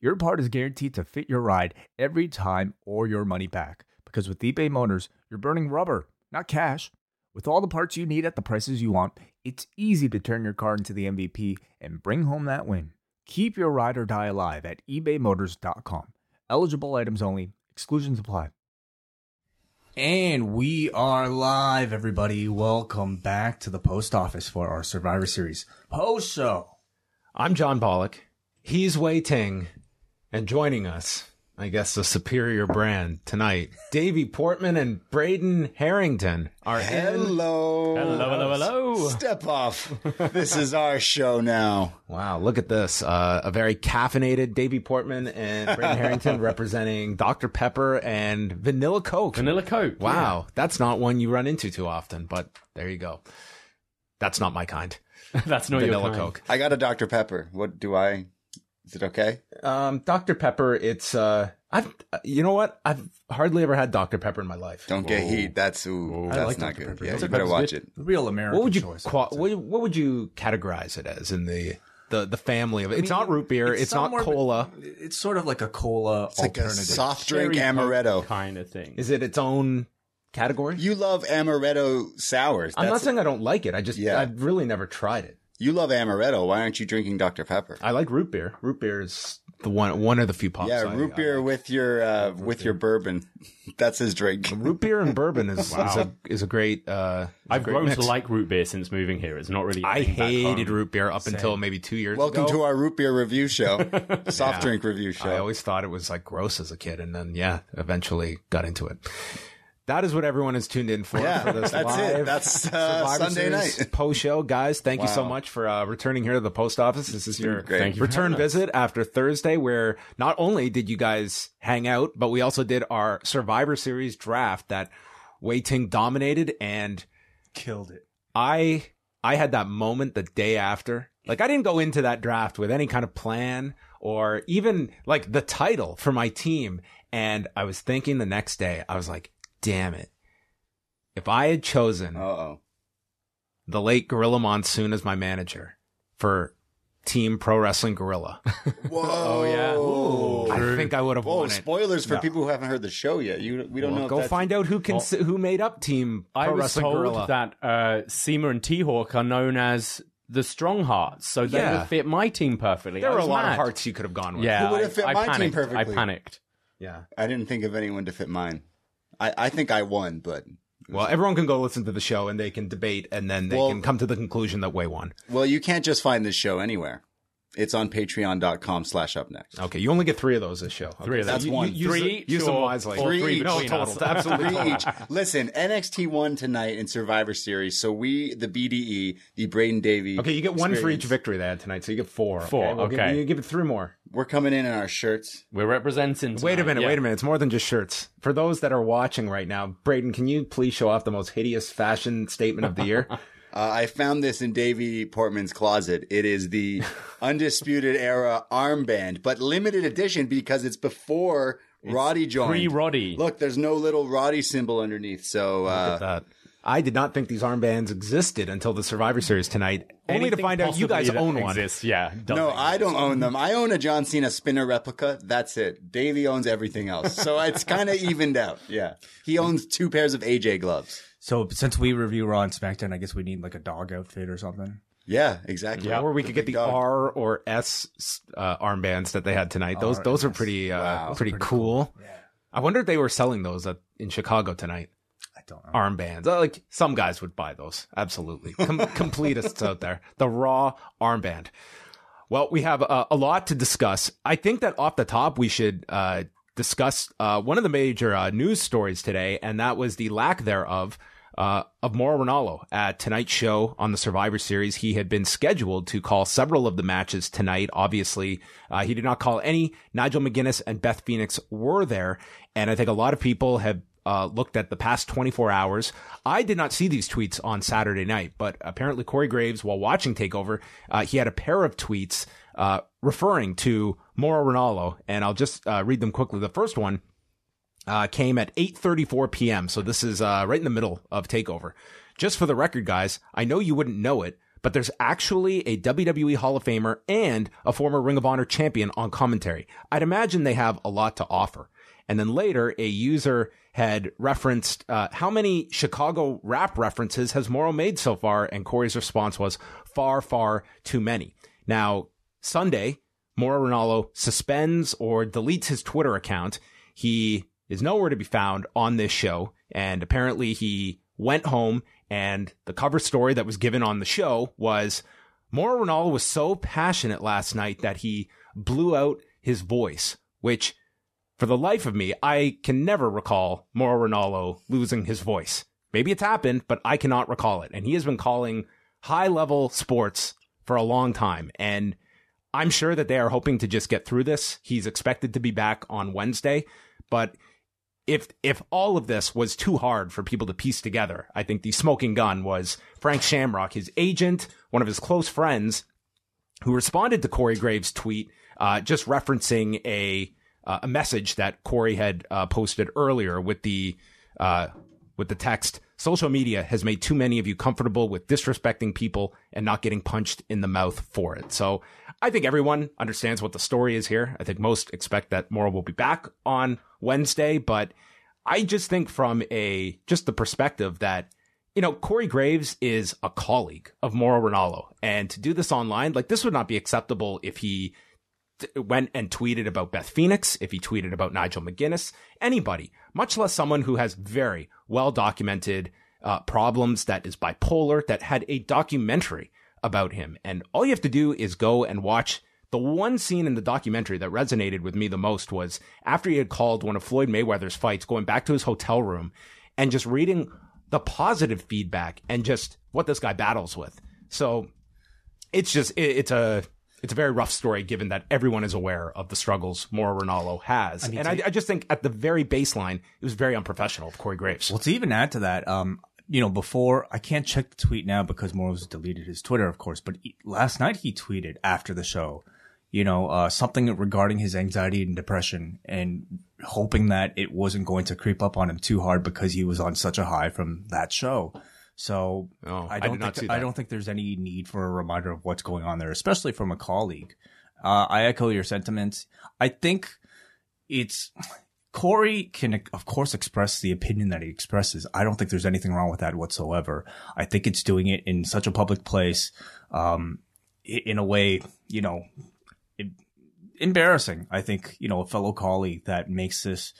your part is guaranteed to fit your ride every time or your money back. Because with eBay Motors, you're burning rubber, not cash. With all the parts you need at the prices you want, it's easy to turn your car into the MVP and bring home that win. Keep your ride or die alive at ebaymotors.com. Eligible items only, exclusions apply. And we are live, everybody. Welcome back to the post office for our Survivor Series post show. I'm John Pollock. He's Wai Ting. And joining us, I guess, the superior brand tonight, Davey Portman and Braden Harrington are in. Hello. Hello, hello, hello. Step off. this is our show now. Wow, look at this. Uh, a very caffeinated Davey Portman and Braden Harrington representing Dr. Pepper and Vanilla Coke. Vanilla Coke. Wow, that's not one you run into too often, but there you go. That's not my kind. That's not your Vanilla kind. Coke. I got a Dr. Pepper. What do I? Is it okay? Um, Dr. Pepper, it's, uh, I've, you know what? I've hardly ever had Dr. Pepper in my life. Don't get heat. That's ooh, that's like not Dr. good. Pepper. Yeah, Dr. you better Pepper's watch good. it. Real American What would you choice. qua- what, what would you categorize it as in the the, the family of it? It's not root beer. It's, not cola. bet- It's sort of like a cola It's like a alternative. soft drink Cherry amaretto. kind of thing. Is it its own category? You love amaretto sours. I'm not saying I don't like it. I just Yeah. I've really never tried it. You love amaretto. Why aren't you drinking Dr. Pepper? I like root beer. Root beer is the one one of the few pops. yeah, root I beer like. with your uh, with your bourbon. That's his drink. root beer and bourbon is is, a, is a great. Uh, is a I've great grown mix. to like root beer since moving here. It's not really. I hated root beer up until maybe two years Welcome ago. to our root beer review show, soft Yeah. drink review show. I always thought it was like gross as a kid, and then yeah, eventually got into it. That is what everyone is tuned in for. Yeah, for this that's live it. That's uh, Survivor Sunday Series night. post show, guys. Thank you so much for uh, returning here to the post office. This is your Great. Thank return having visit after Thursday, where not only did you guys hang out, but we also did our Survivor Series draft that Wai Ting dominated, and Killed it. I I had that moment the day after. Like I didn't go into that draft with any kind of plan or even like the title for my team. And I was thinking the next day, I was like, damn it. If I had chosen Uh oh. the late Gorilla Monsoon as my manager for Team Pro Wrestling Gorilla, Whoa. Oh, yeah. I think I would have Whoa, won it. spoilers for people who haven't heard the show yet. You, we don't Well, know. go that's- find out who can who made up Team Pro I was Wrestling told Gorilla. that uh, CIMA and T Hawk are known as the Strong Hearts, so they Yeah. would fit my team perfectly. there I were a was lot of mad. hearts you could have gone with. Yeah, Who would have fit I my team panicked. perfectly? I panicked. yeah. I didn't think of anyone to fit mine. I, I think I won, but Well, everyone can go listen to the show and they can debate and then they Well- can come to the conclusion that Wai won. well, you can't just find this show anywhere. It's on patreon.com slash up next. Okay, you only get three of those this show. Three of. That's You- one. you- use Three each Use them wisely. Three three each. No, total. us. Absolutely Three total. each. Listen, NXT won tonight in Survivor Series, so we, the BDE, the Braden Davy. Okay, you get one for each victory they had tonight, so you get four. Four, We'll give- okay. you give it three more. We're coming in in our shirts. We're representing. Wait a minute, yeah. wait a minute. It's more than just shirts. For those that are watching right now, Braden, can you please show off the most hideous fashion statement of the year? Uh, I found this in Davy Portman's closet. It is the Undisputed Era armband, but limited edition because it's before Roddy joined. Pre-Roddy. Look, there's no little Roddy symbol underneath. So, uh, that. I did not think these armbands existed until the Survivor Series tonight, only to find out you guys own that one. exists, Yeah. no, exist. I don't own them. I own a John Cena spinner replica. That's it. Davey owns everything else. So it's kind of evened out. Yeah. He owns two pairs of AJ gloves. So since we review Raw and SmackDown, I guess we need like a dog outfit or something. Yeah, exactly. Yeah, Or we could get the dog. R or S uh, armbands that they had tonight. Those R those are pretty uh, Wow. pretty, cool. I wonder if they were selling those at, in Chicago tonight. Don't know. Armbands, Uh, like some guys would buy those. Absolutely, Com- completists out there. The raw armband. Well, we have uh, a lot to discuss. I think that off the top, we should uh, discuss uh, one of the major uh, news stories today, and that was the lack thereof uh, of Mauro Ranallo at tonight's show on the Survivor Series. He had been scheduled to call several of the matches tonight. Obviously, uh, he did not call any. Nigel McGuinness and Beth Phoenix were there. And I think a lot of people have uh, looked at the past 24 hours. I did not see these tweets on Saturday night, but apparently Corey Graves, while watching Takeover, uh, he had a pair of tweets uh, referring to Mauro Ranallo, and I'll just uh, read them quickly. The first one uh, came at 8:34 p.m., so this is uh, right in the middle of Takeover. Just for the record, guys, I know you wouldn't know it, but there's actually a WWE Hall of Famer and a former Ring of Honor champion on commentary. I'd imagine they have a lot to offer. And then later, a user had referenced uh, how many Chicago rap references has Mauro made so far, and Corey's response was far, far too many. Now, Sunday, Mauro Ranallo suspends or deletes his Twitter account. He is nowhere to be found on this show, and apparently he went home. And the cover story that was given on the show was Mauro Ranallo was so passionate last night that he blew out his voice, which for the life of me, I can never recall Mauro Ranallo losing his voice. Maybe it's happened, but I cannot recall it. And he has been calling high level sports for a long time. And I'm sure that they are hoping to just get through this. He's expected to be back on Wednesday, but if if all of this was too hard for people to piece together, I think the smoking gun was Frank Shamrock, his agent, one of his close friends, who responded to Corey Graves' tweet, uh, just referencing a uh, a message that Corey had uh, posted earlier with the uh, with the text. Social media has made too many of you comfortable with disrespecting people and not getting punched in the mouth for it. So I think everyone understands what the story is here. I think most expect that Mauro will be back on Wednesday, but I just think from a just the perspective that you know Corey Graves is a colleague of Mauro Ranallo, and to do this online, like this would not be acceptable if he went and tweeted about Beth Phoenix, if he tweeted about Nigel McGuinness, anybody, much less someone who has very well documented uh, problems, that is bipolar, that had a documentary about him. And all you have to do is go and watch the one scene in the documentary that resonated with me the most was after he had called one of Floyd Mayweather's fights, going back to his hotel room and just reading the positive feedback and just what this guy battles with. So it's just, it's a, it's a very rough story given that everyone is aware of the struggles Mauro Ranallo has. and I, I, just think at the very baseline, it was very unprofessional of Corey Graves. Well, to even add to that, um, you know, before I can't check the tweet now because Mauro's deleted his Twitter, of course, but he, last night he tweeted after the show, you know, uh, something regarding his anxiety and depression and hoping that it wasn't going to creep up on him too hard because he was on such a high from that show. So Oh, I I don't not think I don't think there's any need for a reminder of what's going on there, especially from a colleague. Uh, I echo your sentiments. I think it's Corey can of course express the opinion that he expresses. I don't think there's anything wrong with that whatsoever. I think it's doing it in such a public place, um, in a way, you know, it, embarrassing. I think you know a fellow colleague that makes this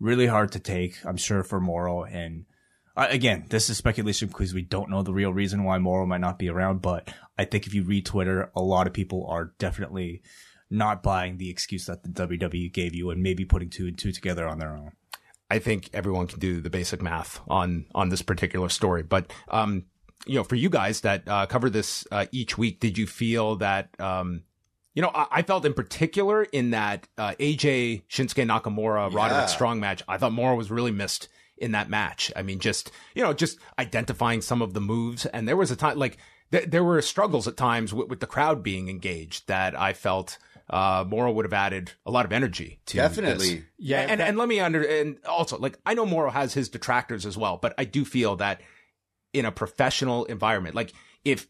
really hard to take. I'm sure for Mauro and uh, again, this is speculation because we don't know the real reason why Mauro might not be around. But I think if you read Twitter, a lot of people are definitely not buying the excuse that the WWE gave you and maybe putting two and two together on their own. I think everyone can do the basic math on on this particular story. But um, you know, for you guys that uh, cover this uh, each week, did you feel that um, you know, I, I felt in particular in that uh, AJ Shinsuke Nakamura Yeah. Roderick Strong match, I thought Mauro was really missed in that match. I mean, just you know, just identifying some of the moves, and there was a time like th- there were struggles at times with, with the crowd being engaged that I felt. Uh, Mauro would have added a lot of energy to Definitely. this. Yeah, and, and let me under and also like I know Mauro has his detractors as well, but I do feel that in a professional environment, like if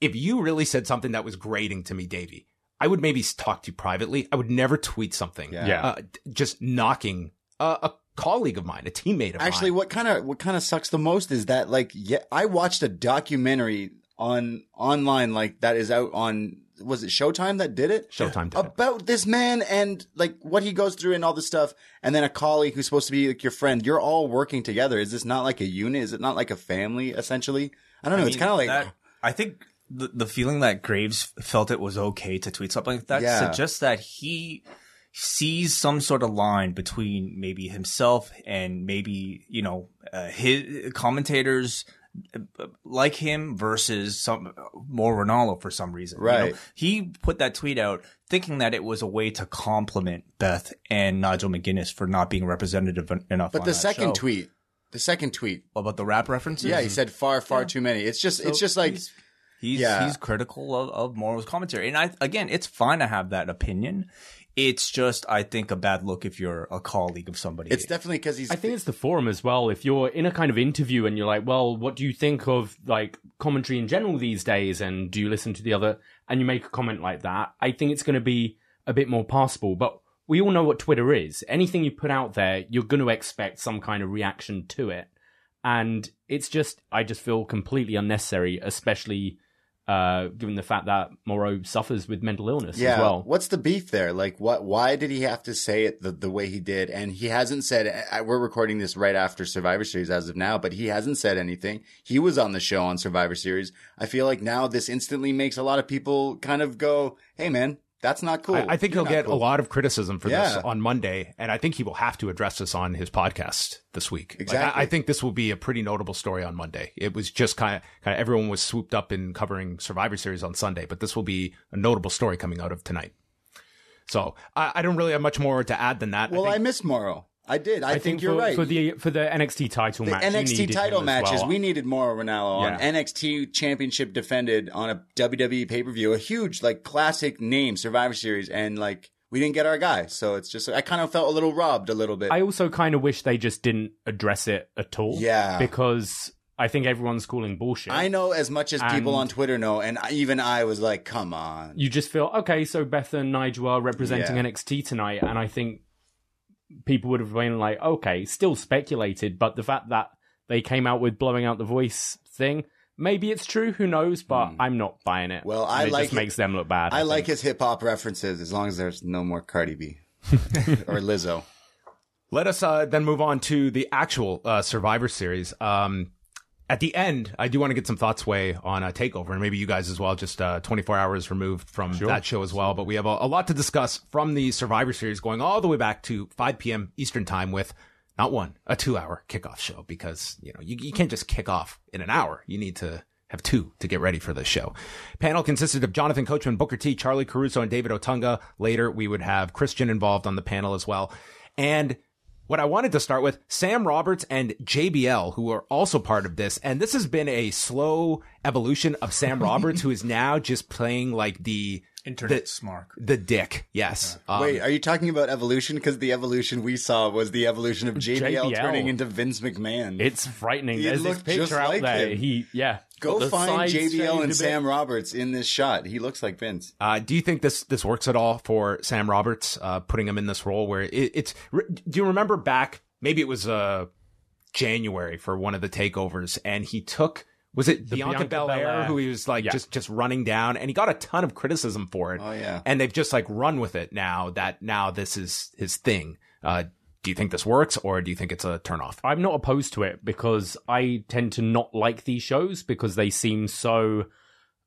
if you really said something that was grating to me, Davey, I would maybe talk to you privately. I would never tweet something. Yeah. Yeah. Uh, just knocking a, a colleague of mine, a teammate of mine. Actually, mine. what kind of what kind of sucks the most is that like yeah, I watched a documentary on online like that is out on was it Showtime that did it? Showtime did it. about this man and like what he goes through and all this stuff, and then a colleague who's supposed to be like your friend. You're all working together. Is this not like a unit? Is it not like a family essentially? I don't know. it's mean, kind of like that, I think the, the feeling that Graves felt it was okay to tweet something like that Yeah. suggests that he sees some sort of line between maybe himself and maybe you know uh, his commentators uh, like him versus some Mauro Ranallo for some reason. you know? Right. He put that tweet out thinking that it was a way to compliment Beth and Nigel McGuinness for not being representative enough. But the second show. tweet, the second tweet, about the rap references. yeah, he said far, far too many. It's just, it's just like, he's he's, Yeah. he's critical of, of Mauro's commentary, and I again, it's fine to have that opinion. It's just I think a bad look if you're a colleague of somebody. it's definitely because he's. I think it's the forum as well. If you're in a kind of interview and you're like, well, what do you think of like commentary in general these days? And do you listen to the other? And you make a comment like that, I think it's going to be a bit more passable. But we all know what Twitter is. Anything you put out there, you're going to expect some kind of reaction to it. And it's just, I just feel completely unnecessary, especially uh, given the fact that Mauro suffers with mental illness yeah. as well. What's the beef there? Like, what? Why did he have to say it the, the way he did? And he hasn't said. I- We're recording this right after Survivor Series as of now, but he hasn't said anything. He was on the show on Survivor Series. I feel like now this instantly makes a lot of people kind of go, "Hey, man, that's not cool." I, I think You're he'll get cool." a lot of criticism for Yeah. this on Monday, and I think he will have to address this on his podcast this week. Like, I- Exactly. I, think this will be a pretty notable story on Monday. It was just kind of, kind of everyone was swooped up in covering Survivor Series on Sunday, but this will be a notable story coming out of tonight. So I, I don't really have much more to add than that. Well, I, think- miss Mauro. I did. I, think, you're for, right. for the for the NXT title the match, NXT title matches, well. we needed Mauro Ranallo on Yeah. NXT Championship defended on a WWE pay per view, a huge like classic name Survivor Series, and like we didn't get our guy, so it's just I kind of felt a little robbed a little bit. I also kind of wish they just didn't address it at all. Yeah. Because I think everyone's calling bullshit. I know as much as people on Twitter know, and even I was like, "Come on." You just feel, okay, so Beth and Nigel are representing Yeah. NXT tonight. And I think people would have been like, okay, still speculated. But the fact that they came out with blowing out the voice thing, maybe it's true. Who knows? But I'm not buying it. Well, I it like just it- makes them look bad. I like his hip hop references as long as there's no more Cardi B or Lizzo. Let us uh, then move on to the actual uh, Survivor Series. Um, at the end, I do want to get some thoughts Wai on a takeover, and maybe you guys as well. Just uh, 24 hours removed from that show as well, but we have a, a lot to discuss from the Survivor Series, going all the way back to 5 p.m. Eastern time with not one, a two-hour kickoff show because you know you, you can't just kick off in an hour. You need to have two to get ready for the show. Panel consisted of Jonathan Coachman, Booker T, Charlie Caruso, and David Otunga. Later, we would have Christian involved on the panel as well. And what I wanted to start with, Sam Roberts and JBL, who are also part of this. And this has been a slow evolution of Sam Roberts, who is now just playing like the, internet smart. the dick. Yes. Um, Wait, are you talking about evolution? Because the evolution we saw was the evolution of JBL, JBL. turning into Vince McMahon. It's frightening. He There's this picture out like there. him. He, yeah. Go the find JBL and bit. Sam Roberts in this shot. He looks like Vince. Uh, do you think this this works at all for Sam Roberts, uh, putting him in this role where it, it's? Do you remember back? Maybe it was uh, January for one of the takeovers, and he took was it Bianca, Bianca Belair, Belair. who he was like Yeah. just just running down, and he got a ton of criticism for it. Oh, yeah. and they've just like run with it now that now this is his thing. Uh, do you think this works, or do you think it's a turnoff? I'm not opposed to it because I tend to not like these shows because they seem so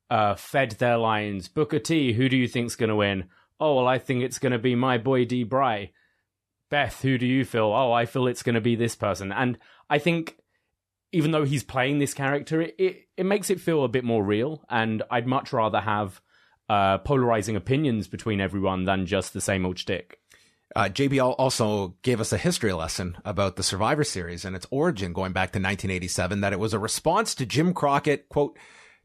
uh, fed their lines. Booker T, who do you think's going to win? Oh, well, I think it's going to be my boy D. Bry. Beth, who do you feel? Oh, I feel it's going to be this person. And I think even though he's playing this character, it, it, it makes it feel a bit more real. And I'd much rather have uh, polarizing opinions between everyone than just the same old shtick. Uh, JBL also gave us a history lesson about the Survivor Series and its origin going back to 1987, that it was a response to Jim Crockett, quote,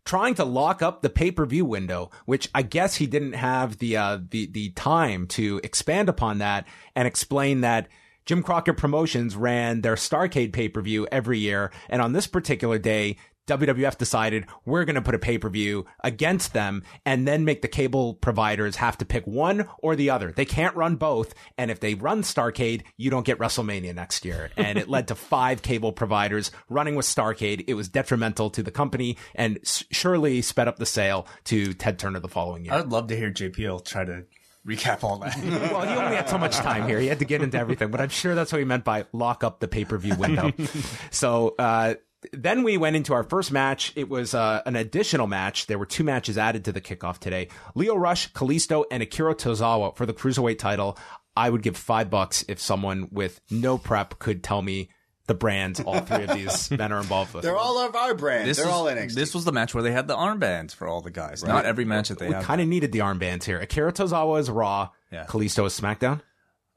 trying to lock up the pay-per-view window, which I guess he didn't have the, uh, the, the time to expand upon that and explain that Jim Crockett Promotions ran their Starcade pay-per-view every year. And on this particular day, WWF decided we're going to put a pay-per-view against them and then make the cable providers have to pick one or the other. They can't run both. And if they run Starcade, you don't get WrestleMania next year. And it led to five cable providers running with Starcade. It was detrimental to the company and surely sped up the sale to Ted Turner the following year. I would love to hear JBL try to recap all that. well, he only had so much time here. He had to get into everything, but I'm sure that's what he meant by lock up the pay per view window. so, uh, then we went into our first match. It was uh, an additional match. There were two matches added to the kickoff today. Lio Rush, Kalisto, and Akira Tozawa for the cruiserweight title. I would give five bucks if someone with no prep could tell me the brands all three of these men are involved with. They're all of our brands. This They're is- all NXT. This was the match where they had the armbands for all the guys. Not every match that they we have. kind of needed the armbands here. Akira Tozawa is Raw. Yeah. Kalisto is SmackDown.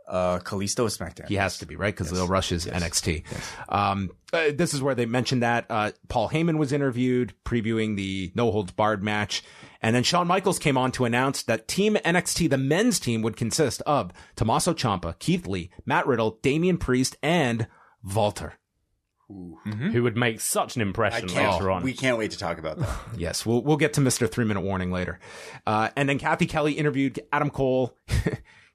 Uh, Kalisto is SmackDown. He has to be right because Lio Rush is NXT. Um, uh, this is where they mentioned that uh, Paul Heyman was interviewed previewing the No Holds Barred match, and then Shawn Michaels came on to announce that Team NXT, the men's team, would consist of Tommaso Ciampa, Keith Lee, Matt Riddle, Damian Priest, and Walter. Who would make such an impression later on? We can't wait to talk about that. Yes, we'll we'll get to Mister Three Minute Warning later. Uh, and then Cathy Kelley interviewed Adam Cole.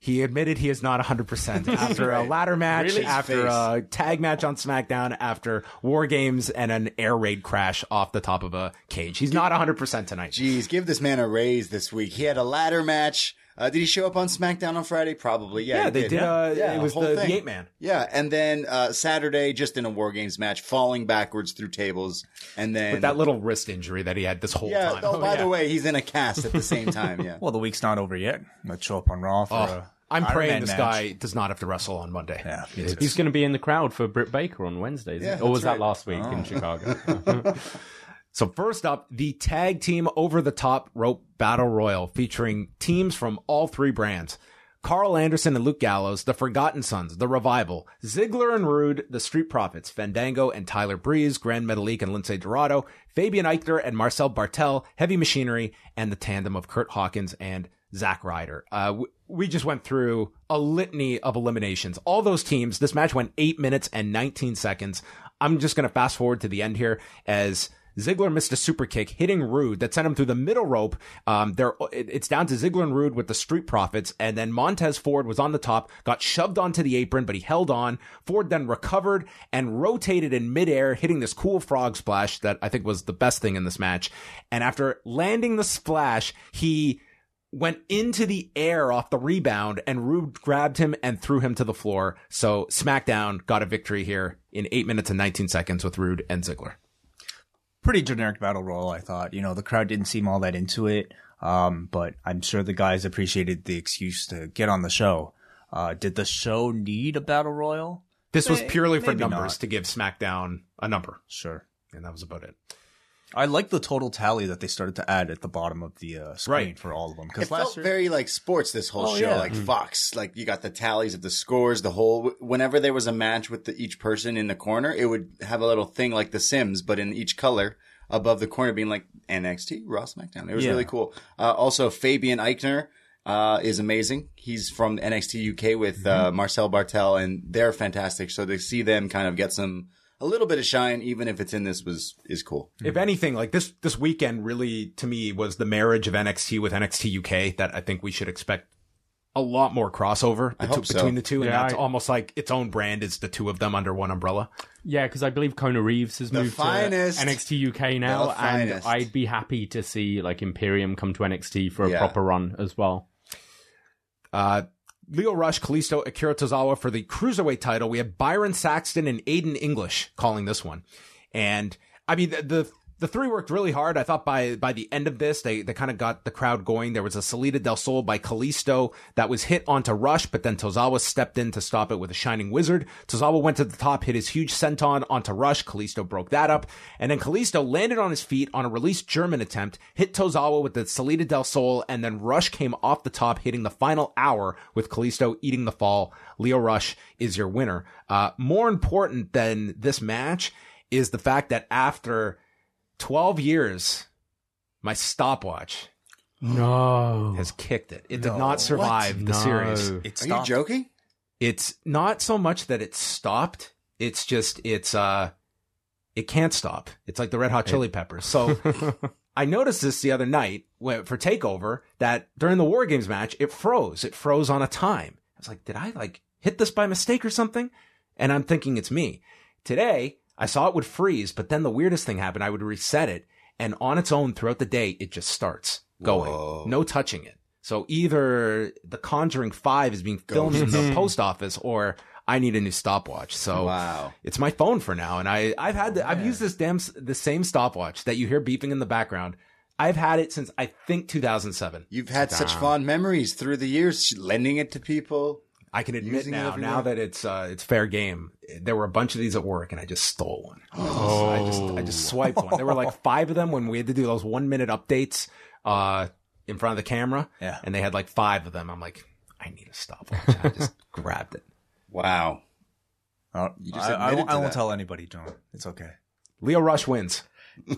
he admitted he is not 100 percent after a ladder match, Really? after Face. a tag match on SmackDown, after War Games and an air raid crash off the top of a cage. He's not 100 percent tonight. Jeez, give this man a raise this week. He had a ladder match. Uh, did he show up on SmackDown on Friday? Probably. Yeah, yeah, they did. Uh, Yeah, it was whole the, thing. the eight man. Yeah, and then uh, Saturday, just in a War Games match, falling backwards through tables, and then With that little wrist injury that he had this whole yeah. time. Oh, by yeah. the way, he's in a cast at the same time. Yeah. Well, the week's not over yet. Let's show up on Raw for Oh, a I'm Iron praying Man this match. guy does not have to wrestle on Monday. Yeah, He's going to be in the crowd for Britt Baker on Wednesdays. Yeah, or was that's that last week in Chicago? So first up, the tag team over the top rope battle royal featuring teams from all three brands. Karl Anderson and Luke Gallows, the Forgotten Sons, the Revival, Ziggler and Roode, the Street Profits, Fandango and Tyler Breeze, Grand Metalik and Lince Dorado, Fabian Aichner and Marcel Barthel, Heavy Machinery, and the tandem of Kurt Hawkins and Zack Ryder. Uh, we just went through a litany of eliminations. All those teams, this match went 8 minutes and 19 seconds. I'm just going to fast forward to the end here as Ziggler missed a super kick hitting Roode that sent him through the middle rope. Um, there, it- it's down to Ziggler and Roode with the Street Profits, and then Montez Ford was on the top, got shoved onto the apron, but he held on. Ford then recovered and rotated in midair, hitting this cool frog splash that I think was the best thing in this match. And after landing the splash, he went into the air off the rebound and Roode grabbed him and threw him to the floor. So SmackDown got a victory here in 8 minutes and 19 seconds with Roode and Ziggler. Pretty generic battle royal. I thought. You know, the crowd didn't seem all that into it. Um, but I'm sure the guys appreciated the excuse to get on the show. Uh, did the show need a battle royal? This was purely for maybe numbers not. to give SmackDown a number, Sure. and that was about it. I like the total tally that they started to add at the bottom of the uh, screen Right. for all of them. It Because felt year, very like sports this whole Oh, show, yeah. like Fox. Like you got the tallies of the scores, the whole. Whenever there was a match with the, each person in the corner, it would have a little thing like The Sims, but in each color above the corner, being like NXT, Raw, SmackDown. It was Yeah. really cool. Uh, also, Fabian Aichner uh, is amazing. He's from NXT UK with uh, Marcel Barthel, and they're fantastic. So to see them kind of get some a little bit of shine, even if it's in this, was is cool. If anything, like this this weekend really to me was the marriage of NXT with NXT UK that I think we should expect a lot more crossover I so. between the two, and Yeah, that's I- almost like its own brand is the two of them under one umbrella. yeah, because I believe Kona Reeves has The moved finest. to NXT UK now, and. I'd be happy to see like Imperium come to NXT for a Yeah. proper run as well. Uh, Lio Rush, Kalisto, Akira Tozawa for the cruiserweight title. We have Byron Saxton and Aiden English calling this one. And I mean, the, the, the three worked really hard. I thought by, by the end of this, they, they kind of got the crowd going. There was a Salida del Sol by Kalisto that was hit onto Rush, but then Tozawa stepped in to stop it with a Shining Wizard. Tozawa went to the top, hit his huge senton onto Rush. Kalisto broke that up. And then Kalisto landed on his feet on a released German attempt, hit Tozawa with the Salida del Sol, and then Rush came off the top, hitting the final hour with Kalisto eating the fall. Lio Rush is your winner. Uh, more important than this match is the fact that after 12 years, my stopwatch No, has kicked it. It did No. not survive the No. series. it Are you joking? It's not so much that it stopped. It's just, it's, uh, it can't stop. It's like the Red Hot Chili Peppers. So I noticed this the other night when, for Takeover that during the War Games match, it froze. It froze on a time. I was like, did I like hit this by mistake or something? And I'm thinking it's me. Today, I saw it would freeze, but then the weirdest thing happened. I would reset it and on its own throughout the day, it just starts going. Whoa. No touching it. So either The Conjuring 5 is being filmed in the post office or I need a new stopwatch. So Wow. it's my phone for now. And I, I've had, the, I've used this damn, the same stopwatch that you hear beeping in the background. I've had it since I think 2007. You've had such fond memories through the years, lending it to people. I can admit Using now, now that it's uh, it's fair game. There were a bunch of these at work, and I just stole one. Oh, I just I just swiped one. There were like five of them when we had to do those one minute updates uh, in front of the camera. Yeah. and they had like five of them. I'm like, I need a stopwatch. I just grabbed it. Wow. Uh, you just I, I, won't, to I won't that. tell anybody, John. It's okay. Lio Rush wins.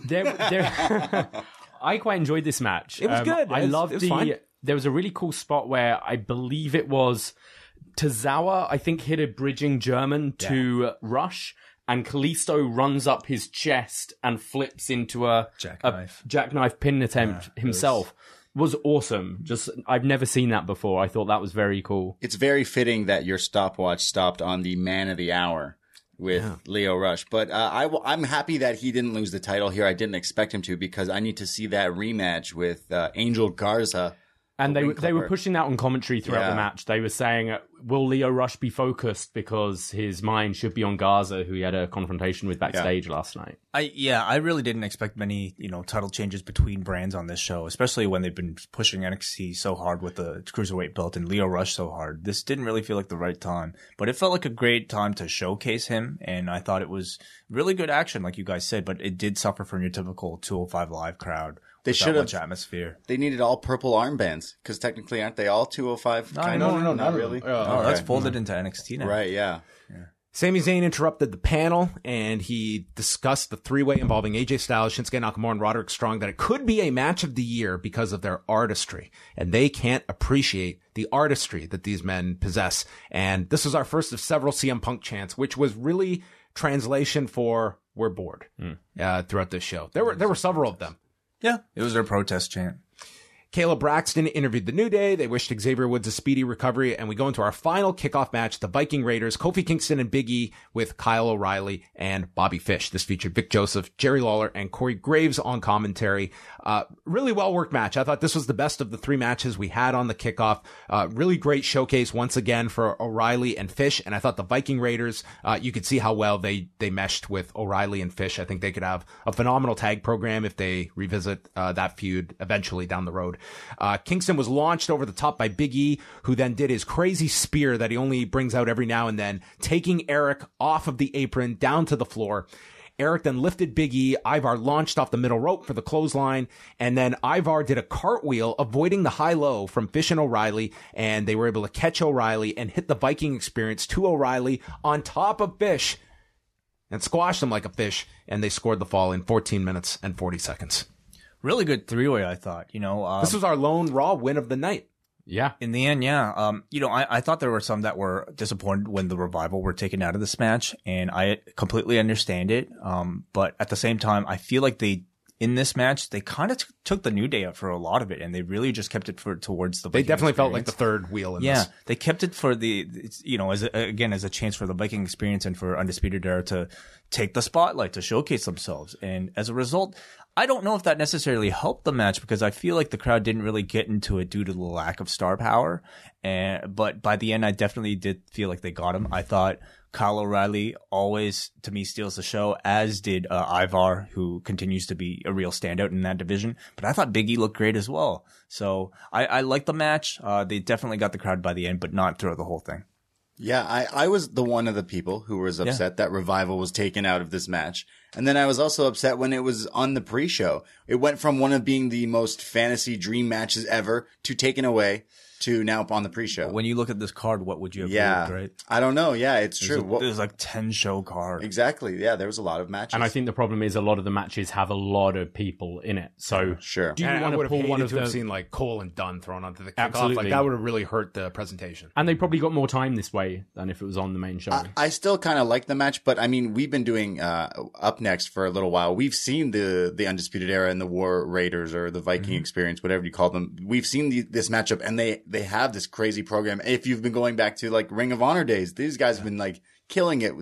there, there, I quite enjoyed this match. Um, It was good. I It was- loved it was the. fine. There was a really cool spot where I believe it was Tozawa. I think hit a bridging German to Rush, and Kalisto runs up his chest and flips into a Jackknife. a jackknife pin attempt himself. Was awesome. Just I've never seen that before. I thought that was very cool. It's very fitting that your stopwatch stopped on the man of the hour with Lio Rush. But uh, I, am happy that he didn't lose the title here. I didn't expect him to because I need to see that rematch with uh, Angel Garza. And they ring they were pushing that on commentary throughout Yeah. the match. They were saying, uh, "Will Lio Rush be focused because his mind should be on Garza, who he had a confrontation with backstage last night?" I yeah, I really didn't expect many you know title changes between brands on this show, especially when they've been pushing NXT so hard with the cruiserweight belt and Lio Rush so hard. This didn't really feel like the right time, but it felt like a great time to showcase him, and I thought it was really good action, like you guys said. But it did suffer from your typical 205 live crowd. They should have- much atmosphere. They needed all purple armbands because technically aren't they all 205? No, no, no, no, not really. them. Oh, Okay. that's folded into NXT now. Right, yeah. Sami Zayn interrupted the panel and he discussed the three way involving AJ Styles, Shinsuke Nakamura, and Roderick Strong that it could be a match of the year because of their artistry. And they can't appreciate the artistry that these men possess. And this was our first of several CM Punk chants, which was really translation for we're bored uh, throughout this show. There were, there were several of them. Yeah, it was their protest chant. Kayla Braxton interviewed the New Day. They wished Xavier Woods a speedy recovery, and we go into our final kickoff match: the Viking Raiders, Kofi Kingston and Big E with Kyle O'Reilly and Bobby Fish. This featured Vic Joseph, Jerry Lawler, and Corey Graves on commentary. Uh, really well worked match. I thought this was the best of the three matches we had on the kickoff. Uh, really great showcase once again for O'Reilly and Fish, and I thought the Viking Raiders. Uh, you could see how well they they meshed with O'Reilly and Fish. I think they could have a phenomenal tag program if they revisit uh, that feud eventually down the road. Uh, Kingston was launched over the top by Big E, who then did his crazy spear that he only brings out every now and then, taking Erik off of the apron down to the floor. Erik then lifted Big E. Ivar launched off the middle rope for the clothesline. And then Ivar did a cartwheel, avoiding the high low from Fish and O'Reilly. And they were able to catch O'Reilly and hit the Viking experience to O'Reilly on top of Fish and squashed him like a fish. And they scored the fall in 14 minutes and 40 seconds. Really good three way, I thought. You know, um, This was our lone Raw win of the night. Yeah, In the end, yeah. Um, you know, I, I thought there were some that were disappointed when the revival were taken out of this match, and I completely understand it. Um, but at the same time, I feel like they in this match they kind of t- took the new day up for a lot of it, and they really just kept it for towards the. They Viking definitely felt like the third wheel in Yeah, this. they kept it for the, you know, as a, again as a chance for the Viking experience and for Undisputed Era to take the spotlight to showcase themselves, and as a result, I don't know if that necessarily helped the match because I feel like the crowd didn't really get into it due to the lack of star power, and but by the end, I definitely did feel like they got him. I thought. Kyle O'Reilly always, to me, steals the show, as did uh, Ivar, who continues to be a real standout in that division. But I thought Biggie looked great as well. So I, I like the match. Uh, they definitely got the crowd by the end, but not throughout the whole thing. Yeah, I, I was the one of the people who was upset that Revival was taken out of this match. And then I was also upset when it was on the pre-show. It went from one of being the most fantasy dream matches ever to taken away to now on the pre-show. When you look at this card, what would you have yeah, moved, right? I don't know. Yeah, it's true. There's, a- there's like 10 show card. exactly. Yeah, there was a lot of matches. and I think the problem is a lot of the matches have a lot of people in it. So sure. do you And want to have pull one of to have seen like Cole and Dunn thrown onto the kickoff. Absolutely. Like that would have really hurt the presentation. And they probably got more time this way than if it was on the main show. I, I still kind of like the match, but I mean, we've been doing uh, up next for a little while. We've seen the the undisputed era and the War Raiders or the Viking experience, whatever you call them. We've seen the, this matchup, and they they have this crazy program. If you've been going back to like Ring of Honor days, these guys have been like killing it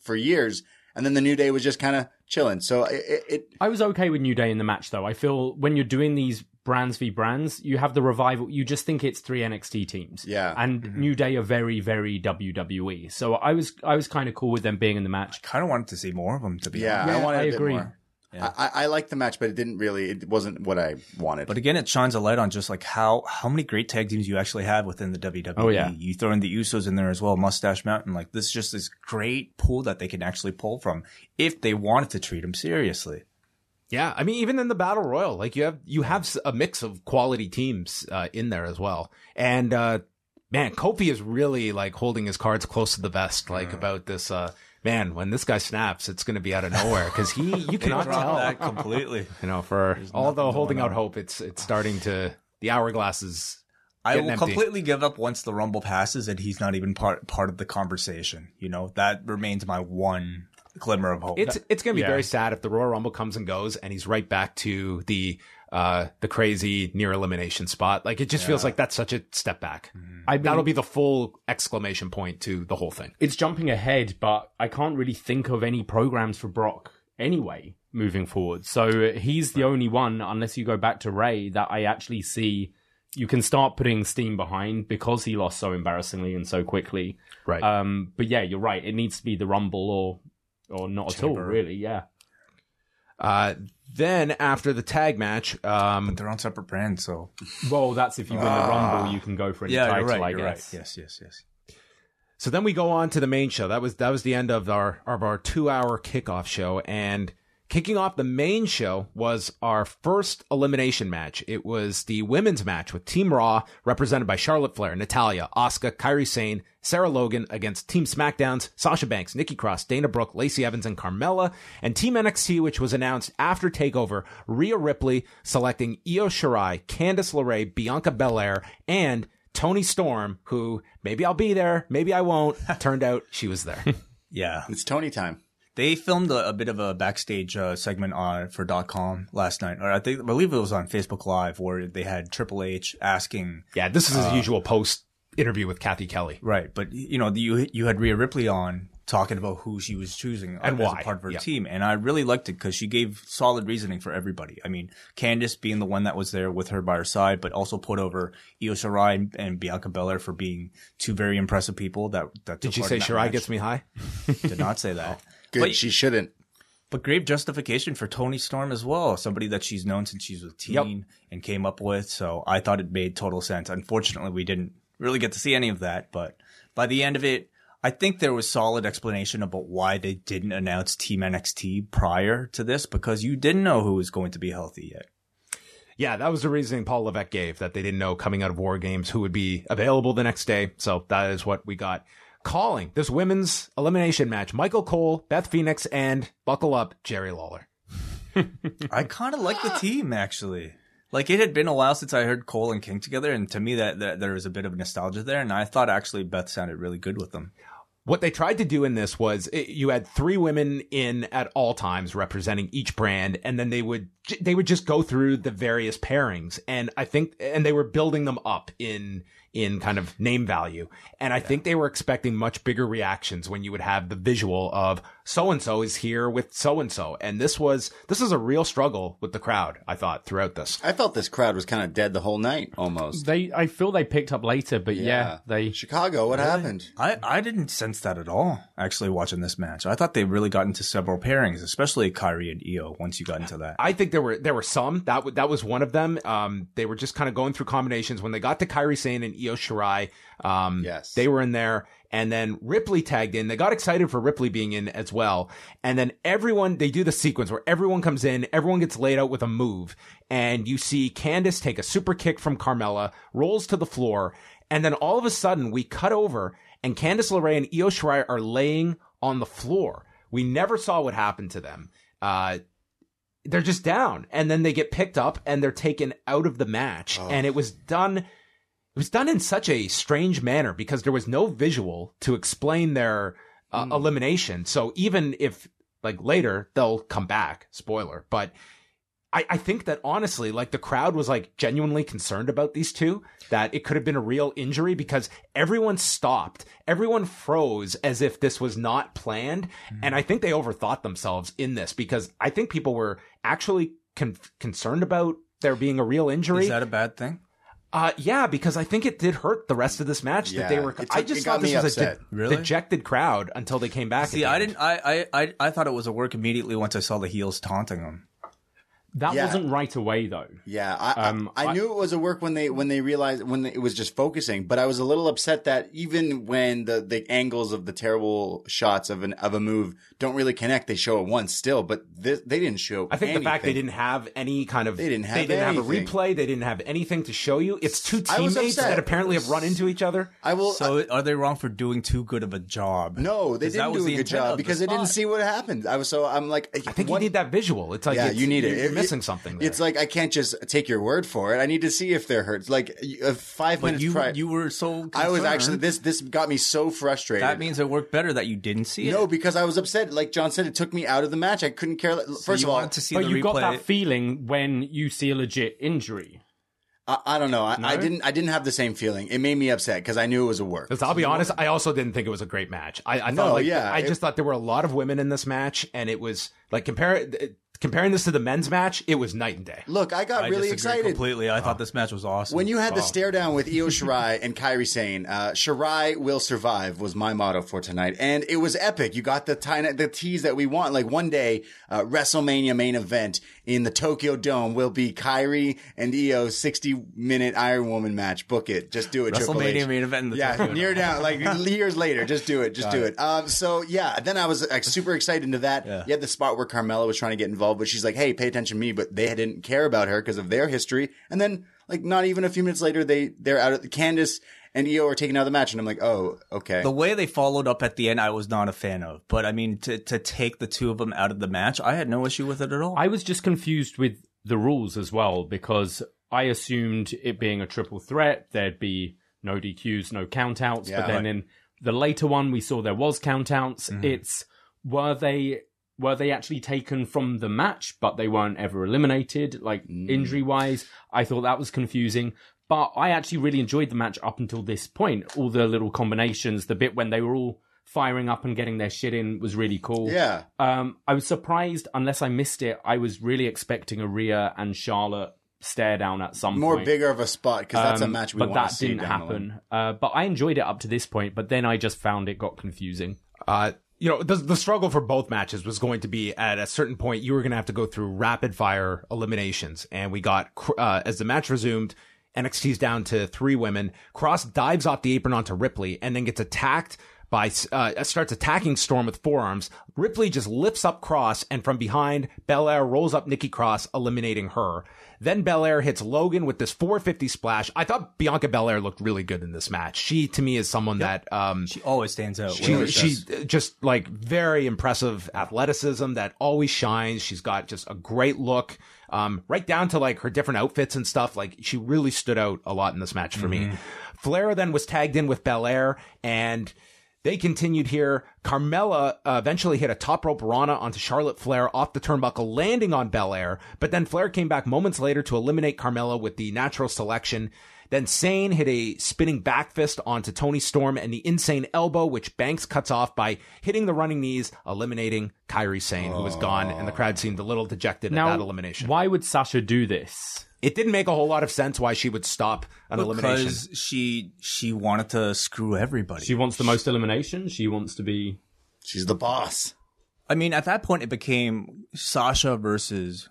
for years. And then the New Day was just kind of chilling. So it, it, it I was okay with New Day in the match, though. I feel when you're doing these brands v brands, you have the revival. You just think it's three NXT teams, Yeah. and mm-hmm. New Day are very, very WWE. So I was, I was kind of cool with them being in the match. kind of wanted to see more of them, to be yeah, honest. I Yeah, wanted I a bit agree. more. Yeah. I, I like the match, but it didn't really. It wasn't what I wanted. But again, it shines a light on just like how how many great tag teams you actually have within the WWE. Oh, yeah. you throw in the Usos in there as well, Mustache Mountain. Like this is just this great pool that they can actually pull from if they wanted to treat them seriously. Yeah, I mean, even in the battle royal, like you have you have a mix of quality teams uh, in there as well. And uh, man, Kofi is really like holding his cards close to the vest, like about this. Uh, man, when this guy snaps, it's going to be out of nowhere because he you cannot tell. that completely. You know, for although nothing holding out on. hope, it's it's starting to the hourglass is. I will empty. completely give up once the Rumble passes and he's not even part part of the conversation. You know that remains my one glimmer of hope. It's it's going to be Yeah. very sad if the Royal Rumble comes and goes and he's right back to the uh the crazy near elimination spot. Like it just feels like that's such a step back. I mean, That'll be the full exclamation point to the whole thing. it's jumping ahead, but I can't really think of any programs for Brock anyway moving forward. So he's the only one, unless you go back to Rey, that I actually see you can start putting steam behind because he lost so embarrassingly and so quickly. Right. Um, but yeah, you're right. It needs to be the Rumble or or not at all, really. Yeah. Uh, then after the tag match, um, They're on separate brands, so Well, that's if you win the Rumble, you can go for any yeah, title, you're right. I You're guess. right. Yes, yes, yes. so then we go on to the main show. That was that was the end of our of our two hour kickoff show, and kicking off the main show was our first elimination match. It was the women's match with Team Raw, represented by Charlotte Flair, Natalya, Asuka, Kairi Sane, Sarah Logan against Team SmackDown's Sasha Banks, Nikki Cross, Dana Brooke, Lacey Evans, and Carmella, and Team NXT, which was announced after Takeover, Rhea Ripley selecting Io Shirai, Candice LeRae, Bianca Belair, and Toni Storm, who maybe I'll be there, maybe I won't. Turned out she was there. Yeah, it's Tony time. They filmed a, a bit of a backstage uh, segment on for .com last night, or I think I believe it was on Facebook Live, where they had Triple H asking yeah, this is his usual post interview with Cathy Kelley. Right, but you know, you you had Rhea Ripley on talking about who she was choosing And as why, a part of her yeah. team, and I really liked it because she gave solid reasoning for everybody. I mean, Candice being the one that was there with her by her side, but also put over Io Shirai and, and Bianca Belair for being two very impressive people. That that Did part say Shirai match. gets me high? Did not say that. Good. But- she shouldn't. But great justification for Toni Storm as well, somebody that she's known since she was a teen Yep. and came up with. So I thought it made total sense. Unfortunately, we didn't really get to see any of that, but by the end of it, I think there was solid explanation about why they didn't announce Team NXT prior to this because you didn't know who was going to be healthy yet. Yeah, that was the reasoning Paul Levesque gave that they didn't know coming out of War Games who would be available the next day. So that is what we got. Calling this women's elimination match: Michael Cole, Beth Phoenix, and buckle up, Jerry Lawler. I kind of like the team actually. Like it had been a while since I heard Cole and King together, and to me that, that there was a bit of nostalgia there, and I thought actually Beth sounded really good with them. What they tried to do in this was it, you had three women in at all times representing each brand, and then they would they would just go through the various pairings, and I think and they were building them up in in kind of name value, and I think they were expecting much bigger reactions when you would have the visual of so and so is here with so and so, and this was this is a real struggle with the crowd. I thought throughout this. I felt this crowd was kind of dead the whole night, almost. They, I feel they picked up later, but yeah, Yeah. they. Chicago, what happened? I, I didn't sense that at all, actually, watching this match. I thought they really got into several pairings, especially Kairi and Io, once you got into that. I think there were there were some that w- that was one of them. Um, they were just kind of going through combinations when they got to Kairi Sane and Io Shirai. Um, Yes. they were in there, and then Ripley tagged in. They got excited for Ripley being in as well, and then everyone they do the sequence where everyone comes in, everyone gets laid out with a move, and you see Candice take a super kick from Carmella, rolls to the floor, and then all of a sudden we cut over, and Candice LeRae and Io Shirai are laying on the floor. We never saw what happened to them. Uh, they're just down and then they get picked up and they're taken out of the match and it was done was done in such a strange manner because there was no visual to explain their uh, elimination so even if like later they'll come back spoiler but I, I think that honestly, like the crowd was like genuinely concerned about these two, that it could have been a real injury because everyone stopped. Everyone froze as if this was not planned. And I think they overthought themselves in this because I think people were actually con- concerned about there being a real injury. Is that a bad thing? Uh, yeah, because I think it did hurt the rest of this match that they Yeah, were. it I took- just it got thought this me was a de- Really? dejected crowd until they came back. at See, the I end. didn't. I, I I I thought it was a work immediately once I saw the heels taunting them. That Yeah. wasn't right away though. Yeah, I, I- Um, I, I- knew it was a work when they when they realized when it was just focusing, but I was a little upset that even when the, the angles of the terrible shots of an of a move don't really connect, they show it once still, but this, they didn't show. I think the fact they didn't have any kind of They didn't have they didn't have a replay, they didn't have anything to show you. It's two teammates that apparently have run into each other. I will. So are they wrong for doing too good of a job? no, they didn't do a good job of the because they didn't see what happened. I was so I'm like, I think you need that visual. It's like Yeah, it's- you need it. It- missing something. There. It's like I can't just take your word for it. I need to see if they're hurt. Like uh, five But minutes you prior, you were so. I was actually this. This got me so frustrated. That means it worked better that you didn't see it. no, because I was upset. Like John said, it took me out of the match. I couldn't care. So First you of all, to see But the you replay. got that feeling when you see a legit injury. I, I don't know. I, I didn't. I didn't have the same feeling. It made me upset because I knew it was a work. Because I'll be honest, I also didn't think it was a great match. I, I No, thought, like, yeah, I it- just thought there were a lot of women in this match, and it was like compare comparing this to the men's match, it was night and day. Look, I got I really excited. completely. I thought this match was awesome. When you had the Oh. stare down with Io Shirai and Kairi Sane, uh, Shirai will survive was my motto for tonight, and it was epic. You got the tiny, the tease that we want. Like one day, uh, WrestleMania main event in the Tokyo Dome will be Kairi and Io sixty minute Iron Woman match. Book it, just do it. WrestleMania main event in the yeah, Tokyo near down, like years later. Just do it. Just do it. Um, so yeah, then I was like, super excited into that. Yeah. You had the spot where Carmella was trying to get involved, but she's like, "Hey, pay attention to me." But they didn't care about her because of their history. And then, like, not even a few minutes later, they they're out of the Candice and Io are taken out of the match, and I'm like, "Oh, okay." The way they followed up at the end, I was not a fan of. But I mean, to to take the two of them out of the match, I had no issue with it at all. I was just confused with the rules as well because I assumed it being a triple threat, there'd be no DQs, no countouts. Yeah. but then in the later one, we saw there was countouts. Mm-hmm. It's were they were they actually taken from the match, but they weren't ever eliminated, like Mm. injury wise? I thought that was confusing. But I actually really enjoyed the match up until this point. All the little combinations, the bit when they were all firing up and getting their shit in was really cool. yeah, Um, I was surprised, unless I missed it. I was really expecting a Rhea and Charlotte stare down at some more point. bigger of a spot because that's a Um, match we but that see. didn't down the line. happen. Uh, but I enjoyed it up to this point. But then I just found it got confusing. Uh, you know, the, the struggle for both matches was going to be at a certain point, you were going to have to go through rapid fire eliminations. And we got, uh, as the match resumed, NXT's down to three women. Cross dives off the apron onto Ripley and then gets attacked by, uh, starts attacking Storm with forearms. Ripley just lifts up Cross and from behind, Belair rolls up Nikki Cross, eliminating her. Then Belair hits Logan with this 450 splash. I thought Bianca Belair looked really good in this match. She, to me, is someone that, um, she always stands out. she, she she's just like very impressive athleticism that always shines. She's got just a great look, um, right down to like her different outfits and stuff. Like she really stood out a lot in this match for me. Flair then was tagged in with Belair and they continued here. Carmella uh, eventually hit a top rope Rana onto Charlotte Flair off the turnbuckle, landing on Belair. But then Flair came back moments later to eliminate Carmella with the natural selection. Then Sane hit a spinning back fist onto Toni Storm and the insane elbow, which Banks cuts off by hitting the running knees, eliminating Kairi Sane, who was gone, and the crowd seemed a little dejected Now, at that elimination. why would Sasha do this? It didn't make a whole lot of sense why she would stop an elimination. because she she wanted to screw everybody. She wants the most elimination. She wants to be. She's the boss. I mean, at that point, it became Sasha versus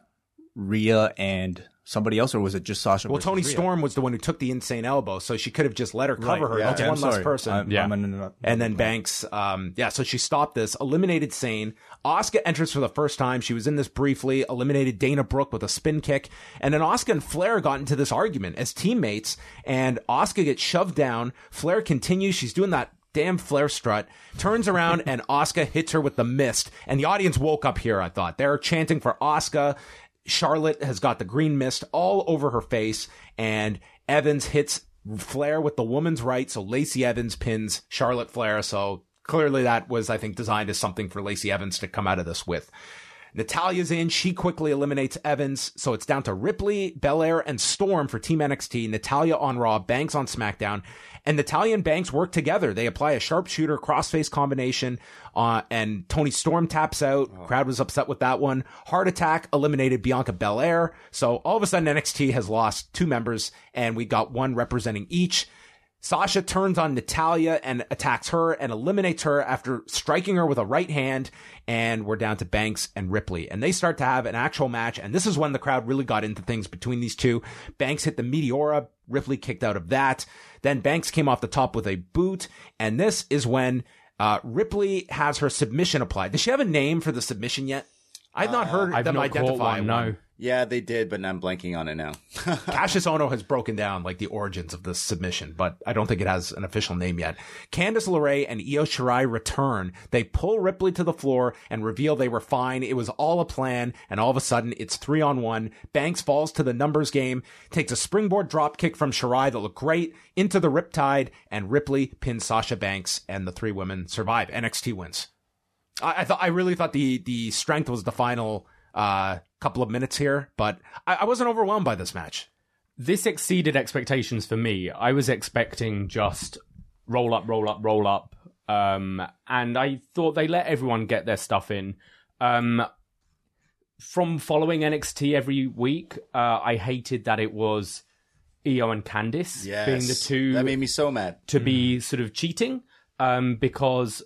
Rhea and somebody else, or was it just Sasha? Well, Toni Rhea? Storm was the one who took the insane elbow, so she could have just let her cover Right, her. yeah. That's Okay, one I'm less person. I'm- Yeah. I'm an- an- and then Banks, um, yeah, so she stopped this, eliminated Sane. Asuka enters for the first time. She was in this briefly, eliminated Dana Brooke with a spin kick. And then Asuka and Flair got into this argument as teammates, and Asuka gets shoved down. Flair continues. She's doing that damn Flair strut, turns around, and Asuka hits her with the mist. And the audience woke up here, I thought. They're chanting for Asuka. Charlotte has got the green mist all over her face, and Evans hits Flair with the woman's right. So Lacey Evans pins Charlotte Flair. So clearly that was, I think, designed as something for Lacey Evans to come out of this with. Natalya's in. She quickly eliminates Evans. So it's down to Ripley, Belair, and Storm for Team NXT. Natalya on Raw, Banks on SmackDown. And Natalya and Banks work together. They apply a sharpshooter crossface combination, uh, and Toni Storm taps out. Oh. Crowd was upset with that one. Heart Attack eliminated Bianca Belair. So all of a sudden NXT has lost two members, and we got one representing each. Sasha turns on Natalya and attacks her and eliminates her after striking her with a right hand. And we're down to Banks and Ripley. And they start to have an actual match. And this is when the crowd really got into things between these two. Banks hit the Meteora. Ripley kicked out of that. Then Banks came off the top with a boot. And this is when uh, Ripley has her submission applied. Does she have a name for the submission yet? I've not heard I've them caught identify one. No. Yeah, they did, but I'm blanking on it now. Kassius Ohno has broken down like the origins of this submission, but I don't think it has an official name yet. Candice LeRae and Io Shirai return. They pull Ripley to the floor and reveal they were fine. It was all a plan, and all of a sudden it's three on one. Banks falls to the numbers game, takes a springboard drop kick from Shirai that looked great into the Riptide, and Ripley pins Sasha Banks, and the three women survive. NXT wins. I, I thought I really thought the the strength was the final uh, couple of minutes here, but I, I wasn't overwhelmed by this match. This exceeded expectations for me. I was expecting just roll up, roll up, roll up. Um, and I thought they let everyone get their stuff in. Um, from following NXT every week, uh, I hated that it was Io and Candice Yes, being the two that made me so mad. to be sort of cheating um, because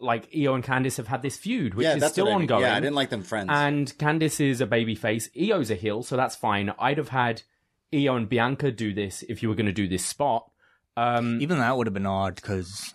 like Io and Candice have had this feud, which yeah, is still I mean. ongoing. Yeah, I didn't like them friends. And Candice is a babyface. Io's a heel, so that's fine. I'd have had Io and Bianca do this if you were going to do this spot. Um, Even that would have been odd because,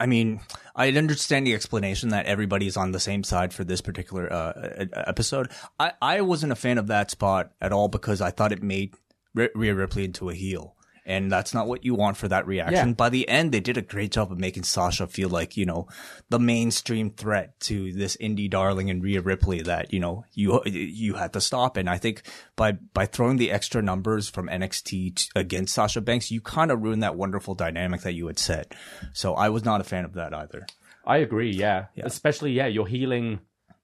I mean, I understand the explanation that everybody's on the same side for this particular uh, episode. I, I wasn't a fan of that spot at all because I thought it made R- Rhea Ripley into a heel. And that's not what you want for that reaction. Yeah. By the end, they did a great job of making Sasha feel like, you know, the mainstream threat to this indie darling and Rhea Ripley that, you know, you, you had to stop. And I think by, by throwing the extra numbers from NXT t- against Sasha Banks, you kind of ruined that wonderful dynamic that you had set. So I was not a fan of that either. I agree, yeah. Especially, yeah, you're healing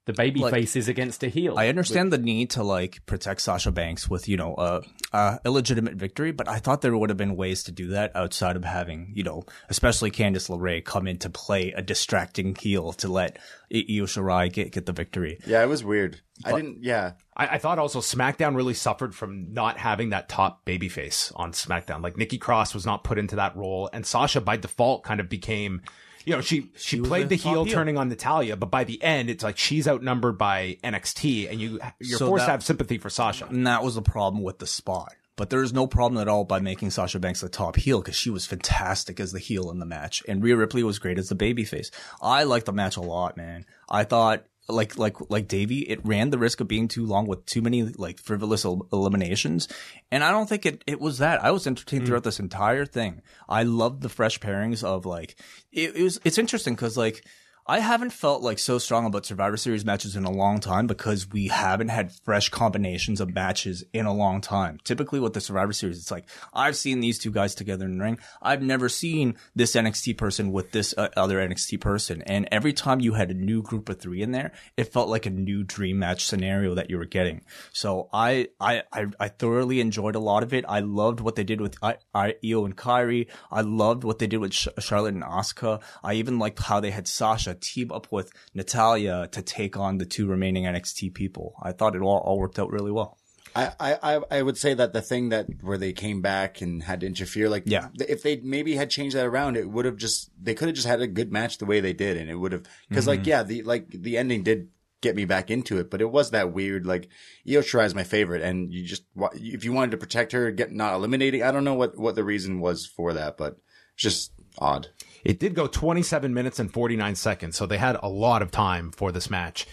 the baby Like- faces against a heel. I understand the need to like protect Sasha Banks with you know a uh, illegitimate victory, but I thought there would have been ways to do that outside of having you know, especially Candice LeRae come in to play a distracting heel to let I- Io Shirai get get the victory. yeah, it was weird. I didn't. Yeah, I, I thought also SmackDown really suffered from not having that top babyface on SmackDown. Like Nikki Cross was not put into that role, and Sasha by default kind of became, you know, she she, was played the the heel heel. turning on Natalya, but by the end, it's like she's outnumbered by NXT, and you you're So forced that- to have sympathy for Sasha. And that was the problem with the spot. But there is no problem at all by making Sasha Banks the top heel because she was fantastic as the heel in the match, and Rhea Ripley was great as the babyface. I liked the match a lot, man. I thought. Like like like Davey, it ran the risk of being too long with too many like frivolous el- eliminations, and I don't think it it was that. I was entertained mm. throughout this entire thing. I loved the fresh pairings of like it, it was. It's interesting because like I haven't felt like so strong about Survivor Series matches in a long time because we haven't had fresh combinations of matches in a long time. Typically with the Survivor Series, it's like, I've seen these two guys together in the ring. I've never seen this NXT person with this uh, other NXT person. And every time you had a new group of three in there, it felt like a new dream match scenario that you were getting. So I, I, I, I thoroughly enjoyed a lot of it. I loved what they did with I, I, Io and Kairi. I loved what they did with Sh- Charlotte and Asuka. I even liked how they had Sasha team up with Natalya to take on the two remaining NXT people. I thought it all, all worked out really well. I, I, I- would say that the thing that where they came back and had to interfere, like, Yeah. if they maybe had changed that around, it would have just, they could have just had a good match the way they did. And it would have, because like, mm-hmm. yeah, the, like, the ending did get me back into it, but it was that weird, like, Io Shirai is my favorite. And you just, if you wanted to protect her, get not eliminating, I don't know what, what the reason was for that, but it's just odd. It did go 27 minutes and 49 seconds, so they had a lot of time for this match.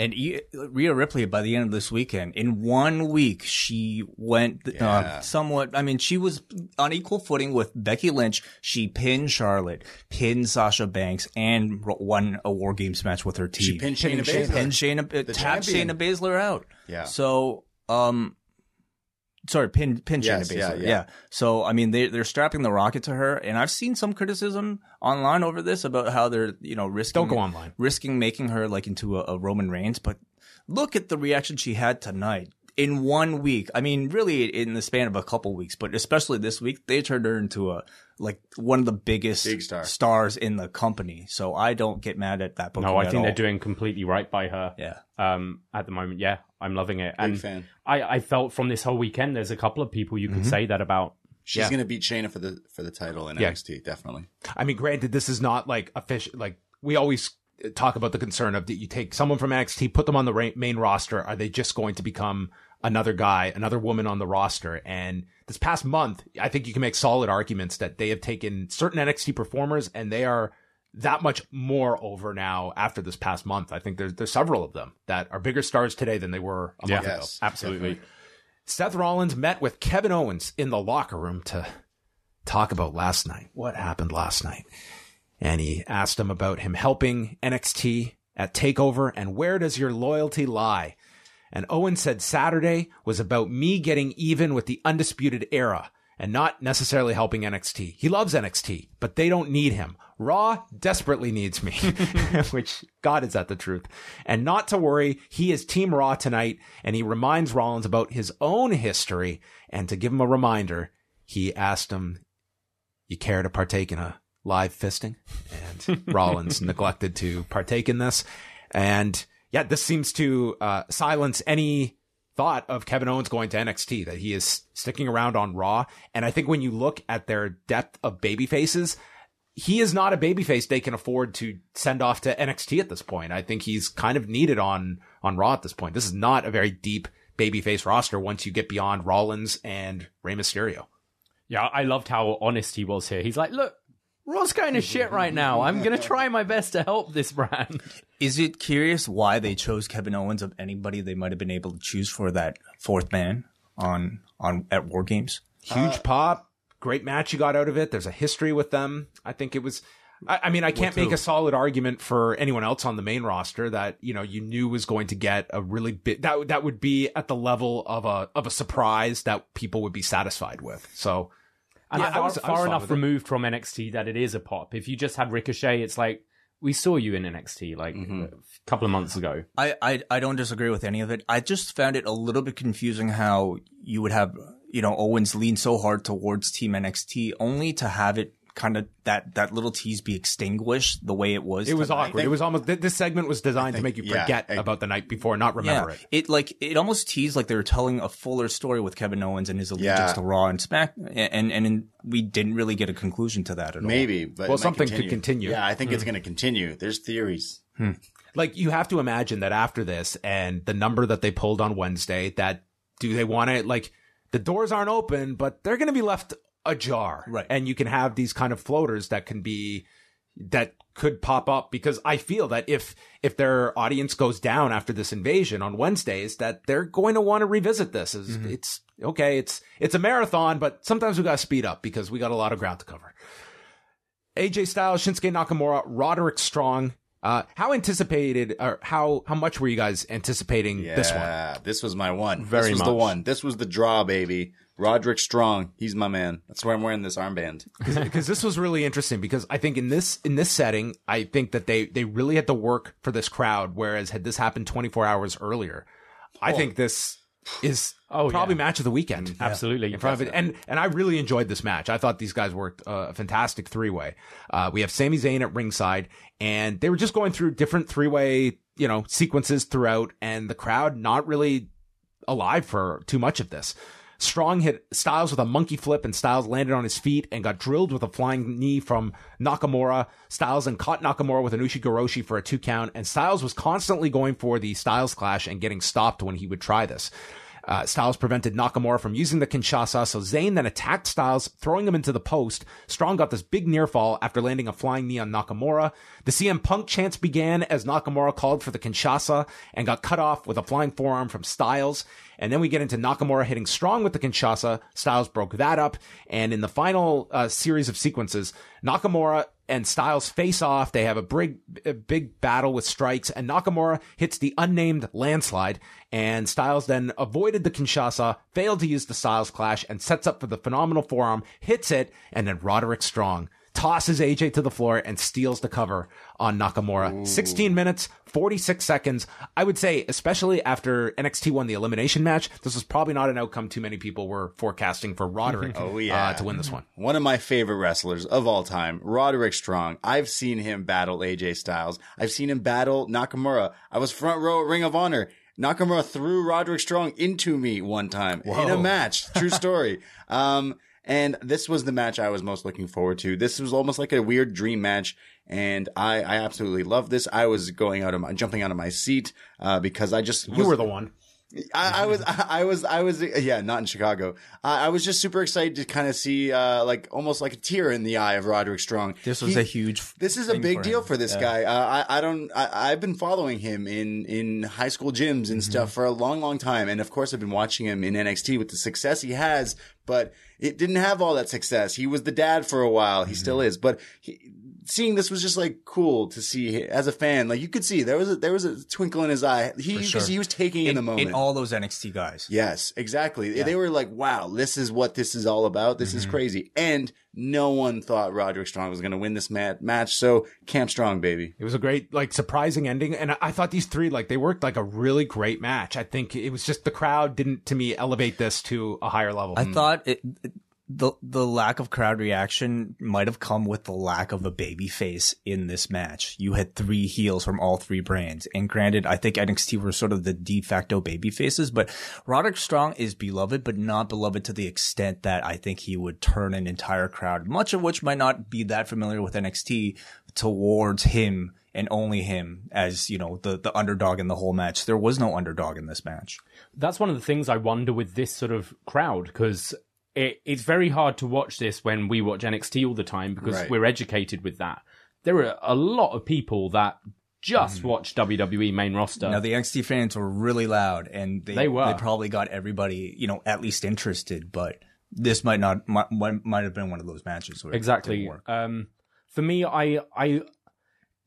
And E- Rhea Ripley, by the end of this weekend, in one week, she went uh, somewhat. I mean, she was on equal footing with Becky Lynch. She pinned Charlotte, pinned Sasha Banks, and won a War Games match with her team. She pinned Shayna She Baszler. pinned Shayna, uh, tapped champion. Shayna Baszler out. Yeah. So, um, sorry, pin pin Shayna Yes, yeah, basically. yeah. So I mean, they they're strapping the rocket to her, and I've seen some criticism online over this about how they're you know risking Don't go online. risking making her like into a, a Roman Reigns, but look at the reaction she had tonight. In one week, I mean, really in the span of a couple weeks, but especially this week, they turned her into a like one of the biggest Big star. stars in the company. So I don't get mad at that. booking No, I at think they're doing completely right by her. Yeah. Um, at the moment, yeah, I'm loving it. Big and fan. I, I felt from this whole weekend, there's a couple of people you could say that about. She's Yeah. going to beat Shayna for the for the title in Yeah. NXT, definitely. I mean, granted, this is not like official. Like we always talk about the concern of that you take someone from NXT, put them on the ra- main roster. Are they just going to become another guy, another woman on the roster? And this past month, I think you can make solid arguments that they have taken certain NXT performers and they are that much more over now after this past month. I think there's there's several of them that are bigger stars today than they were a month ago. Yes, Absolutely. definitely. Seth Rollins met with Kevin Owens in the locker room to talk about last night. What happened last night? And he asked him about him helping NXT at TakeOver and where does your loyalty lie? And Owen said Saturday was about me getting even with the Undisputed Era and not necessarily helping NXT. He loves NXT, but they don't need him. Raw desperately needs me, which God is that the truth. And not to worry, he is Team Raw tonight, and he reminds Rollins about his own history. And to give him a reminder, he asked him, You care to partake in a live fisting? And Rollins neglected to partake in this. And yeah, this seems to uh, silence any thought of Kevin Owens going to NXT, that he is sticking around on Raw. And I think when you look at their depth of baby faces, he is not a babyface they can afford to send off to NXT at this point. I think he's kind of needed on on Raw at this point. This is not a very deep babyface roster once you get beyond Rollins and Rey Mysterio. Yeah, I loved how honest he was here. He's like, look, Raw's going to shit right now. I'm going to try my best to help this brand. Is it curious why they chose Kevin Owens of anybody they might have been able to choose for that fourth man on on at War Games? Huge uh, pop, great match you got out of it. There's a history with them. I think it was. I, I mean, I can't make a solid argument for anyone else on the main roster that you know you knew was going to get a really big that that would be at the level of a of a surprise that people would be satisfied with. So, And Yeah, I far, was- far enough it. removed from NXT that it is a pop. If you just had Ricochet, it's like, we saw you in NXT like Mm-hmm. a couple of months ago. I, I I don't disagree with any of it. I just found it a little bit confusing how you would have you know Owens lean so hard towards Team NXT only to have it kind of that that little tease be extinguished the way it was. it was tonight. awkward. It was almost th- this segment was designed to make you yeah, forget I- about the night before, not remember yeah, it. like it almost teased like they were telling a fuller story with Kevin Owens and his allegiance Yeah. to Raw and Smack, and and, and we didn't really get a conclusion to that at all. Maybe, but Well, might something could continue. Yeah, I think it's hmm. going to continue. There's theories. Hmm. like you have to imagine that after this and the number that they pulled on Wednesday, that do they want to like the doors aren't open, but they're going to be left ajar, Right. And you can have these kind of floaters that can be that could pop up because I feel that if if their audience goes down after this invasion on Wednesdays, that they're going to want to revisit this. As It's okay, it's it's a marathon, but sometimes we got to speed up because we got a lot of ground to cover. AJ Styles, Shinsuke Nakamura, Roderick Strong. Uh, how anticipated or how how much were you guys anticipating Yeah, this one? this was my one. Very this was the one. This was the draw, baby. Roderick Strong. He's my man. That's why I'm wearing this armband. Because this was really interesting. Because I think in this in this setting, I think that they they really had to work for this crowd. Whereas had this happened 24 hours earlier, I think this is Oh, probably yeah. match of the weekend. Absolutely. in front of it. And and I really enjoyed this match. I thought these guys worked uh, a fantastic three way. Uh, we have Sami Zayn at ringside, and they were just going through different three way you know sequences throughout, and the crowd not really alive for too much of this. Strong hit Styles with a monkey flip, and Styles landed on his feet and got drilled with a flying knee from Nakamura. Styles and caught Nakamura with an Ushigoroshi for a two count, and Styles was constantly going for the Styles clash and getting stopped when he would try this. Uh, Styles prevented Nakamura from using the Kinshasa, so Zayn then attacked Styles, throwing him into the post. Strong got this big near fall after landing a flying knee on Nakamura. The CM Punk chance began as Nakamura called for the Kinshasa and got cut off with a flying forearm from Styles. And then we get into Nakamura hitting Strong with the Kinshasa. Styles broke that up. And in the final uh, series of sequences, Nakamura and Styles face off. They have a big, a big battle with strikes and Nakamura hits the unnamed landslide and Styles then avoided the Kinshasa, failed to use the Styles clash and sets up for the phenomenal forearm, hits it, and then Roderick Strong tosses AJ to the floor and steals the cover on Nakamura. Ooh. 16 minutes, 46 seconds. I would say, especially after NXT won the elimination match, this was probably not an outcome too many people were forecasting for Roderick oh, yeah. Uh, to win this one. One of my favorite wrestlers of all time, Roderick Strong. I've seen him battle AJ Styles. I've seen him battle Nakamura. I was front row at Ring of Honor. Nakamura threw Roderick Strong into me one time Whoa. in a match. True story. um, and this was the match I was most looking forward to. This was almost like a weird dream match. And I, I absolutely love this. I was going out of my, jumping out of my seat, uh, because I just, you were the one. I, I, was, I was, I was, yeah, not in Chicago. I, I was just super excited to kind of see, uh, like almost like a tear in the eye of Roderick Strong. This was he, a huge. This is a big for deal for this yeah. guy. Uh, I, I don't, I, have been following him in in high school gyms and mm-hmm. stuff for a long, long time, and of course, I've been watching him in NXT with the success he has. But it didn't have all that success. He was the dad for a while. He mm-hmm. still is, but he, seeing this was just like cool to see as a fan. Like you could see there was a, there was a twinkle in his eye. He sure. he was taking in, in, the moment. In all those NXT guys. Yes, exactly. Yeah. They were like, "Wow, this is what this is all about. This mm-hmm. is crazy." And no one thought Roderick Strong was going to win this mat- match. So Camp Strong, baby. It was a great, like, surprising ending. And I-, I thought these three, like, they worked like a really great match. I think it was just the crowd didn't, to me, elevate this to a higher level. I mm. thought it, the the lack of crowd reaction might have come with the lack of a baby face in this match. You had three heels from all three brands, and granted, I think NXT were sort of the de facto baby faces, but Roderick Strong is beloved, but not beloved to the extent that I think he would turn an entire crowd, much of which might not be that familiar with NXT, towards him and only him as you know the the underdog in the whole match. There was no underdog in this match. That's one of the things I wonder with this sort of crowd because it, it's very hard to watch this when we watch NXT all the time because right. we're educated with that. There are a lot of people that just mm. watch WWE main roster. Now the NXT fans were really loud, and they, they were. They probably got everybody, you know, at least interested. But this might not might, might have been one of those matches. Where exactly. Um, for me, I I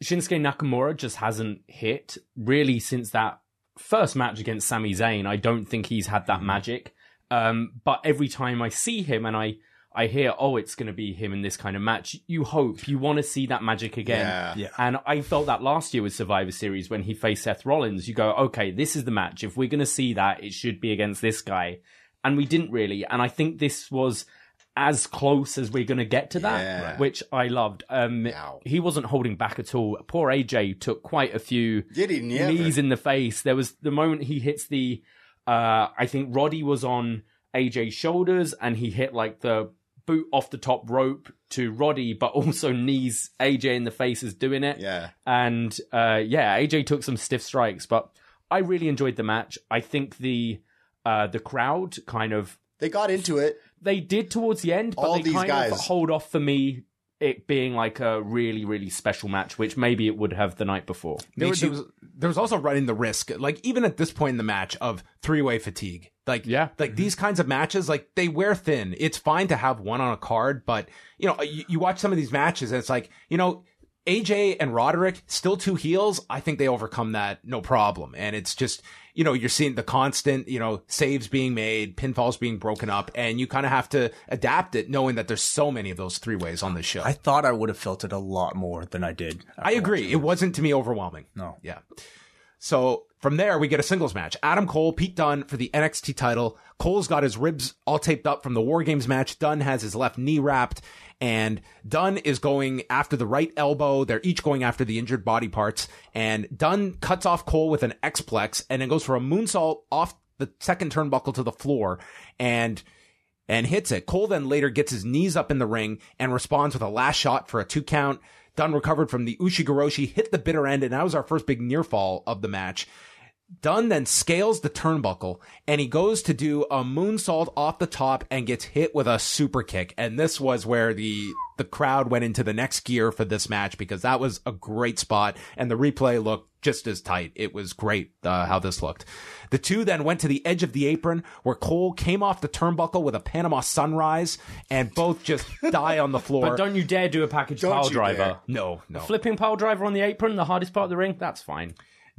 Shinsuke Nakamura just hasn't hit really since that first match against Sami Zayn. I don't think he's had that mm. magic. Um, but every time I see him and I, I hear, oh, it's going to be him in this kind of match. You hope, you want to see that magic again. Yeah. yeah. And I felt that last year with Survivor Series when he faced Seth Rollins. You go, okay, this is the match. If we're going to see that, it should be against this guy. And we didn't really. And I think this was as close as we're going to get to that, yeah. which I loved. Um, he wasn't holding back at all. Poor AJ took quite a few Did he knees in the face. There was the moment he hits the uh, I think Roddy was on AJ's shoulders and he hit like the boot off the top rope to Roddy, but also knees AJ in the face as doing it. Yeah. And uh, yeah, AJ took some stiff strikes, but I really enjoyed the match. I think the uh, the crowd kind of they got into it. They did towards the end, but All they kind guys. of hold off for me it being like a really, really special match, which maybe it would have the night before. There was, there was, there was also running the risk, like even at this point in the match, of three way fatigue. Like, yeah, like mm-hmm. these kinds of matches, like they wear thin. It's fine to have one on a card, but you know, you, you watch some of these matches and it's like, you know, AJ and Roderick, still two heels. I think they overcome that no problem. And it's just, you know, you're seeing the constant, you know, saves being made, pinfalls being broken up, and you kind of have to adapt it knowing that there's so many of those three ways on the show. I thought I would have felt it a lot more than I did. I agree. It wasn't to me overwhelming. No. Yeah. So from there, we get a singles match. Adam Cole, Pete Dunne for the NXT title. Cole's got his ribs all taped up from the War Games match. Dunne has his left knee wrapped and Dunne is going after the right elbow. They're each going after the injured body parts and Dunne cuts off Cole with an X-Plex and then goes for a moonsault off the second turnbuckle to the floor and and hits it. Cole then later gets his knees up in the ring and responds with a last shot for a two count. Dunne recovered from the Ushigoroshi, hit the bitter end, and that was our first big near fall of the match. Dunne then scales the turnbuckle and he goes to do a moonsault off the top and gets hit with a super kick. And this was where the the crowd went into the next gear for this match because that was a great spot and the replay looked just as tight. It was great uh, how this looked. The two then went to the edge of the apron where Cole came off the turnbuckle with a Panama sunrise and both just die on the floor. But don't you dare do a package Don't pile you driver. dare. no, no. Flipping pile driver on the apron, the hardest part of the ring, that's fine.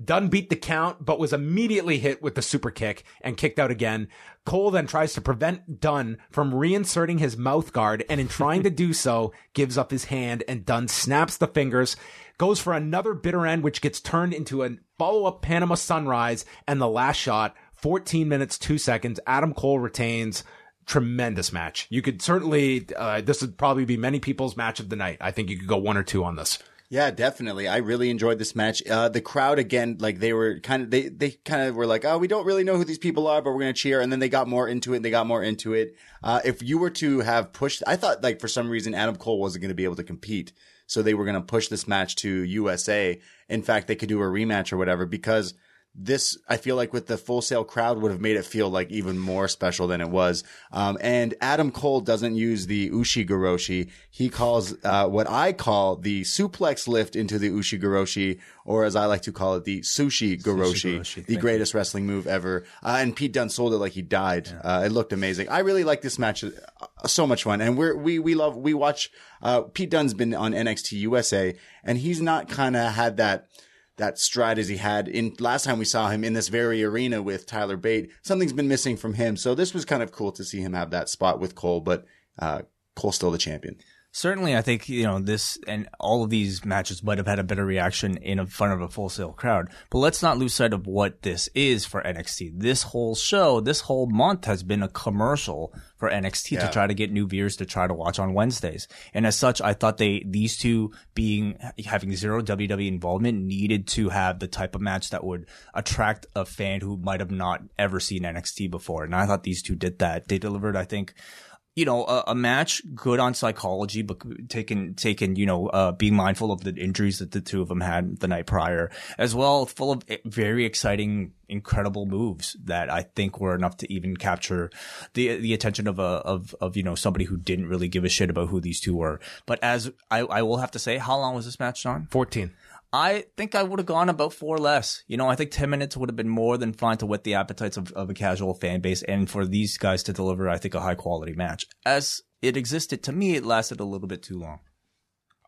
Dunne beat the count, but was immediately hit with the super kick and kicked out again. Cole then tries to prevent Dunne from reinserting his mouth guard, and in trying to do so, gives up his hand, and Dunne snaps the fingers, goes for another bitter end, which gets turned into a follow-up Panama Sunrise, and the last shot, 14 minutes, 2 seconds, Adam Cole retains. Tremendous match. You could certainly, uh, this would probably be many people's match of the night. I think you could go one or two on this. Yeah, definitely. I really enjoyed this match. Uh, the crowd again, like they were kind of, they, they kind of were like, oh, we don't really know who these people are, but we're going to cheer. And then they got more into it and they got more into it. Uh, if you were to have pushed, I thought like for some reason Adam Cole wasn't going to be able to compete. So they were going to push this match to USA. In fact, they could do a rematch or whatever because this, I feel like with the Full Sail crowd would have made it feel like even more special than it was. Um, and Adam Cole doesn't use the Ushigoroshi. He calls, uh, what I call the suplex lift into the Ushigoroshi, or as I like to call it, the Sushi Goroshi, Goroshi, the thank greatest wrestling move ever. Uh, and Pete Dunne sold it like he died. Uh, it looked amazing. I really like this match. Uh, So much fun. And we're, we, we love, we watch, uh, Pete Dunne's been on NXT USA and he's not kind of had that, that stride as he had in last time we saw him in this very arena with Tyler Bate. Something's been missing from him. So this was kind of cool to see him have that spot with Cole, but, uh, Cole's still the champion. Certainly, I think you know this and all of these matches might have had a better reaction in front of a Full Sail crowd. But let's not lose sight of what this is for NXT. This whole show, this whole month has been a commercial for NXT Yeah. to try to get new viewers to try to watch on Wednesdays. And as such, I thought they these two being having zero WWE involvement needed to have the type of match that would attract a fan who might have not ever seen NXT before. And I thought these two did that. They delivered, I think you know, a, a match good on psychology, but taking, taking, you know, uh, being mindful of the injuries that the two of them had the night prior, as well, full of very exciting, incredible moves that I think were enough to even capture the, the attention of a, of, of, you know, somebody who didn't really give a shit about who these two were. But as I, I will have to say, how long was this match, John? 14. I think I would have gone about four less. You know, I think 10 minutes would have been more than fine to whet the appetites of, of a casual fan base and for these guys to deliver, I think, a high quality match. As it existed, to me, it lasted a little bit too long.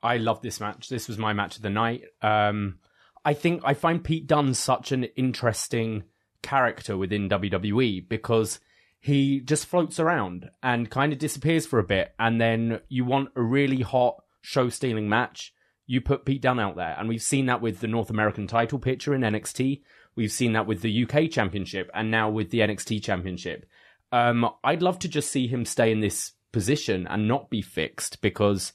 I love this match. This was my match of the night. Um, I think I find Pete Dunne such an interesting character within WWE because he just floats around and kind of disappears for a bit. And then you want a really hot show stealing match. You put Pete Dunne out there. And we've seen that with the North American title picture in NXT. We've seen that with the UK championship and now with the NXT championship. Um, I'd love to just see him stay in this position and not be fixed because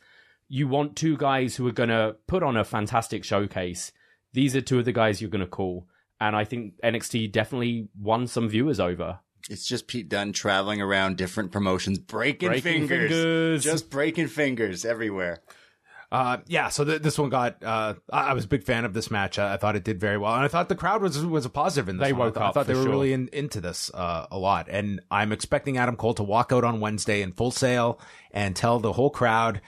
you want two guys who are going to put on a fantastic showcase. These are two of the guys you're going to call. And I think NXT definitely won some viewers over. It's just Pete Dunne traveling around different promotions, breaking, Breaking fingers, fingers. just breaking fingers everywhere. Uh, yeah, so th- this one got. Uh, I-, I was a big fan of this match. I-, I thought it did very well, and I thought the crowd was was a positive in this. They one. I woke thought- I up thought they were sure. really in, into this uh, a lot, and I'm expecting Adam Cole to walk out on Wednesday in full sail and tell the whole crowd.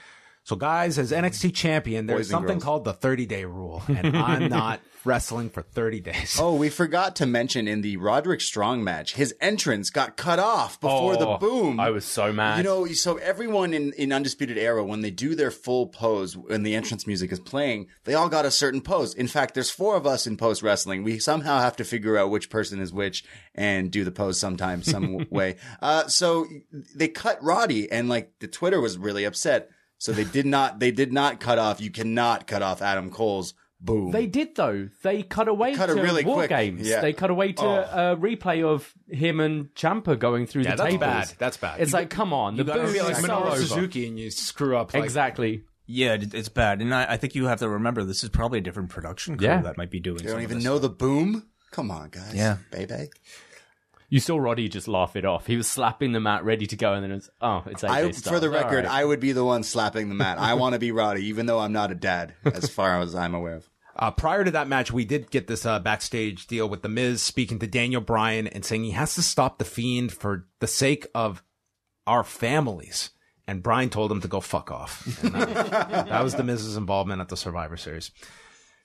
So, guys, as NXT champion, there's Boys something girls. called the 30 day rule, and I'm not wrestling for 30 days. Oh, we forgot to mention in the Roderick Strong match, his entrance got cut off before the Oh, boom. I was so mad. You know, so everyone in, in Undisputed Era, when they do their full pose, when the entrance music is playing, they all got a certain pose. In fact, there's four of us in post wrestling. We somehow have to figure out which person is which and do the pose sometime, some way. Uh, so they cut Roddy and like the Twitter was really upset. So they did not, they did not cut off, you cannot cut off Adam Cole's boom. They did though. They cut away Cut to really War quick. Games. Yeah. They cut away to Oh. a replay of him and Ciampa going through yeah, the that's tables. bad. That's bad. It's You- like, come on, the you gotta boom be is like so Minoru over. Suzuki and you screw up. Like, Exactly. Yeah, it's bad. And I, I think you have to remember this is probably a different production crew Yeah. that might be doing They some don't even this know the boom. Come on, guys. Yeah. Baby. You saw Roddy just laugh it off. He was slapping the mat, ready to go, and then it's oh, it's AJ I, Styles. for the record, right. I would be the one slapping the mat. I want to be Roddy, even though I'm not a dad, as far as I'm aware of. Uh, prior to that match, we did get this uh, backstage deal with The Miz speaking to Daniel Bryan and saying he has to stop The Fiend for the sake of our families. And Bryan told him to go fuck off. And that, that was The Miz's involvement at the Survivor Series.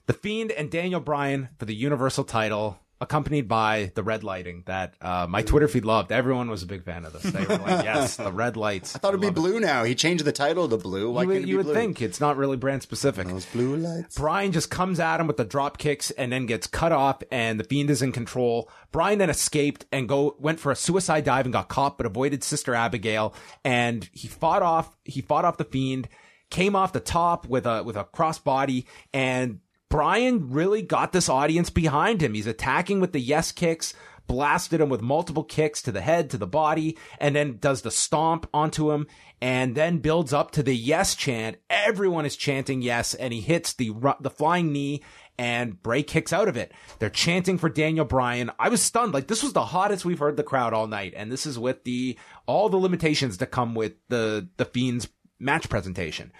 The Fiend and Daniel Bryan for the Universal title, accompanied by the red lighting that uh, my Twitter feed loved. Everyone was a big fan of this. They were like, yes, the red lights. I thought it'd be Love it. blue now. He changed the title to blue. Why You, would- you would blue? think it's not really brand specific. Those blue lights. Bryan just comes at him with the drop kicks and then gets cut off and the fiend is in control. Bryan then escaped and go went for a suicide dive and got caught but avoided Sister Abigail and he fought off he fought off the fiend, came off the top with a with a crossbody and Bryan really got this audience behind him. He's attacking with the yes kicks, blasted him with multiple kicks to the head, to the body, and then does the stomp onto him, and then builds up to the yes chant. Everyone is chanting yes, and he hits the the flying knee, and Bray kicks out of it. They're chanting for Daniel Bryan. I was stunned. Like this was the hottest we've heard the crowd all night, and this is with the all the limitations that come with the the Fiend's match presentation.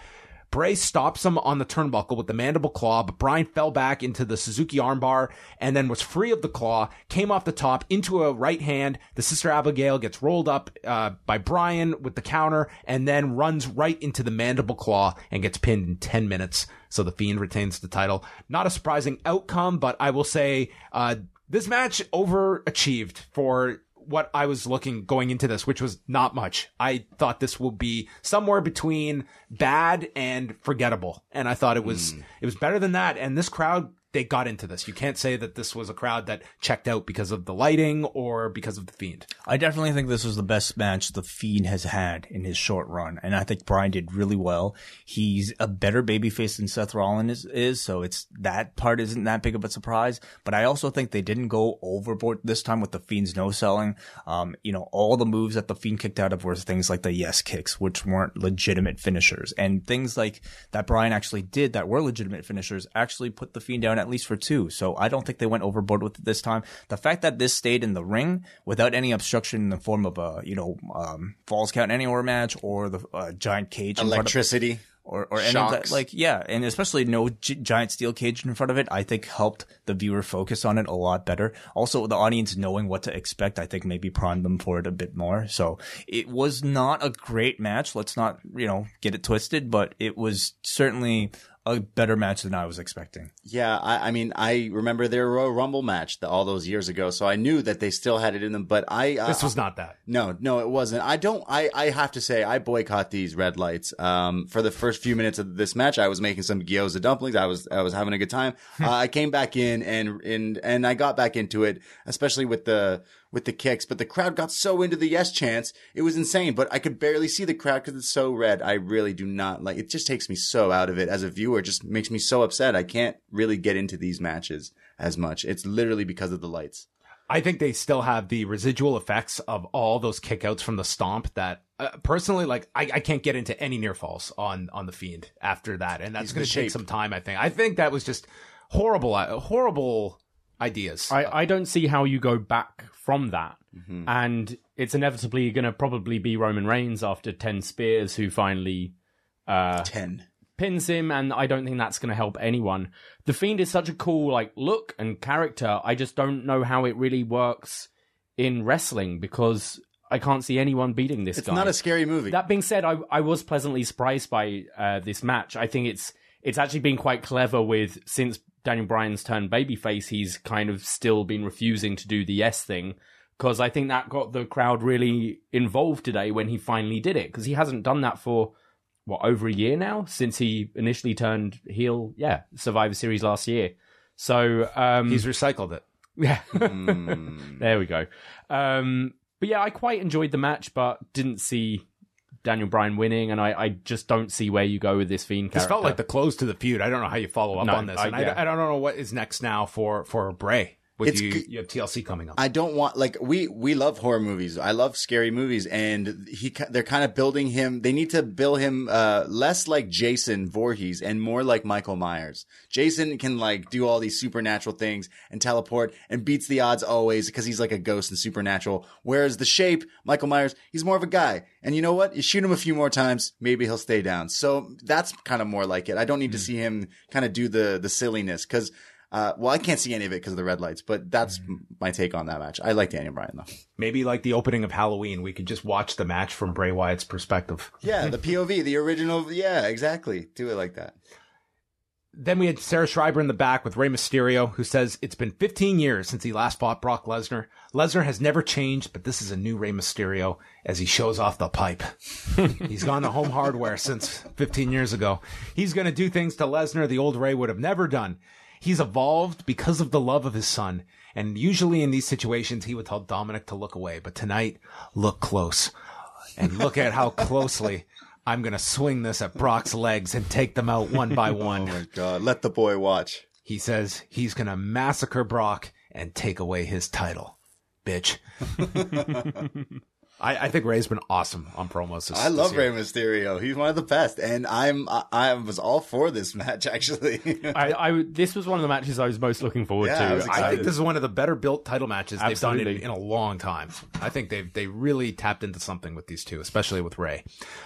Bray stops him on the turnbuckle with the mandible claw, but Bryan fell back into the Suzuki armbar and then was free of the claw, came off the top into a right hand. The Sister Abigail gets rolled up uh, by Bryan with the counter and then runs right into the mandible claw and gets pinned in 10 minutes. So the Fiend retains the title. Not a surprising outcome, but I will say uh, this match overachieved for what I was looking going into this, which was not much. I thought this will be somewhere between bad and forgettable. And I thought it was, hmm. it was better than that. And this crowd, they got into this. You can't say that this was a crowd that checked out because of the lighting or because of the fiend. I definitely think this was the best match the Fiend has had in his short run, and I think Bryan did really well. He's a better babyface than Seth Rollins is, is, so it's that part isn't that big of a surprise. But I also think they didn't go overboard this time with the Fiend's no selling. Um, you know, all the moves that the Fiend kicked out of were things like the yes kicks, which weren't legitimate finishers, and things like that Bryan actually did that were legitimate finishers actually put the Fiend down at least for two. So I don't think they went overboard with it this time. The fact that this stayed in the ring without any obstruction in the form of a you know um, falls count anywhere match or the uh, giant cage in of, Electricity. or or any of that like yeah, and especially no gi- giant steel cage in front of it. I think helped the viewer focus on it a lot better. Also, the audience knowing what to expect, I think maybe primed them for it a bit more. So it was not a great match. Let's not you know get it twisted, but it was certainly a better match than I was expecting. Yeah, I, I mean, I remember their Royal Rumble match the, all those years ago, so I knew that they still had it in them. But I, uh, This was not that. no, no, it wasn't. I don't. I, I have to say, I boycott these red lights. Um, for the first few minutes of this match, I was making some gyoza dumplings. I was, I was having a good time. uh, I came back in and and and I got back into it, especially with the with the kicks. But the crowd got so into the yes chants, it was insane. But I could barely see the crowd because it's so red. I really do not like. It just takes me so out of it as a viewer. It just makes me so upset. I can't really get into these matches as much. It's literally because of the lights. I think they still have the residual effects of all those kickouts from the stomp that uh, personally, like I, I can't get into any near falls on, on the fiend after that. And that's going to take some time. I think, I think that was just horrible, uh, horrible ideas. I, I don't see how you go back from that. Mm-hmm. And it's inevitably going to probably be Roman Reigns after 10 spears who finally uh, Ten. pins him. And I don't think that's going to help anyone. The Fiend is such a cool like look and character. I just don't know how it really works in wrestling because I can't see anyone beating this It's guy. It's not a scary movie. That being said, I I was pleasantly surprised by uh, this match. I think it's it's actually been quite clever with since Daniel Bryan's turned babyface, he's kind of still been refusing to do the yes thing because I think that got the crowd really involved today when he finally did it because he hasn't done that for what over a year now since he initially turned heel. Yeah, Survivor Series last year. So um, He's recycled it. yeah. Mm. there we go. Um, but yeah, I quite enjoyed the match, but didn't see Daniel Bryan winning, and I, I just don't see where you go with this Fiend This character. felt like the close to the feud. I don't know how you follow up No, on this. I- and I, yeah. I don't know what is next now for, for Bray. With It's you. You have TLC coming up. I don't want like we we love horror movies. I love scary movies, and he they're kind of building him. They need to build him uh, less like Jason Voorhees and more like Michael Myers. Jason can like do all these supernatural things and teleport and beats the odds always because he's like a ghost and supernatural. Whereas the shape, Michael Myers, he's more of a guy. And you know what? You shoot him a few more times, maybe he'll stay down. So that's kind of more like it. I don't need to see him kind of do the the silliness because. Uh, well, I can't see any of it because of the red lights, but that's m- my take on that match. I like Daniel Bryan though. Maybe like the opening of Halloween, we could just watch the match from Bray Wyatt's perspective. Yeah, the POV, the original. Yeah, exactly. Do it like that. Then we had Sarah Schreiber in the back with Rey Mysterio, who says it's been 15 years since he last fought Brock Lesnar. Lesnar has never changed, but this is a new Rey Mysterio as he shows off the pipe. He's gone to home hardware since 15 years ago. He's going to do things to Lesnar the old Rey would have never done. He's evolved because of the love of his son. And usually in these situations, he would tell Dominic to look away. But tonight, look close and look at how closely I'm going to swing this at Brock's legs and take them out one by one. Oh my god, let the boy watch. He says he's going to massacre Brock and take away his title. Bitch. I, I think Rey's been awesome on promos. This, I love this Rey. Mysterio. He's one of the best, and I'm I, I was all for this match actually. I, I this was one of the matches I was most looking forward Yeah, to. I was I think this is one of the better built title matches they've done in, in a long time. I think they've they really tapped into something with these two, especially with Rey.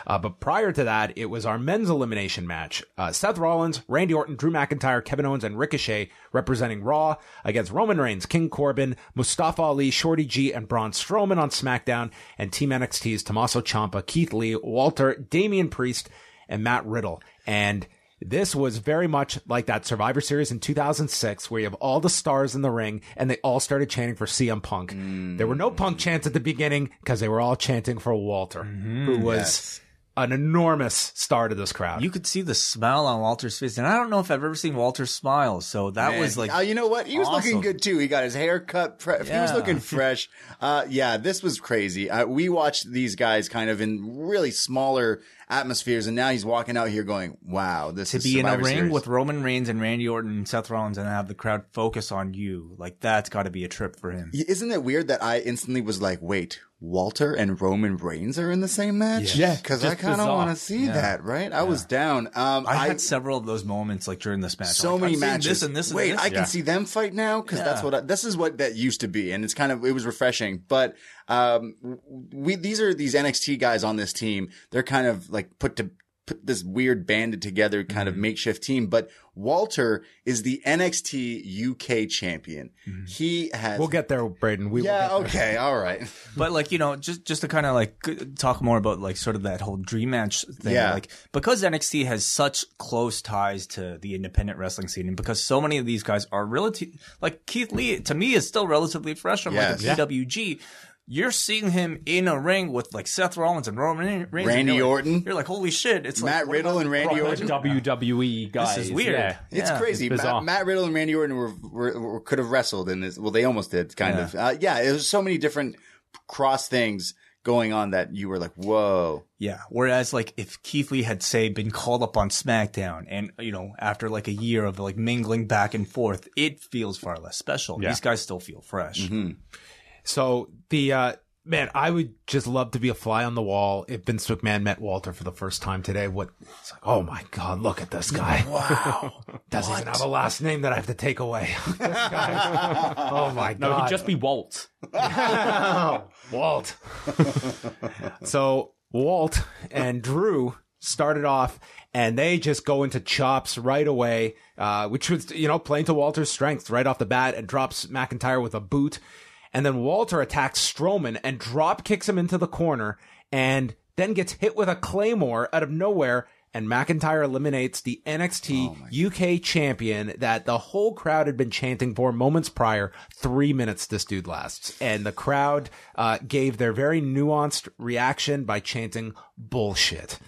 Uh, but prior to that, it was our men's elimination match: uh, Seth Rollins, Randy Orton, Drew McIntyre, Kevin Owens, and Ricochet representing Raw against Roman Reigns, King Corbin, Mustafa Ali, Shorty G, and Braun Strowman on SmackDown, and Team NXT's Tommaso Ciampa, Keith Lee, Walter, Damian Priest, and Matt Riddle. And this was very much like that Survivor Series in 2006, where you have all the stars in the ring and they all started chanting for CM Punk. There were no Punk chants at the beginning because they were all chanting for Walter, who mm-hmm. was Yes. An enormous star to this crowd. You could see the smile on Walter's face, and I don't know if I've ever seen Walter smile. So that Man, was like, oh, you know what? He was looking good too. He got his hair cut. Pre- He was looking fresh. Uh, yeah, this was crazy. Uh, we watched these guys kind of in really smaller atmospheres, and now he's walking out here going, "Wow, this to is be in a Survivor ring Series. with Roman Reigns and Randy Orton and Seth Rollins and have the crowd focus on you. Like that's got to be a trip for him. Isn't it weird that I instantly was like, wait, Walter and Roman Reigns are in the same match? Yeah, Because I kind of want to see Yeah. that, right? I was down. Um, I, had several of those moments like during this match. so Like, many I'm matches. This and this. And Wait, this. I can see them fight now because that's what I, this is what that used to be, and it's kind of it was refreshing. But um, we these are these NXT guys on this team. They're kind of like put to put this weird banded together kind Mm-hmm. of makeshift team. But Walter is the NXT UK champion. Mm-hmm. He has. we'll get there, Braden. We yeah. will get there. Okay. All right. But like you know, just just to kind of like talk more about like sort of that whole dream match thing. Yeah. Like because NXT has such close ties to the independent wrestling scene, and because so many of these guys are relative, like Keith Lee to me is still relatively fresh from Yes. like a PWG. You're seeing him in a ring with like Seth Rollins and Roman Reigns. and Randy you're like- Orton. You're like, holy shit! It's Matt like, Riddle about and Randy Brock Orton. Lesnar? WWE guys. This is weird. Yeah. It's Yeah, crazy. it's. Matt, Matt Riddle and Randy Orton were, were, were could have wrestled in this. Well, they almost did, kind Yeah. of. Uh, yeah, it was so many different cross things going on that you were like, "Whoa!" Yeah. Whereas, like, if Keith Lee had, say, been called up on SmackDown and, you know, after like a year of like mingling back and forth, it feels far less special. Yeah. These guys still feel fresh. So the uh man, I would just love to be a fly on the wall if Vince McMahon met Walter for the first time today. What it's like, oh my god, look at this guy. Wow. Doesn't even have a last name that I have to take away. Oh my god! No, god. he'd just be Walt. Walt. so Walt and Drew started off and they just go into chops right away, uh, which was, you know, playing to Walter's strengths right off the bat and drops McIntyre with a boot. And then Walter attacks Strowman and drop kicks him into the corner and then gets hit with a claymore out of nowhere. And McIntyre eliminates the NXT UK champion that the whole crowd had been chanting for moments prior. Three minutes this dude lasts. And the crowd uh, gave their very nuanced reaction by chanting bullshit.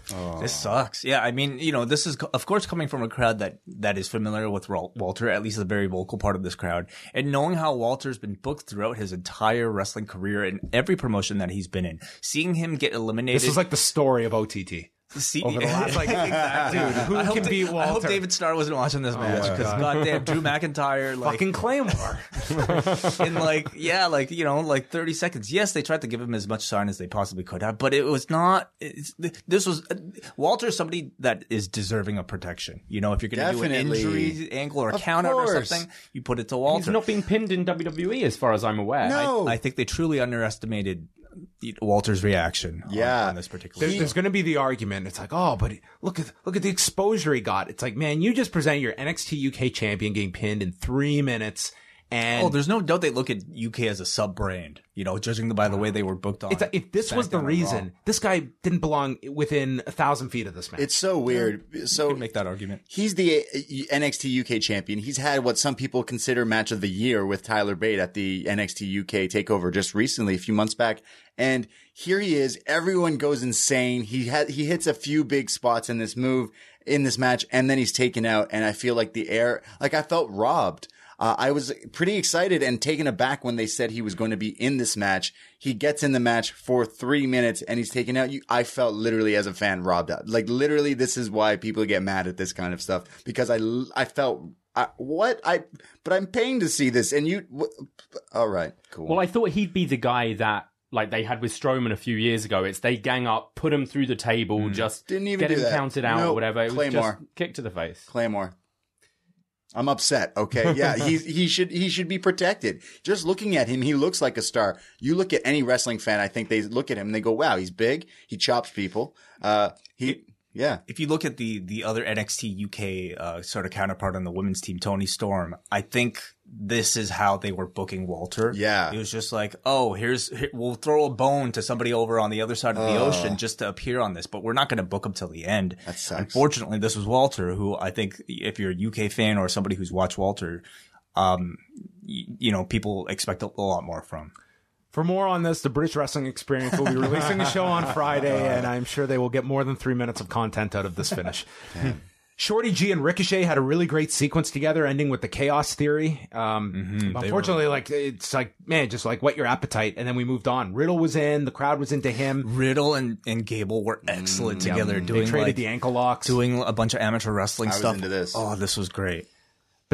This sucks. Yeah. I mean, you know, this is, of course, coming from a crowd that, that is familiar with Walter, at least the very vocal part of this crowd. And knowing how Walter's been booked throughout his entire wrestling career in every promotion that he's been in, seeing him get eliminated. This is like the story of OTT. See, Over the last, like exactly. Dude, who I hope can Da- beat I hope David Starr wasn't watching this oh match my because God. goddamn Drew McIntyre, like Fucking Claymore. in like yeah, like you know, like thirty seconds. Yes, they tried to give him as much sign as they possibly could have, but it was not. It's, this was Walter, is somebody that is deserving of protection. You know, if you're going to do an Definitely. injury angle or a Of count out or something, you put it to Walter. He's not being pinned in WWE, as far as I'm aware. No. I think they truly underestimated Walter's reaction. Yeah. on, this particular. There- there's going to be the argument. It's like, oh, but look at look at the exposure he got. It's like, man, you just present your NXT UK champion getting pinned in three minutes, and Oh, there's no doubt they look at UK as a sub brand. You know, judging by the way they were booked on. it's like, if this was the SmackDown or reason, this guy didn't belong within a thousand feet of this match. It's so weird. So could make that argument. He's the uh, NXT UK champion. He's had what some people consider match of the year with Tyler Bate at the NXT UK takeover just recently, a few months back. And here he is. Everyone goes insane. He had, he hits a few big spots in this move, in this match, and then he's taken out. And I feel like the air, like I felt robbed. Uh, I was pretty excited and taken aback when they said he was going to be in this match. He gets in the match for three minutes and he's taken out. You, I felt literally as a fan robbed out. Like literally, this is why people get mad at this kind of stuff because I, I felt I, what I, but I'm paying to see this and you. wh- all right, cool. Well, I thought he'd be the guy that like they had with Strowman a few years ago. It's they gang up, put him through the table, just Didn't even get him that. counted out Nope. or whatever. It was Claymore. just kick to the face. Claymore. I'm upset. Okay. Yeah. He, he should, he should be protected. Just looking at him, he looks like a star. You look at any wrestling fan, I think they look at him and they go, wow, he's big. He chops people. Uh, he, yeah. if you look at the the other NXT UK uh, sort of counterpart on the women's team, Toni Storm, I think this is how they were booking Walter. Yeah. it was just like, oh, here's here, we'll throw a bone to somebody over on the other side of the ocean just to appear on this, but we're not going to book him till the end. That sucks. Unfortunately, this was Walter, who I think if you're a UK fan or somebody who's watched Walter, um, y- you know, people expect a, a lot more from. For more on this, the British Wrestling Experience will be releasing a show on Friday, and I'm sure they will get more than three minutes of content out of this finish. Shorty G and Ricochet had a really great sequence together, ending with the chaos theory. Um, unfortunately, like it's like man, just like whet your appetite, and then we moved on. Riddle was in, the crowd was into him. Riddle and, and Gable were excellent together, They doing traded like, the ankle locks. doing a bunch of amateur wrestling I was stuff. into this. Oh, this was great.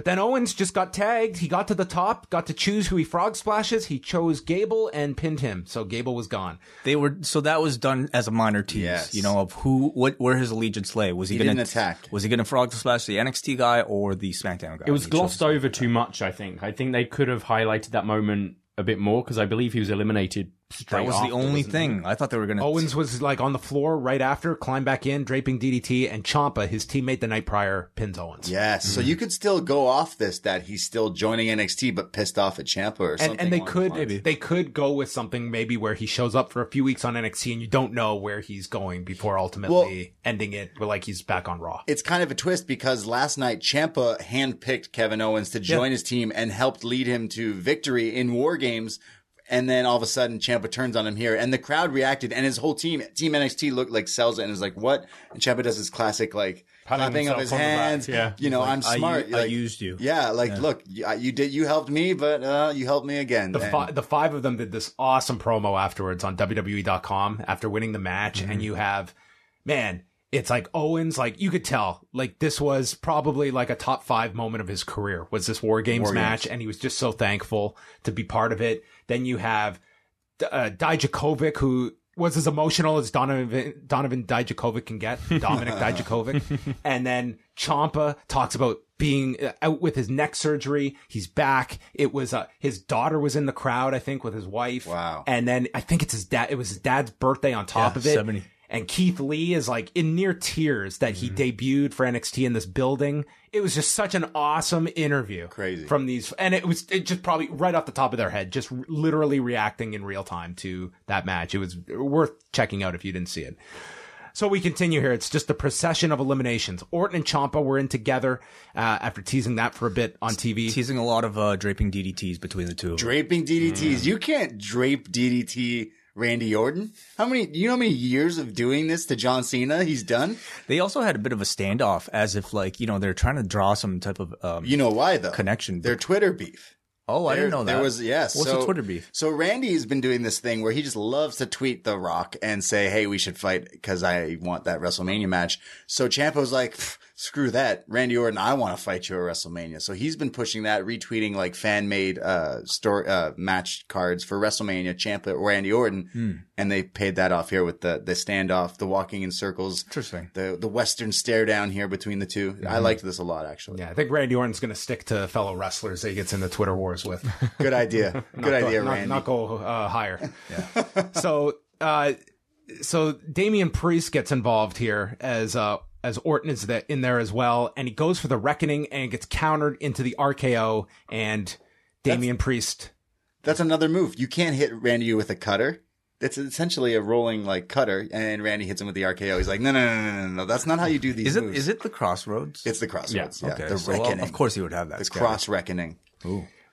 But then Owens just got tagged. He got to the top, got to choose who he frog splashes. He chose Gable and pinned him. So Gable was gone. They were so that was done as a minor tease, Yes. you know, of who what where his allegiance lay. Was he, He going to attack. Was he going to frog splash the NXT guy or the SmackDown guy? It was glossed over too much. I think. I think they could have highlighted that moment a bit more because I believe he was eliminated. Straight That was the only wasn't thing. I thought they were going to. Owens was like on the floor right after, climbed back in, draping DDT, and Ciampa, his teammate the night prior, pins Owens. Yes. Mm-hmm. So you could still go off this that he's still joining NXT, but pissed off at Ciampa or something. And, and they could those lines. they could go with something maybe where he shows up for a few weeks on NXT and you don't know where he's going before ultimately Well- ending it with like he's back on Raw. it's kind of a twist because last night Ciampa handpicked Kevin Owens to join his team and helped lead him to victory in War Games. And then all of a sudden, Ciampa turns on him here, and the crowd reacted, and his whole team, Team NXT, looked like sells it and is like, "What?" And Ciampa does his classic like Patting clapping of his on the back, hands. yeah. You know, I'm smart. I, like, used you. Yeah, like look, you, you did, you helped me, but uh, you helped me again. The, And- fi- the five of them did this awesome promo afterwards on WWE.com after winning the match, Mm-hmm. and you have, man, it's like Owens, like you could tell, like this was probably like a top five moment of his career was this War Games War match, Games. and he was just so thankful to be part of it. Then you have uh, Dijakovic, who was as emotional as Donovan Donovan Dijakovic can get, Dominic Dijakovic, and then Ciampa talks about being uh, out with his neck surgery. He's back. It was uh, his daughter was in the crowd, I think, with his wife. Wow. And then I think it's his dad. It was his dad's birthday on top Yeah, of it. 70. And Keith Lee is like in near tears that he debuted for NXT in this building. It was just such an awesome interview. Crazy. From these, and it was it just probably right off the top of their head, just r- literally reacting in real time to that match. It was worth checking out if you didn't see it. So we continue here. It's just a procession of eliminations. Orton and Ciampa were in together uh, after teasing that for a bit on TV. teasing a lot of uh, draping DDTs between the two. of them. draping Mm. DDTs. You can't drape DDT Randy Orton. How many? You know how many years of doing this to John Cena he's done? They also had a bit of a standoff, as if like you know they're trying to draw some type of um, You know why though? connection. Their Twitter beef. Oh, I didn't know that. There was yes. What's so, the Twitter beef? So Randy has been doing this thing where he just loves to tweet The Rock and say, "Hey, we should fight because I want that WrestleMania match." So Ciampa's like, "Pff, "Screw that, Randy Orton! I want to fight you at WrestleMania." So he's been pushing that, retweeting like fan made uh story uh match cards for WrestleMania. Ciampa Randy Orton, Hmm. and they paid that off here with the the standoff, the walking in circles, Interesting. the the Western stare down here between the 2 I liked this a lot actually. Yeah, I think Randy Orton's going to stick to fellow wrestlers that he gets into Twitter wars with. Good idea. Good idea, not, Randy. Not go uh, higher. Yeah. so, uh, so Damian Priest gets involved here as uh, as Orton is the, in there as well, and he goes for the Reckoning and gets countered into the RKO, and Damian Priest. That's another move. You can't hit Randy with a cutter. It's essentially a rolling like cutter, and Randy hits him with the RKO. He's like, no, no, no, no, no, no. That's not how you do these Is it moves. is it the crossroads? It's the crossroads. Yeah, okay. the so, well, reckoning. of course he would have that. the scattered. cross reckoning.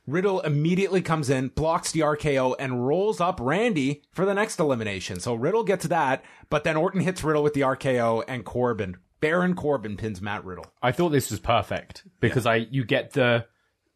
Riddle immediately comes in, blocks the RKO, and rolls up Randy for the next elimination. So Riddle gets that, but then Orton hits Riddle with the RKO, and Corbin, Baron Corbin, pins Matt Riddle. I thought this was perfect because I you get the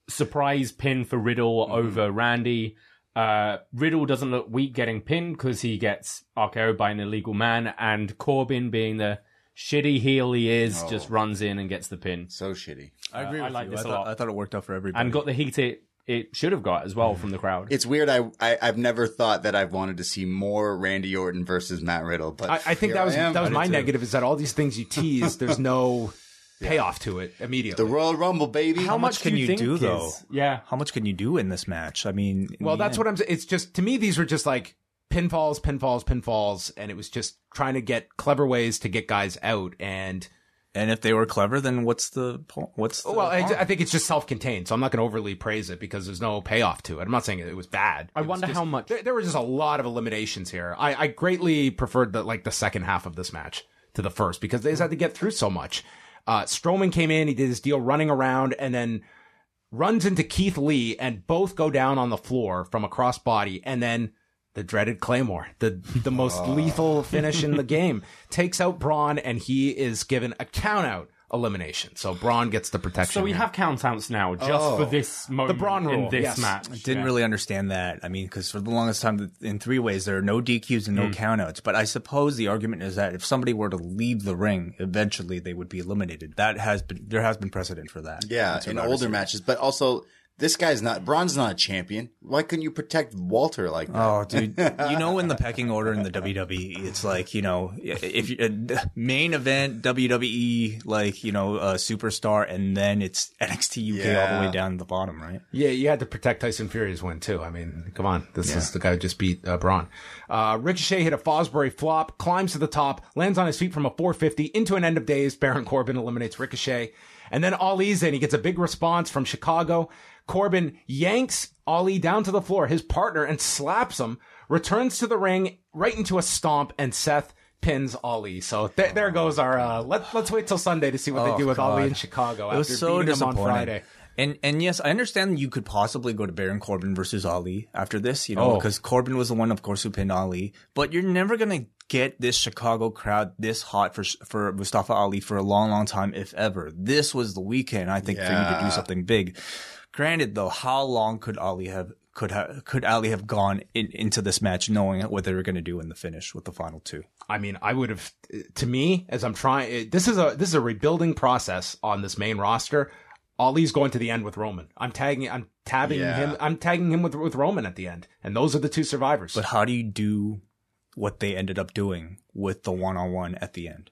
surprise pin for Riddle over Randy. Uh, Riddle doesn't look weak getting pinned because he gets RKO by an illegal man, and Corbin, being the shitty heel he is, just runs in and gets the pin So shitty. I agree I like you. this I a thought, lot. I thought it worked out for everybody. and got the heat it it should have got as well from the crowd. It's weird. I, I I've never thought that I've wanted to see more Randy Orton versus Matt Riddle, but I, I think here that was that was my too. negative is that all these things you tease, there's no payoff to it immediately. The Royal Rumble, baby. How much can you think do, is- though? Yeah, How much can you do in this match? I mean, well, that's end- what I'm. saying. It's just to me these were just like pinfalls, pinfalls, pinfalls, and it was just trying to get clever ways to get guys out and. And if they were clever, then what's the po- what's the Well, I. I think it's just self-contained, so I'm not going to overly praise it because there's no payoff to it. I'm not saying it was bad. I It wonder just- how much- There, there were just a lot of eliminations here. I, I greatly preferred the like the second half of this match to the first because they just had to get through so much. Uh, Strowman came in, he did his deal running around, and then runs into Keith Lee, and both go down on the floor from a crossbody, and then. The dreaded Claymore, the the most oh. lethal finish in the game, takes out Braun, and he is given a count out elimination. So Braun gets the protection. so we here. have countouts now just for oh. this moment Braun in this yes. match. I didn't Yeah. really understand that. I mean, because for the longest time in three ways, there are no DQs and no hmm. countouts. But I suppose the argument is that if somebody were to leave the ring, eventually they would be eliminated. That has been there has been precedent for that. Yeah, in older matches, but also this guy's not Braun's not a champion. Why couldn't you protect Walter like that? Oh, dude! You know, in the pecking order in the WWE, it's like you know, if you uh, main event WWE, like you know, a superstar, and then it's NXT UK all the way down to the bottom, right? Yeah, you had to protect Tyson Fury's win too. I mean, come on, this is the guy who just beat uh, Braun. Uh, Ricochet hit a Fosbury flop, climbs to the top, lands on his feet from a 450 into an end of days. Baron Corbin eliminates Ricochet, and then Ali's in. He gets a big response from Chicago. Corbin yanks Ali down to the floor, his partner, and slaps him. Returns to the ring right into a stomp, and Seth pins Ali. So th- there goes our. Uh, let, let's wait till Sunday to see what they Oh, do with Ali in Chicago It was after so beating him on disappointing. Friday. And and yes, I understand you could possibly go to Baron Corbin versus Ali after this, you know, Oh. because Corbin was the one, of course, who pinned Ali. But you're never gonna get this Chicago crowd this hot for for Mustafa Ali for a long, long time, if ever. This was the weekend, I think, for you to do something big. Granted, though, how long could Ali have could have could Ali have gone in, into this match knowing what they were going to do in the finish with the final two? I mean, I would have. To me, as I'm trying, this is a this is a rebuilding process on this main roster. Ali's going to the end with Roman. I'm tagging. I'm tabbing Yeah. him. I'm tagging him with with Roman at the end, and those are the two survivors. But how do you do what they ended up doing with the one on one at the end?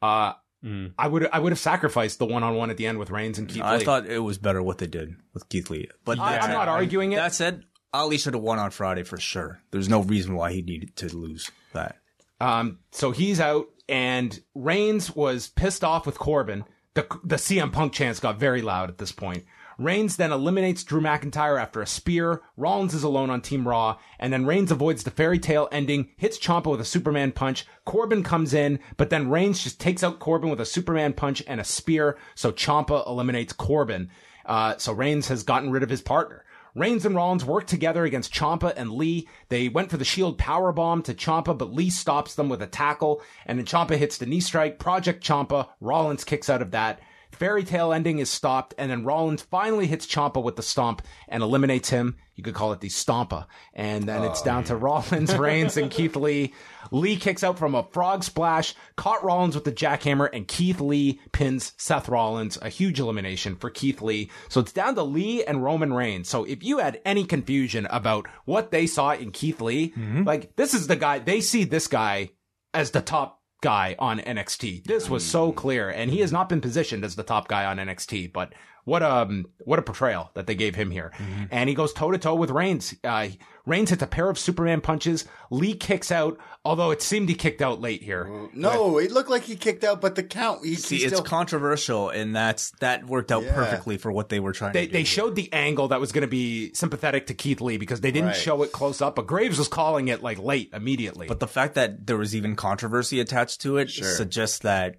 uh, Mm. I would I would have sacrificed the one on one at the end with Reigns and Keith Lee. I Lee. thought it was better what they did with Keith Lee. But I, that I'm not arguing it. That said, Ali should have won on Friday for sure. There's no reason why he needed to lose that. Um, so he's out, and Reigns was pissed off with Corbin. The the CM Punk chants got very loud at this point. Reigns then eliminates Drew McIntyre after a spear. Rollins is alone on Team Raw, and then Reigns avoids the fairy tale ending, hits Ciampa with a Superman punch. Corbin comes in, but then Reigns just takes out Corbin with a Superman punch and a spear. So Ciampa eliminates Corbin. Uh, so Reigns has gotten rid of his partner. Reigns and Rollins work together against Ciampa and Lee. They went for the Shield power bomb to Ciampa, but Lee stops them with a tackle, and then Ciampa hits the knee strike. Project Ciampa. Rollins kicks out of that. Fairy tale ending is stopped, and then Rollins finally hits Ciampa with the stomp and eliminates him. You could call it the stompa. And then it's down to oh. Rollins, Reigns, and Keith Lee. Lee kicks out from a frog splash, caught Rollins with the jackhammer, and Keith Lee pins Seth Rollins. A huge elimination for Keith Lee. So it's down to Lee and Roman Reigns. So if you had any confusion about what they saw in Keith Lee, mm-hmm. like this is the guy, they see this guy as the top guy on NXT. This was so mm-hmm. clear, and he has not been positioned as the top guy on NXT, but what um what a portrayal that they gave him here. And he goes toe to toe with Reigns. Uh, Reigns hits a pair of Superman punches. Lee kicks out, although it seemed he kicked out late here. No, it looked like he kicked out, but the count. He, See, he it's controversial, and that's that worked out Yeah. perfectly for what they were trying They, to do. they showed the angle that was going to be sympathetic to Keith Lee because they didn't Right. show it close up, but Graves was calling it like late immediately. But the fact that there was even controversy attached to it Sure. suggests that,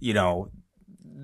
you know,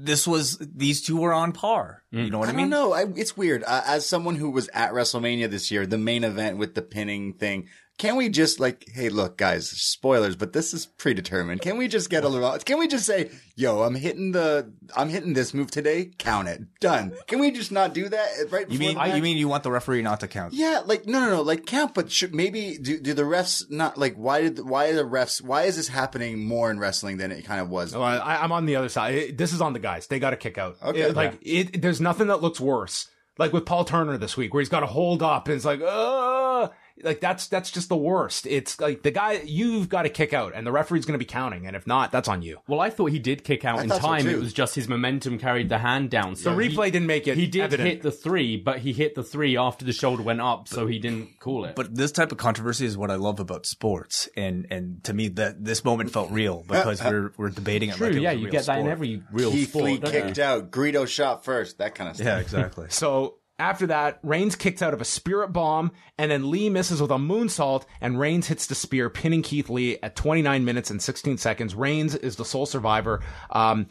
this was these two were on par. You know what I I, mean? I, it's weird. Uh, as someone who was at WrestleMania this year, the main event with the pinning thing, can we just like, hey, look, guys, spoilers, but this is predetermined. Can we just get a little? Can we just say, yo, I'm hitting the, I'm hitting this move today. Count it. Done. Can we just not do that right? You mean the you mean you want the referee not to count? Yeah, like no, no, no, like count, but should, maybe do do the refs not like why did why are the refs why is this happening more in wrestling than it kind of was? Well, I, I'm on the other side. It- this is on the guys. They got to kick out. Okay. It- like it, there's nothing that looks worse. Like with Paul Turner this week, where he's got to hold up and it's like, uh like that's that's just the worst. It's like the guy you've got to kick out, and the referee's going to be counting, and if not, that's on you. Well, I thought he did kick out I in thought so time. it was just his momentum carried the hand down. So The he- replay didn't make it. He did evident. hit the three, but he hit the three after the shoulder went up, so he didn't call it. But this type of controversy is what I love about sports, and and to me that this moment felt real because we're we're debating it. True, like it was yeah, a you real get that in every real Keith sport. Lee don't kicked you? out, Greedo shot first, that kind of stuff. Yeah, exactly. So after that, Reigns kicks out of a spirit bomb, and then Lee misses with a moonsault, and Reigns hits the spear, pinning Keith Lee at 29 minutes and 16 seconds. Reigns is the sole survivor. Um,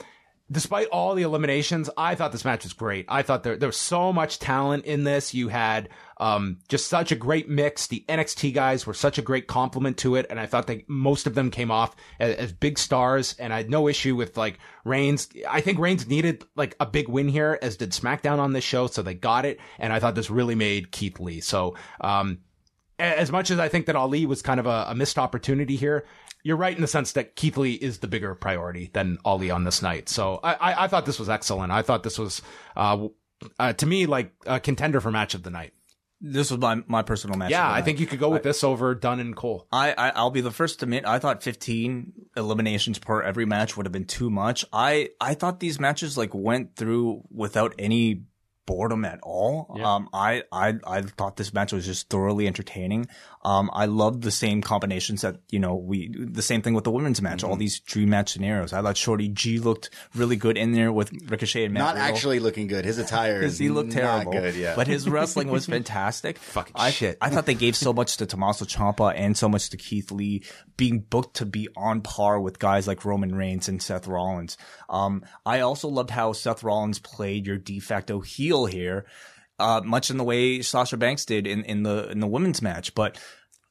despite all the eliminations, I thought this match was great. I thought there, there was so much talent in this. You had, um, just such a great mix. The NXT guys were such a great compliment to it. And I thought that most of them came off as, as big stars. And I had no issue with like Reigns. I think Reigns needed like a big win here, as did SmackDown on this show. So they got it. And I thought this really made Keith Lee. So, um, as much as I think that Ali was kind of a, a missed opportunity here, you're right in the sense that Keith Lee is the bigger priority than Ali on this night. So I, I, I thought this was excellent. I thought this was, uh, uh, to me, like a contender for match of the night. This was my my personal match. Yeah, I think you could go with this over Dunne and Cole. I, I I'll be the first to admit I thought 15 eliminations per every match would have been too much. I I thought these matches like went through without any boredom at all. Yeah. Um I I I thought this match was just thoroughly entertaining. Um I loved the same combinations that, you know, we the same thing with the women's match, Mm-hmm. all these dream match scenarios. I thought Shorty G looked really good in there with Ricochet and Matt Not Riddle. actually looking good. His attire is He looked not terrible, good. Yeah, but his wrestling was fantastic. Fucking I, shit. I thought they gave so much to Tommaso Ciampa and so much to Keith Lee, being booked to be on par with guys like Roman Reigns and Seth Rollins. Um, I also loved how Seth Rollins played your de facto heel here, uh, much in the way Sasha Banks did in, in the in the women's match. But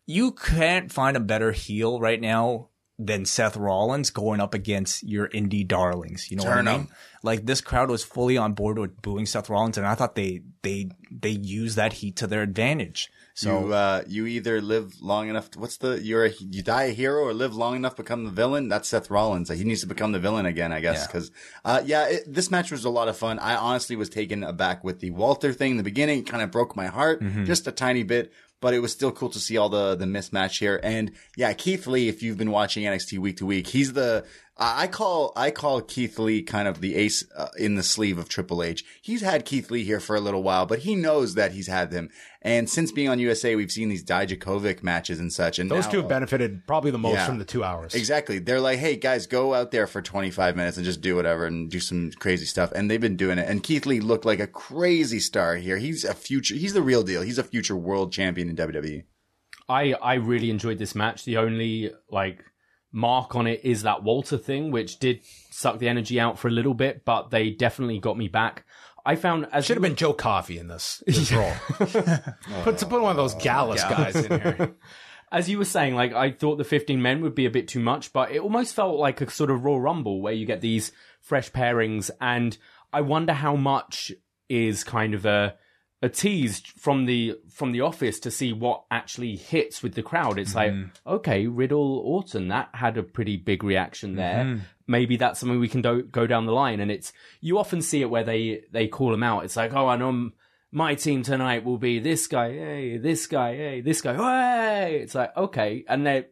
you can't find a better heel right now than Seth Rollins going up against your indie darlings. You know Turn what I mean? 'em. Like this crowd was fully on board with booing Seth Rollins, and I thought they they they used that heat to their advantage. So you uh, you either live long enough. To, what's the you're a, you die a hero or live long enough become the villain? That's Seth Rollins. He needs to become the villain again, I guess. Yeah. Because uh, yeah, it, this match was a lot of fun. I honestly was taken aback with the Walter thing in the beginning. It kind of broke my heart just a tiny bit. But it was still cool to see all the the mismatch here, and yeah, Keith Lee. If you've been watching NXT week to week, he's the I I call I call Keith Lee kind of the ace uh, in the sleeve of Triple H. He's had Keith Lee here for a little while, but he knows that he's had them. And since being on USA, we've seen these Dijakovic matches and such. And Those now- two have benefited probably the most Yeah. from the two hours. Exactly. They're like, hey guys, go out there for 25 minutes and just do whatever and do some crazy stuff. And they've been doing it. And Keith Lee looked like a crazy star here. He's a future, he's the real deal. He's a future world champion in. WWE. I I really enjoyed this match. The only like mark on it is that Walter thing, which did suck the energy out for a little bit, but they definitely got me back. I found as Should have been Joe Coffey in this, this role. put, put one of those oh, Gallus guys in here. as you were saying, like I thought the 15 men would be a bit too much, but it almost felt like a sort of Raw Rumble where you get these fresh pairings. And I wonder how much is kind of a a tease from the from the office to see what actually hits with the crowd. It's like, mm-hmm. okay, Riddle Orton that had a pretty big reaction there. Mm-hmm. Maybe that's something we can do, go down the line. And it's you often see it where they they call them out. It's like, oh, I know um, my team tonight will be this guy, hey, this guy, hey, this guy, hey. It's like okay, and they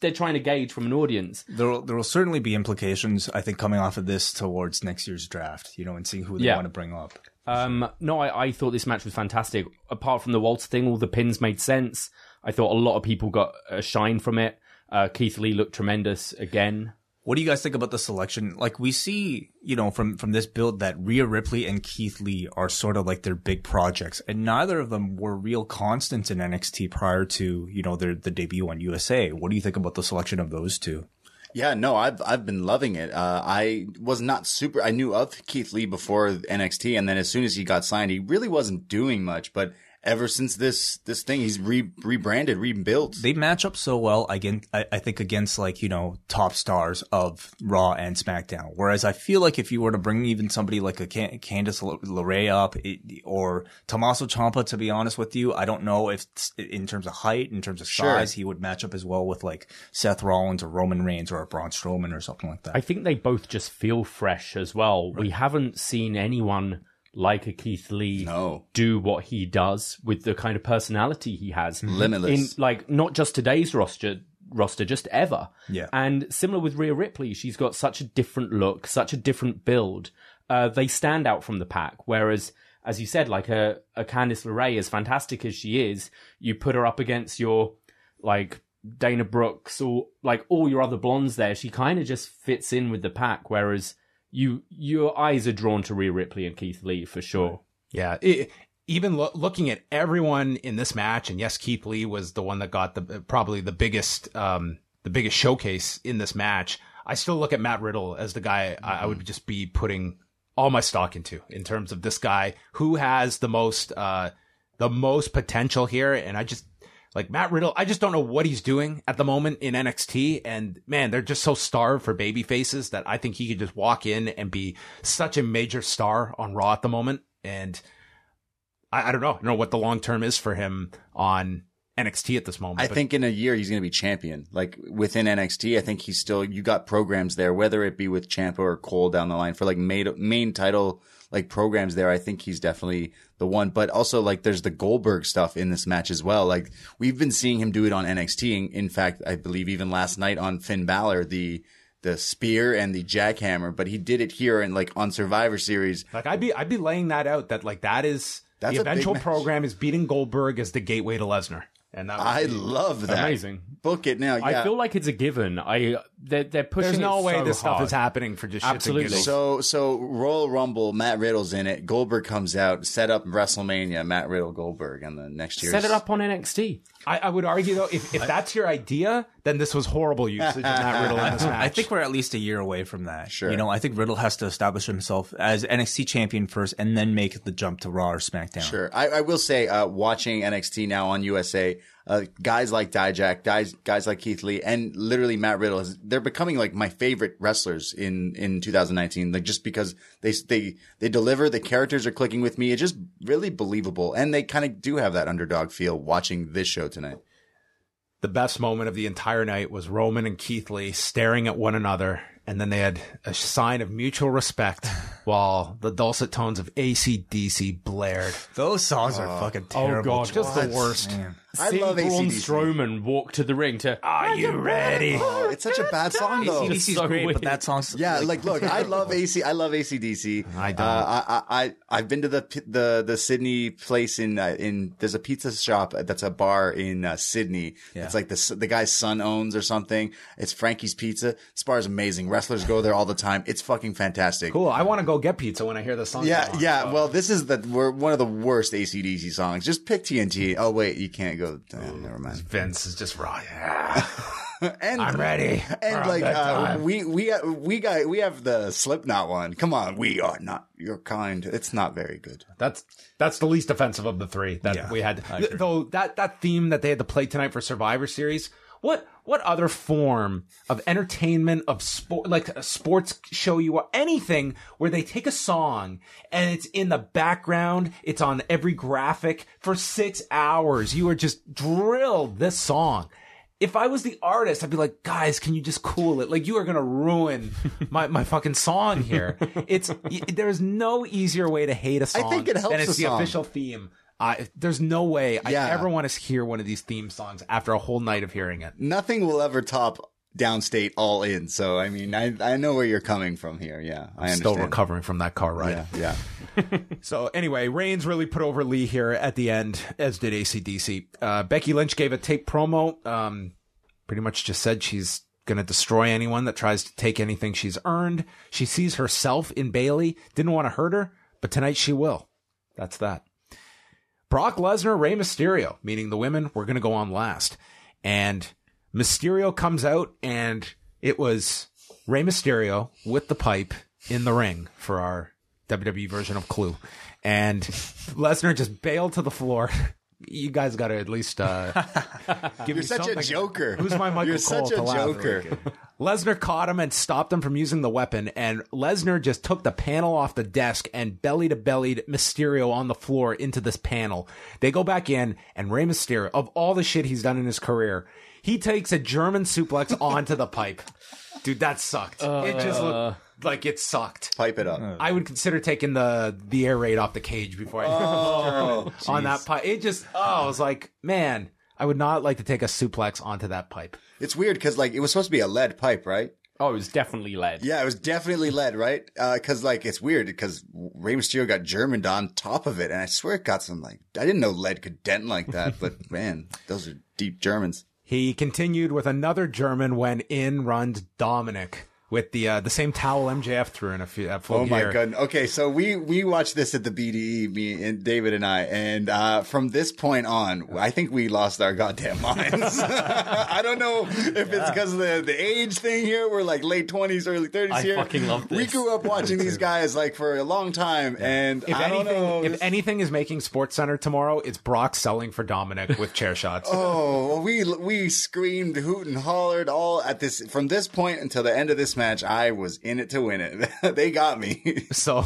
they're trying to gauge from an audience. There will, there will certainly be implications, I think, coming off of this towards next year's draft, you know, and seeing who they Yeah. want to bring up. Um, no, I, I thought this match was fantastic. Apart from the Waltz thing, all the pins made sense. I thought a lot of people got a shine from it. Uh, Keith Lee looked tremendous again. What do you guys think about the selection? Like we see, you know, from from this build that Rhea Ripley and Keith Lee are sort of like their big projects, and neither of them were real constants in NXT prior to you know their the debut on USA. What do you think about the selection of those two? Yeah, no, I've I've been loving it. Uh, I was not super. I knew of Keith Lee before NXT, and then as soon as he got signed, he really wasn't doing much. But ever since this this thing, he's re- rebranded, rebuilt. They match up so well again. I, I think against like you know top stars of Raw and SmackDown. Whereas I feel like if you were to bring even somebody like a Can- Candice Le- LeRae up it, or Tommaso Ciampa, to be honest with you, I don't know if in terms of height, in terms of Sure. size, he would match up as well with like Seth Rollins or Roman Reigns or a Braun Strowman or something like that. I think they both just feel fresh as well. We haven't seen anyone like a Keith Lee No. do what he does with the kind of personality he has. Limitless. In like not just today's roster roster, just ever. Yeah. And similar with Rhea Ripley, she's got such a different look, such a different build. Uh, they stand out from the pack. Whereas, as you said, like a, a Candice LeRae, as fantastic as she is, you put her up against your like Dana Brooks or like all your other blondes there, she kind of just fits in with the pack. Whereas you your eyes are drawn to Rhea Ripley and Keith Lee for sure. Yeah. It, even lo- looking at everyone in this match, and yes, Keith Lee was the one that got the probably the biggest um, the biggest showcase in this match. I still look at Matt Riddle as the guy I, I would just be putting all my stock into in terms of this guy who has the most uh, the most potential here, and I just like Matt Riddle. I just don't know what he's doing at the moment in NXT, and man, they're just so starved for baby faces that I think he could just walk in and be such a major star on Raw at the moment, and. I, I don't know. I don't know what the long term is for him on NXT at this moment. I but think in a year he's going to be champion. Like within NXT, I think he's still. You got programs there, whether it be with Ciampa or Cole down the line for like main main title like programs there. I think he's definitely the one. But also like there's the Goldberg stuff in this match as well. Like we've been seeing him do it on NXT. In, fact, I believe even last night on Finn Balor, the the spear and the jackhammer. But he did it here and like on Survivor Series. like I'd be I'd be laying that out that like that is That's the eventual program is beating Goldberg as the gateway to Lesnar, and that I love that. Amazing. Book it now. Yeah. I feel like it's a given. I they're, they're pushing. There's no it way so this stuff hard. is happening for just shits and Absolutely. So so Royal Rumble, Matt Riddle's in it. Goldberg comes out, set up WrestleMania, Matt Riddle Goldberg, and the next year Set it up on NXT. I, I would argue though, if, if that's your idea, then this was horrible usage of Matt Riddle in this match. I think we're at least a year away from that. Sure. You know, I think Riddle has to establish himself as NXT champion first and then make the jump to Raw or SmackDown. Sure, I, I will say, uh, watching NXT now on USA, uh, guys like Dijak, guys guys like Keith Lee, and literally Matt Riddle, they're becoming like my favorite wrestlers in in 2019. Like just because they they they deliver, the characters are clicking with me. It's just really believable, and they kind of do have that underdog feel watching this show tonight. the best moment of the entire night was Roman and Keith Lee staring at one another, and then they had a sign of mutual respect while the dulcet tones of ACDC blared. Those songs are fucking terrible. Oh terrible. god, Just the worst. Man. I Seeing love Braun AC/DC. Strowman walk to the ring to. Are you ready? Oh, it's such a bad song though. It's ACDC's so great, weird. but that song's Yeah, like, look, I love AC. I love ACDC. I don't. Uh, I, I, I, I've been to the the the Sydney place in uh, in. There's a pizza shop that's a bar in uh, Sydney. Yeah. It's like the the guy's son owns or something. It's Frankie's Pizza. This bar is amazing. Wrestlers go there all the time. It's fucking fantastic. Cool. I want to go get pizza when I hear the song. Yeah, on. yeah. Well, this is the we're one of the worst ACDC songs. Just pick TNT. Oh wait, you can't go. Oh, never mind. Vince is just raw. Yeah. And I'm ready. And like uh, we we we got we have the Slipknot one. Come on, we are not your kind. It's not very good. That's that's the least offensive of the three that Yeah, we had. Agree. Though that that theme that they had to play tonight for Survivor Series what what other form of entertainment of sport like a sports show you or anything where they take a song and it's in the background it's on every graphic for six hours you are just drilled this song if I was the artist, I'd be like, guys, can you just cool it? Like, you are going to ruin my, my fucking song here. It's, y- there's no easier way to hate a song I think it helps than it's the the song. official theme. I there's no way Yeah. I ever want to hear one of these theme songs after a whole night of hearing it. Nothing will ever top downstate all in. So I mean, I I know where you're coming from here. Yeah, I understand. Still recovering from that car ride. Yeah, yeah. So anyway, Reigns really put over Lee here at the end, as did ACDC. Uh, Becky Lynch gave a tape promo. Um, pretty much just said she's gonna destroy anyone that tries to take anything she's earned. She sees herself in Bayley. Didn't want to hurt her, but tonight she will. That's that. Brock Lesnar, Rey Mysterio, meaning the women were gonna go on last, and Mysterio comes out, and it was Rey Mysterio with the pipe in the ring for our WWE version of Clue. And Lesnar just bailed to the floor. You guys got to at least uh, give me something You're me such a joker. Who's my Michael You're Cole such a joker. Lesnar caught him and stopped him from using the weapon, and Lesnar just took the panel off the desk and belly to bellied Mysterio on the floor into this panel. They go back in, and Rey Mysterio, of all the shit he's done in his career, he takes a German suplex onto the pipe. Dude, that sucked. Uh, it just looked uh. like it sucked. Pipe it up. I would consider taking the the air raid off the cage before I Oh, on that pipe. It just oh, I was like, man, I would not like to take a suplex onto that pipe. it's weird because like it was supposed to be a lead pipe, right? Oh, it was definitely lead. Yeah, it was definitely lead, right? Uh, because like it's weird because Rey Mysterio got Germaned on top of it, and I swear it got some like I didn't know lead could dent like that, but man, those are deep Germans. He continued with another German when in runs Dominic with the uh, the same towel MJF threw in a few at full Oh my gear. god. Okay, so we we watched this at the BDE, me and David and I, and uh, from this point on, I think we lost our goddamn minds. I don't know if it's because of the the age thing here. We're like late twenties, early thirties I here. fucking love this. We grew up watching these guys like for a long time, and If I don't anything, know. if anything is making Sports Center tomorrow, it's Brock selling for Dominic with chair shots. Oh, we we screamed, hoot and hollered all at this from this point until the end of this match. I was in it to win it. they got me. So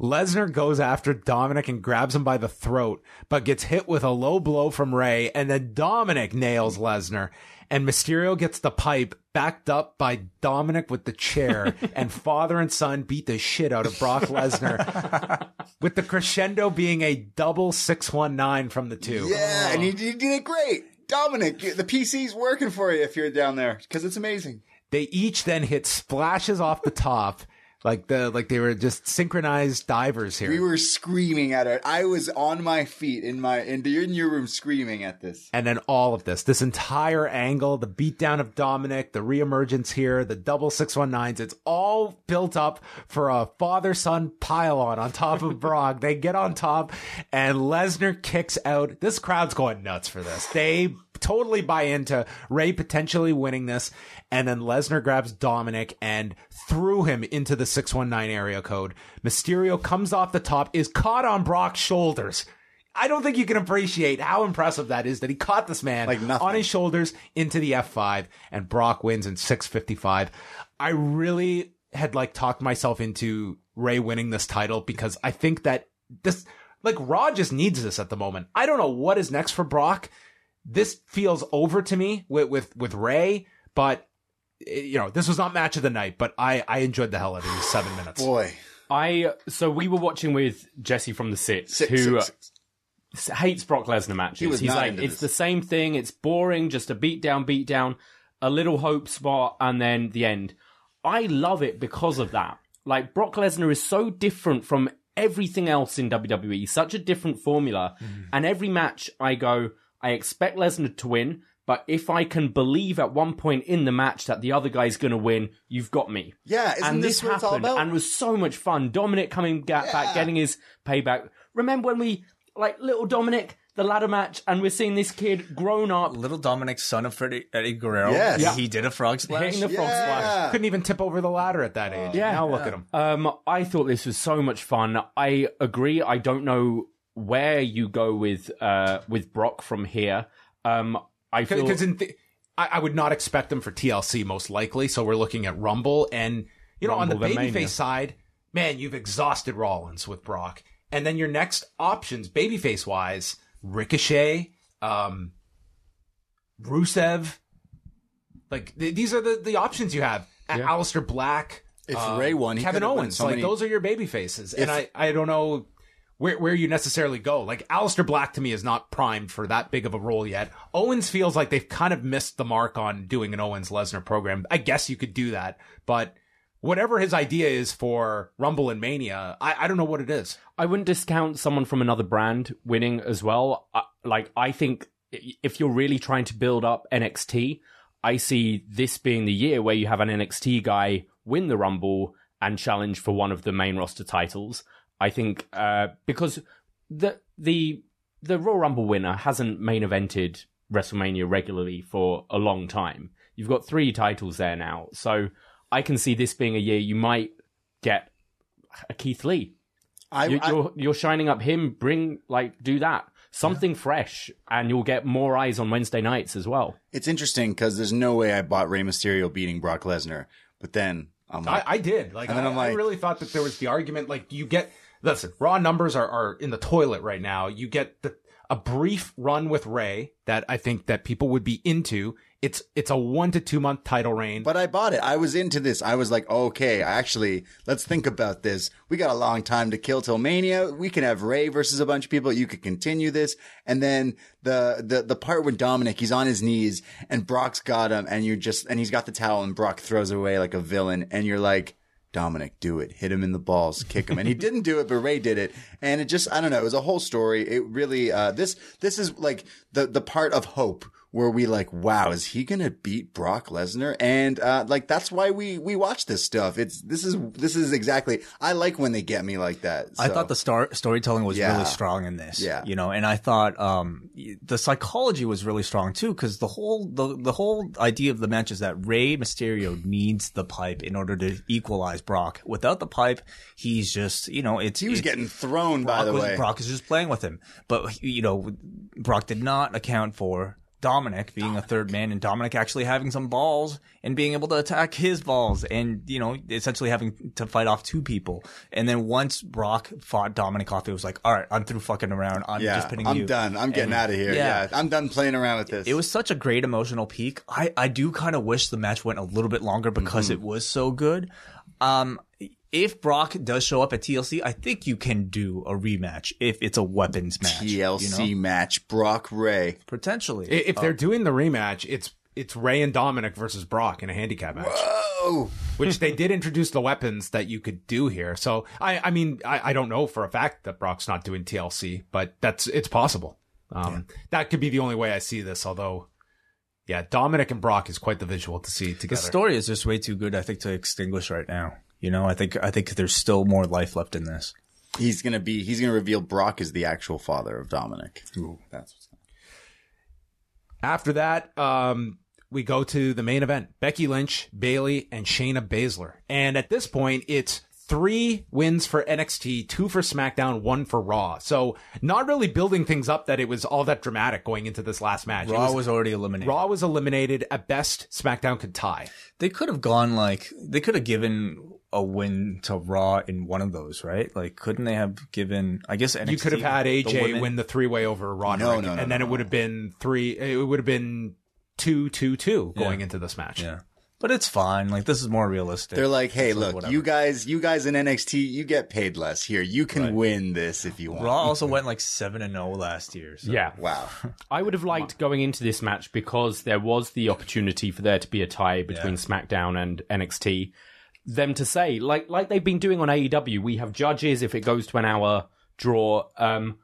Lesnar goes after Dominic and grabs him by the throat, but gets hit with a low blow from Rey, and then Dominic nails Lesnar. And Mysterio gets the pipe backed up by Dominic with the chair, and father and son beat the shit out of Brock Lesnar, with the crescendo being a double 619 from the two. yeah, and you, you did it great. Dominic, the PC's working for you if you're down there because it's amazing. They each then hit splashes off the top, like the like they were just synchronized divers here. We were screaming at it. I was on my feet in my in, the, in your room screaming at this. And then all of this, this entire angle, the beatdown of Dominic, the reemergence here, the double 619s, it's all built up for a father son pylon on top of Brock. they get on top and Lesnar kicks out. This crowd's going nuts for this. They totally buy into Rey potentially winning this. And then Lesnar grabs Dominic and threw him into the 619 area code. Mysterio comes off the top, is caught on Brock's shoulders. I don't think you can appreciate how impressive that is that he caught this man Like nothing. on his shoulders into the F5 and Brock wins in 655. I really had like talked myself into Rey winning this title because I think that this like Raw just needs this at the moment. I don't know what is next for Brock. This feels over to me with with, with Rey, but eh, you know, this was not match of the night, but I I enjoyed the hell out of these 7 minutes. Boy, I so we were watching with Jesse from the Sits, six, who six, six. uh, hates Brock Lesnar matches. He was He's like, it's this. the same thing. It's boring. Just a beat down, beat down, a little hope spot, and then the end. I love it because of that. Like Brock Lesnar is so different from everything else in WWE. Such a different formula, Mm-hmm. and every match I go, I expect Lesnar to win. But if I can believe at one point in the match that the other guy's going to win, you've got me Yeah, isn't and this, this what it's all happened about? and was so much fun. Dominic coming ga- back, getting his payback. Remember when we like little Dominic, the ladder match, and we're seeing this kid grown up Little Dominic, son of Freddie, Eddie Guerrero. Yes. Yeah. He did a frog splash. hitting the frog splash. yeah. Couldn't even tip over the ladder at that age. Yeah. Now look at him. Um, I thought this was so much fun. I agree. I don't know where you go with uh with Brock from here. Um, I feel Because in th- I, I would not expect them for TLC most likely. So we're looking at Rumble and you know on the Rumble, then Mania. babyface side, man, you've exhausted Rollins with Brock, and then your next options babyface wise, Ricochet, um, Rusev, like th- these are the the options you have. A- Yeah. Aleister Black. If um, Rey won, he Kevin could've won Owens, so like many- those are your baby faces, and I I don't know where where you necessarily go. Like Aleister Black to me is not primed for that big of a role yet. Owens feels like they've kind of missed the mark on doing an Owens Lesnar program. I guess you could do that, but whatever his idea is for Rumble and Mania, I, I don't know what it is. I wouldn't discount someone from another brand winning as well. I, like, I think if you're really trying to build up NXT, I see this being the year where you have an NXT guy win the Rumble and challenge for one of the main roster titles. I think uh, because the the the Royal Rumble winner hasn't main evented WrestleMania regularly for a long time. You've got three titles there now, so I can see this being a year you might get a Keith Lee I, you, I- you're you're shining up him. Bring like do that something fresh, and you'll get more eyes on Wednesday nights as well. it's interesting because there's no way I bought Rey Mysterio beating Brock Lesnar, but then I'm like, I did. Like, And I, then I'm like, I really thought that there was the argument. Like, you get listen, raw numbers are, are in the toilet right now. You get the, a brief run with Rey that I think that people would be into. It's it's a one to two month title reign. But I bought it. I was into this. I was like, okay, actually, let's think about this. We got a long time to kill till Mania. We can have Rey versus a bunch of people. You could continue this. And then the, the, the part with Dominic, he's on his knees and Brock's got him and you're just, and he's got the towel and Brock throws away like a villain. And you're like, Dominic, do it. Hit him in the balls, kick him. And he didn't do it, but Rey did it. And it just, I don't know, it was a whole story. It really, uh, this, this is like the, the part of hope where we like, wow, is he to beat Brock Lesnar? And, uh, like, that's why we, we watch this stuff. It's, this is, this is exactly, I like when they get me like that. I thought the star- storytelling was Yeah. really strong in this. Yeah. You know, and I thought, um, the psychology was really strong too, cause the whole, the, the whole idea of the match is that Rey Mysterio needs the pipe in order to equalize Brock. Without the pipe, he's just, you know, it's, he was it's- getting thrown, by the was, way. Brock is just playing with him. But, you know, Brock did not account for Dominic being a third man and Dominic actually having some balls and being able to attack his balls and, you know, essentially having to fight off two people. And then once Brock fought Dominic off, it was like, all right, I'm through fucking around. I'm yeah, just pinning I'm you. done. I'm getting And- out of here. yeah. Yeah. I'm done playing around with this. It was such a great emotional peak. I, I do kind of wish the match went a little bit longer because mm-hmm. it was so good. Um, if Brock does show up at TLC, I think you can do a rematch if it's a weapons match. TLC you know? match, Brock Rey. Potentially. I- if they're doing the rematch, it's it's Rey and Dominic versus Brock in a handicap match. Oh, which they did introduce the weapons that you could do here. So I, I mean, I, I don't know for a fact that Brock's not doing TLC, but that's it's possible. Um, That could be the only way I see this. Although, yeah, Dominic and Brock is quite the visual to see together. the story is just way too good, I think, to extinguish right now. You know, I think I think there's still more life left in this. he's gonna be. He's gonna reveal Brock is the actual father of Dominic. Ooh, that's what's. After that, um, we go to the main event: Becky Lynch, Bayley, and Shayna Baszler. And at this point, it's three wins for NXT, two for SmackDown, one for Raw. So not really building things up that it was all that dramatic going into this last match. Raw was- was already eliminated. Raw was eliminated. At best, SmackDown could tie. They could have gone like they could have given a win to Raw in one of those, right? Like, couldn't they have given? I guess NXT, you could have had AJ women- win the three way over Roderick, No, no, no, and then no, it would have been three. It would have been two, two, two going Yeah. into this match. Yeah, but it's fine. Like this is more realistic. They're like, hey, It's look, whatever. you guys, you guys in NXT, you get paid less. Here, you can win this if you want. Raw also went like seven and zero last year. So. Yeah, Wow. I would have liked going into this match because there was the opportunity for there to be a tie between SmackDown and NXT. Them to say, like like they've been doing on AEW, we have judges if it goes to an hour draw. Um,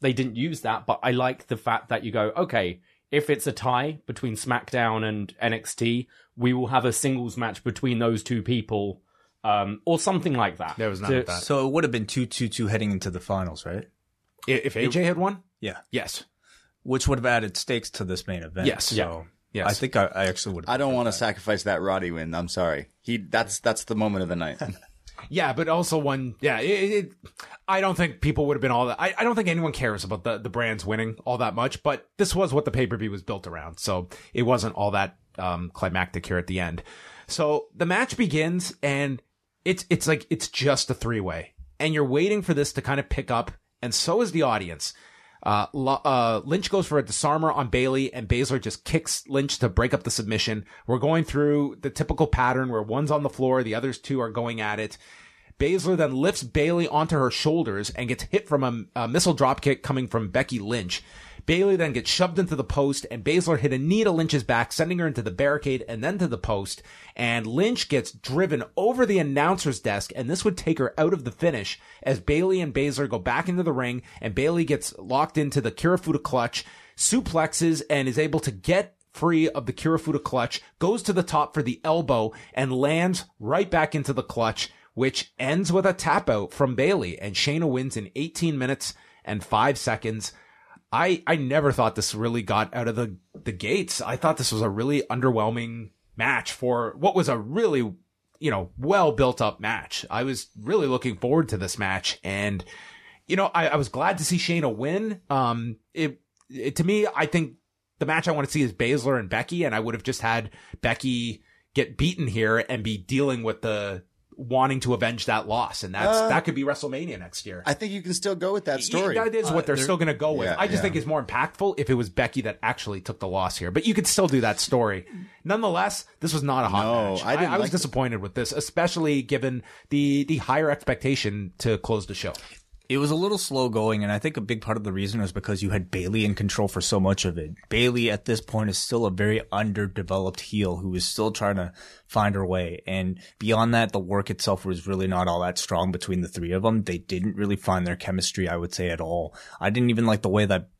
they didn't use that, but I like the fact that you go, okay, if it's a tie between SmackDown and NXT, we will have a singles match between those two people, um, or something like that. There was none To- of that. So it would have been two two two heading into the finals, right? I- If AJ had won, Yeah, yes, which would have added stakes to this main event. Yes. So Yeah. Yes. I think I, I actually would. I don't want to sacrifice that Roddy win. I'm sorry. He that's that's the moment of the night. Yeah, but also one. Yeah, it, it, I don't think people would have been all that. I, I don't think anyone cares about the the brands winning all that much. But this was what the pay per view was built around, so it wasn't all that um, climactic here at the end. So the match begins, and it's it's like it's just a three way, and you're waiting for this to kind of pick up, and so is the audience. Uh, uh, Lynch goes for a disarmer on Bayley, and Baszler just kicks Lynch to break up the submission. We're going through the typical pattern where one's on the floor, the others two are going at it. Baszler then lifts Bayley onto her shoulders and gets hit from a, a missile dropkick coming from Becky Lynch. Bayley then gets shoved into the post and Baszler hit a knee to Lynch's back, sending her into the barricade and then to the post. And Lynch gets driven over the announcer's desk and this would take her out of the finish as Bayley and Baszler go back into the ring and Bayley gets locked into the Kirifuda clutch, suplexes and is able to get free of the Kirifuda clutch, goes to the top for the elbow and lands right back into the clutch, which ends with a tap out from Bayley. and Shayna wins in 18 minutes and 5 seconds. I I never thought this really got out of the the gates. I thought this was a really underwhelming match for what was a really you know well built up match. I was really looking forward to this match, and you know I, I was glad to see Shayna win. Um, it, it to me, I think the match I want to see is Baszler and Becky, and I would have just had Becky get beaten here and be dealing with the wanting to avenge that loss, and that's Uh, that could be WrestleMania next year. I think you can still go with that story. Yeah, that is what they're still going to go with. yeah, I just yeah. think it's more impactful if it was Becky that actually took the loss here. But you could still do that story. Nonetheless, this was not a hot No, match. I didn't was like the- disappointed with this, especially given the the higher expectation to close the show. It was a little slow going, and I think a big part of the reason was because you had Bayley in control for so much of it. Bayley at this point is still a very underdeveloped heel who is still trying to find her way. And beyond that, the work itself was really not all that strong between the three of them. They didn't really find their chemistry, I would say, at all. I didn't even like the way that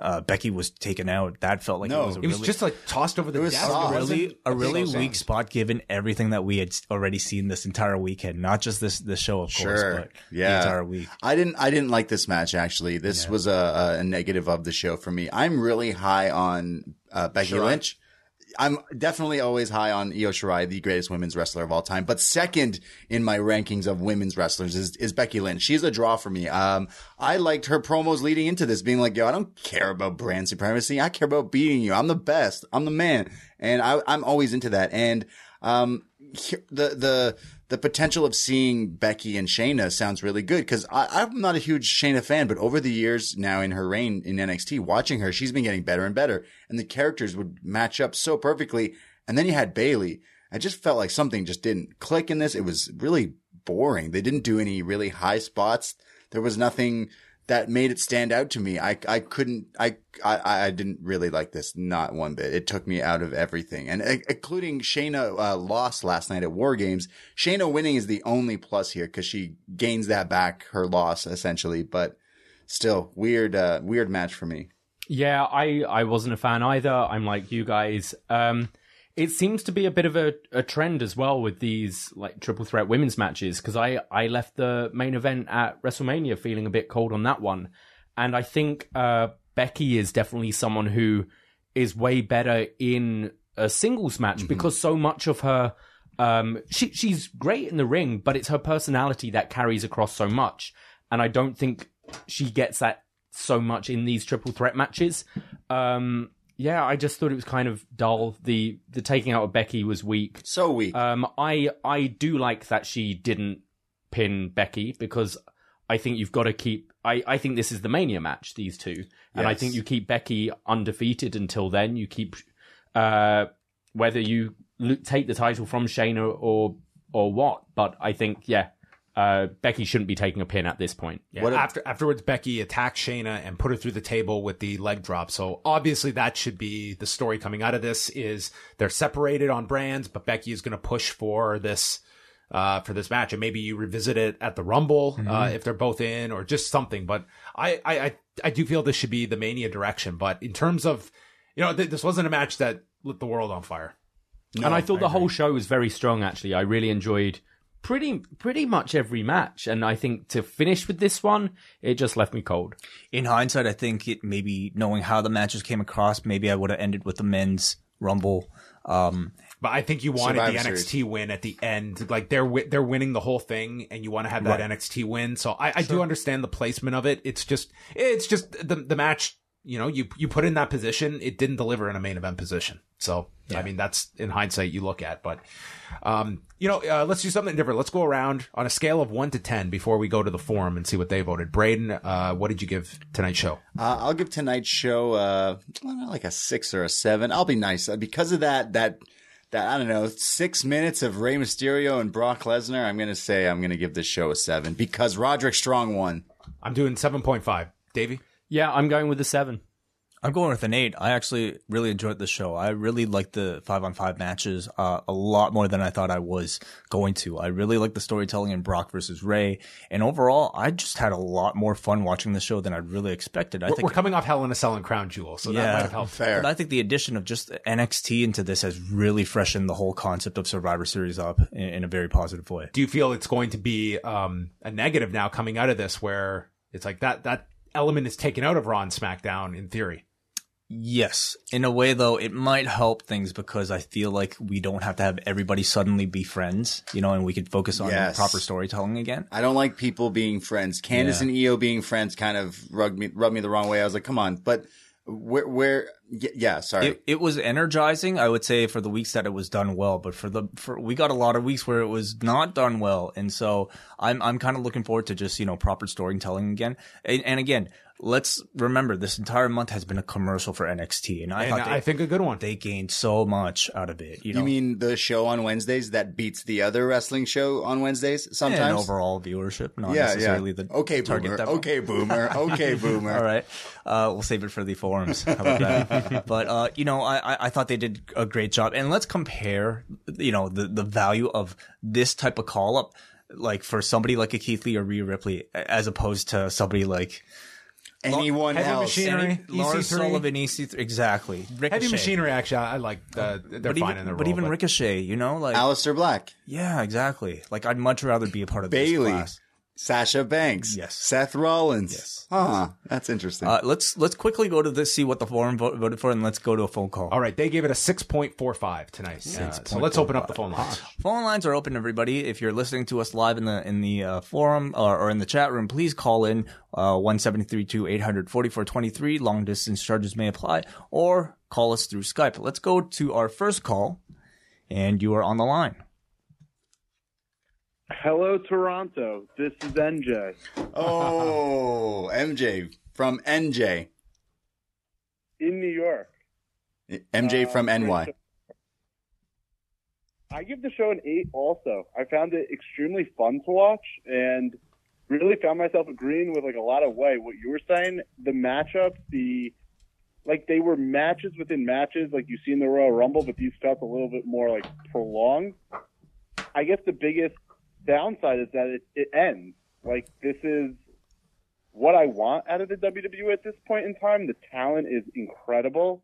uh, Becky was taken out. That felt like No, it was a It was really- just like tossed over the It was desk. soft. It wasn't- really a really so weak soft. spot given everything that we had already seen this entire weekend. Not just this this show, of course, Sure. but the Yeah. entire week. I didn't. I didn't like this match. Actually, this was a, a negative of the show for me. I'm really high on uh, Becky Shirai. Lynch. I'm definitely always high on Io Shirai, the greatest women's wrestler of all time. But second in my rankings of women's wrestlers is, is Becky Lynch. She's a draw for me. Um, I liked her promos leading into this, being like, "Yo, I don't care about brand supremacy. I care about beating you. I'm the best. I'm the man." And I, I'm always into that. And um, the the the potential of seeing Becky and Shayna sounds really good because I'm not a huge Shayna fan, but over the years now in her reign in NXT, watching her, she's been getting better and better, and the characters would match up so perfectly. And then you had Bayley. I just felt like something just didn't click in this. It was really boring. They didn't do any really high spots. There was nothing that made it stand out to me. I, I couldn't, I, I, I didn't really like this. Not one bit. It took me out of everything and uh, including Shayna, uh, lost last night at War Games. Shayna winning is the only plus here because she gains that back, her loss essentially, but still weird, uh, weird match for me. Yeah, I I wasn't a fan either. I'm like you guys. Um, it seems to be a bit of a, a trend as well with these like triple threat women's matches because I I left the main event at WrestleMania feeling a bit cold on that one, and I think uh, Becky is definitely someone who is way better in a singles match because so much of her um she she's great in the ring but it's her personality that carries across so much. And I don't think she gets that so much in these triple threat matches. Um yeah I just thought it was kind of dull the the taking out of Becky was weak So weak. um, I I do like that she didn't pin Becky because I think you've got to keep. I, I think this is the Mania match, these two, and I think you keep Becky undefeated until then. You keep uh, whether you take the title from Shayna or or what, but I think yeah, uh, Becky shouldn't be taking a pin at this point. Yeah, What a- after afterwards, Becky attacked Shayna and put her through the table with the leg drop. So obviously, that should be the story coming out of this: is they're separated on brands, but Becky is going to push for this uh, for this match, and maybe you revisit it at the Rumble uh, if they're both in, or just something. But I, I I I do feel this should be the Mania direction. But in terms of you know, th- this wasn't a match that lit the world on fire. and I thought the whole show was very strong. Actually, I really enjoyed pretty pretty much every match, and I think to finish with this one, it just left me cold. In hindsight, I think it maybe knowing how the matches came across, maybe I would have ended with the men's Rumble. Um, But I think you wanted Survivor the Series. NXT win at the end. Like they're wi- they're winning the whole thing, and you want to have that Right. NXT win. So I, I do understand the placement of it. It's just it's just the the match. You know, you you put in that position, it didn't deliver in a main event position. So I mean, that's in hindsight you look at. But um, you know, uh, let's do something different. Let's go around on a scale of one to ten before we go to the forum and see what they voted. Braden, uh, what did you give tonight's show? Uh, I'll give tonight's show uh, I don't know, like a six or a seven. I'll be nice Uh, because of that. That that I don't know six minutes of Rey Mysterio and Brock Lesnar. I'm gonna say I'm gonna give this show a seven because Roderick Strong won. I'm doing seven point five. Davey. Yeah, I'm going with the seven. I'm going with an eight. I actually really enjoyed the show. I really liked the five on five matches uh, a lot more than I thought I was going to. I really liked the storytelling in Brock versus Rey, and overall, I just had a lot more fun watching the show than I really expected. I We're, think we're coming off Hell in a Cell and Crown Jewel, so that Yeah. might have helped. Fair. But I think the addition of just NXT into this has really freshened the whole concept of Survivor Series up in, in a very positive way. do you feel it's going to be um, a negative now coming out of this where it's like that that element is taken out of Raw and SmackDown in theory? Yes. In a way, though, it might help things because I feel like we don't have to have everybody suddenly be friends, you know, and we could focus on Yes. proper storytelling again. I don't like people being friends. Candice Yeah. and Io being friends kind of rubbed me rubbed me the wrong way. I was like, come on, but where where yeah, sorry. It, it was energizing, I would say, for the weeks that it was done well. But for the for we got a lot of weeks where it was not done well, and so I'm I'm kind of looking forward to just you know proper storytelling again. And, and again, let's remember this entire month has been a commercial for NXT, and I And thought they, I think a good one. they gained so much out of it. You know, you mean the show on Wednesdays that beats the other wrestling show on Wednesdays and sometimes? overall viewership, not yeah, necessarily yeah. the okay, target boomer. demo. Okay, boomer. Okay, boomer. All right. Uh, we'll save it for the forums. How about that? but, uh, you know, I, I- I thought they did a great job. And let's compare, you know, the, the value of this type of call up, like for somebody like a Keith Lee or Rhea Ripley, as opposed to somebody like Anyone Heavy else? Machinery. any, Lars EC3. Sullivan, EC3. Exactly. Ricochet. Heavy Machinery, actually, I I like. Uh, they're But fine even, in their but role, even Ricochet, you know, like, Aleister Black, yeah, exactly. Like, I'd much rather be a part of this class. Sasha Banks, Yes. Seth Rollins. Yes. Huh. That's interesting. Uh, let's, let's quickly go to this, see what the forum vo- voted for, and let's go to a phone call. All right, they gave it a six point four five tonight. Uh, so let's open up the phone lines. Phone lines are open, everybody. If you're listening to us live in the in the uh, forum or, or in the chat room, please call in uh, one seven three two eight hundred forty four twenty three. Long distance charges may apply, or call us through Skype. Let's go to our first call, and you are on the line. Hello, Toronto. This is NJ. oh, MJ from NJ. in New York. MJ from Uh, NY. I give the show an eight. Also, I found it extremely fun to watch, and really found myself agreeing with like a lot of way what you were saying. The matchups, the like they were matches within matches, like you see in the Royal Rumble, but these felt a little bit more like prolonged. I guess the biggest downside is that it, it ends. Like this is what I want out of the WWE at this point in time. The talent is incredible.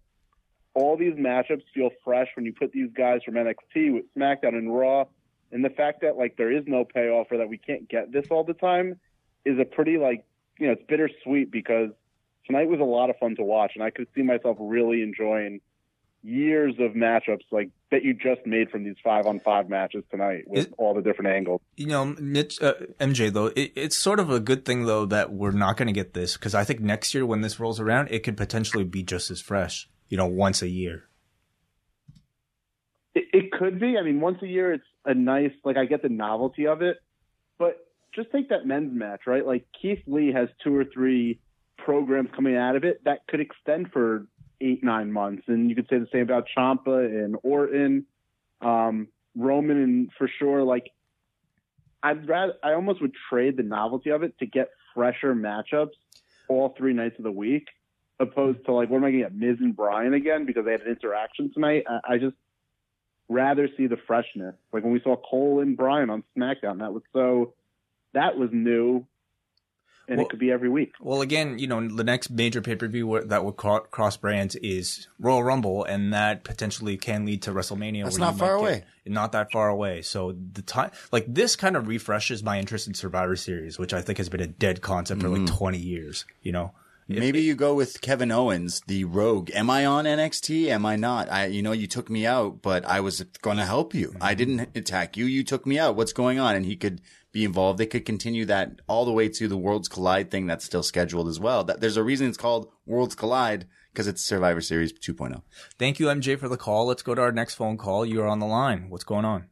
All these matchups feel fresh when you put these guys from NXT with SmackDown and Raw. And the fact that like there is no payoff or that we can't get this all the time is a pretty like you know, it's bittersweet because tonight was a lot of fun to watch and I could see myself really enjoying years of matchups like that you just made from these five on five matches tonight with It- all the different angles. You know, Mitch, uh, MJ though, it, it's sort of a good thing though that we're not going to get this because I think next year when this rolls around, it could potentially be just as fresh. You know, once a year. It, it could be. I mean, once a year, it's a nice, like, I get the novelty of it. But just take that men's match, right? Like, Keith Lee has two or three programs coming out of it that could extend for eight, nine months. And you could say the same about Ciampa and Orton, um, Roman, and for sure, like, I'd rather, I almost would trade the novelty of it to get fresher matchups all three nights of the week, opposed to, like, what am I going to get, Miz and Bryan again because they had an interaction tonight? I, I just, rather see the freshness. Like when we saw Cole and Bryan on SmackDown, that was so that was new, and Well- it could be every week. Well, again, you know, the next major pay per view that would cro- cross brands is Royal Rumble, and that potentially can lead to WrestleMania. That's not far away. Not that far away. So the time, like this, kind of refreshes my interest in Survivor Series, which I think has been a dead concept for Mm-hmm. like twenty years. You know, Maybe you go with Kevin Owens, the rogue. Am I on NXT? Am I not? I, you know, you took me out, but I was going to help you. I Mm-hmm. didn't attack you. You took me out. What's going on? And he could be involved. They could continue that all the way to the Worlds Collide thing that's still scheduled as well. That there's a reason it's called Worlds Collide because it's Survivor Series oh. 2.0. Thank you, MJ, for the call. Let's go to our next phone call. You are on the line. What's going on?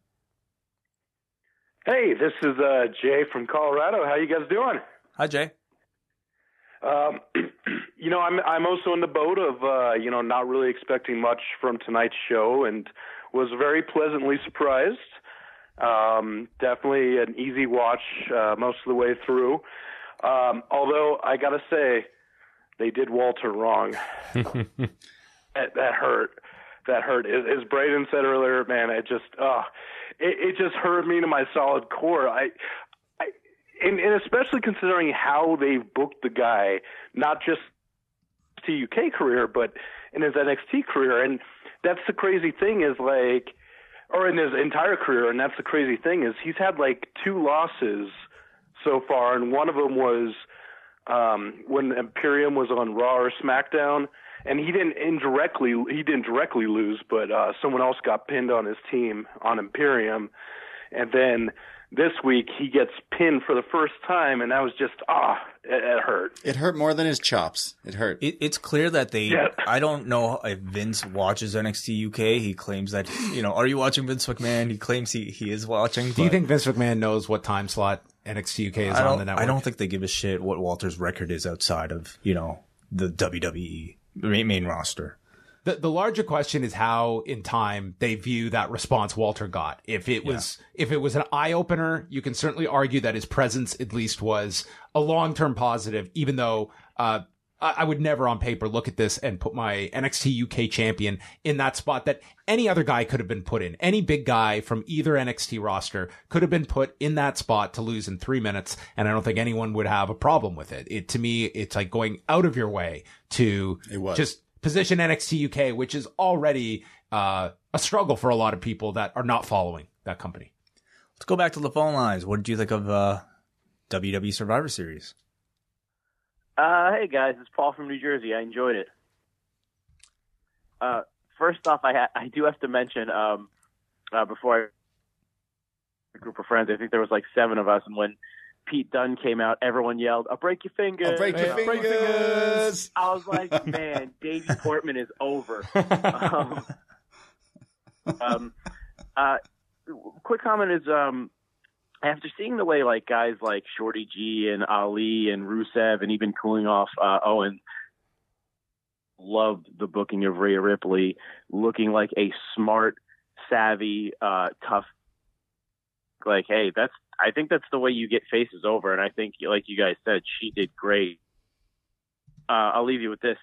Hey, this is uh, Jay from Colorado. How you guys doing? Hi, Jay. Um, you know, I'm I'm also in the boat of uh, you know not really expecting much from tonight's show, and was very pleasantly surprised. Um, definitely an easy watch uh, most of the way through. Um, although I gotta say, they did Walter wrong. that, that hurt. That hurt. As, as Braden said earlier, man, it just uh, it, it just hurt me to my solid core. I, I and, and especially considering how they've booked the guy, not just to UK career, but in his NXT career. And that's the crazy thing is like, or in his entire career. And that's the crazy thing is he's had like two losses so far, and one of them was um, when Imperium was on Raw or SmackDown, and he didn't indirectly he didn't directly lose, but uh, someone else got pinned on his team on Imperium, and then this week he gets pinned for the first time, and that was just ah, it, it hurt. It hurt more than his chops. It hurt. It, it's clear that they. Yeah. I don't know if Vince watches NXT UK. He claims that you know. Are you watching Vince McMahon? He claims he, he is watching. Do you think Vince McMahon knows what time slot NXT UK is on the network? I don't think they give a shit what Walter's record is outside of you know the WWE main, main roster. The, the larger question is how in time they view that response Walter got. If it was, if it was an eye opener, you can certainly argue that his presence at least was a long-term positive, even though, uh, I would never on paper look at this and put my NXT UK champion in that spot that any other guy could have been put in. Any big guy from either NXT roster could have been put in that spot to lose in three minutes. And I don't think anyone would have a problem with it. It, to me, it's like going out of your way to It was. just position NXT UK, which is already uh, a struggle for a lot of people that are not following that company. Let's go back to the phone lines. What did you think of uh, WWE Survivor Series? Uh, hey guys, it's Paul from New Jersey. I enjoyed it. Uh, first off, I ha- I do have to mention um, uh, before I a group of friends. I think there was like seven of us, and when Pete Dunne came out, everyone yelled, "I'll break your fingers!" I'll break your Hey, break fingers. I was like, "Man, Davey Portman is over." um, um, uh, quick comment is um, after seeing the way like guys like Shorty G and Ali and Rusev and even cooling off uh, Owen loved the booking of Rhea Ripley, looking like a smart, savvy, uh, tough. Like, hey, that's I think that's the way you get faces over, and I think, like you guys said, she did great. Uh, I'll leave you with this.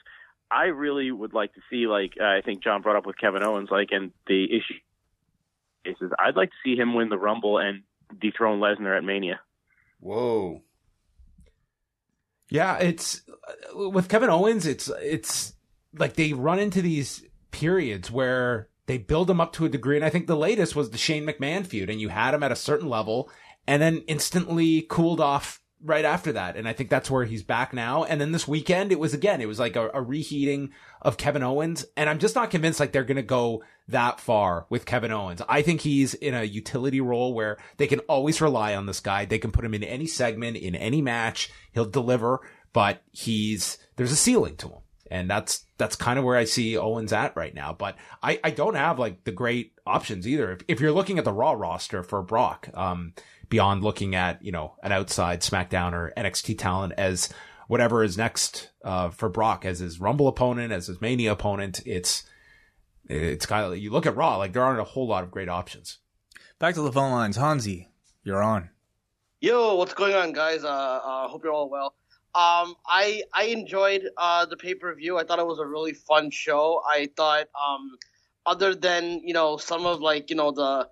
I really would like to see, like uh, I think John brought up with Kevin Owens, like, and the issue is, I'd like to see him win the Rumble and dethrone Lesnar at Mania. Whoa. Yeah, it's uh, with Kevin Owens. It's it's like they run into these periods where they build him up to a degree, and I think the latest was the Shane McMahon feud, and you had him at a certain level, and then instantly cooled off right after that, and I think that's where he's back now. And then this weekend, it was again, it was like a, a reheating of Kevin Owens, and I'm just not convinced like they're gonna go that far with Kevin Owens. I think he's in a utility role where they can always rely on this guy. They can put him in any segment, in any match. He'll deliver, but he's, there's a ceiling to him. And that's, that's kind of where I see Owens at right now. But I, I don't have like the great options either. If, if you're looking at the Raw roster for Brock, um, beyond looking at, you know, an outside SmackDown or NXT talent as whatever is next, uh, for Brock as his Rumble opponent, as his Mania opponent, it's, it's kind of, you look at Raw, like there aren't a whole lot of great options. Back to the phone lines. Hansi, you're on. Yo, what's going on, guys? Uh, uh, hope you're all well. Um, I I enjoyed uh, the pay per view. I thought it was a really fun show. I thought, um, other than you know some of like you know the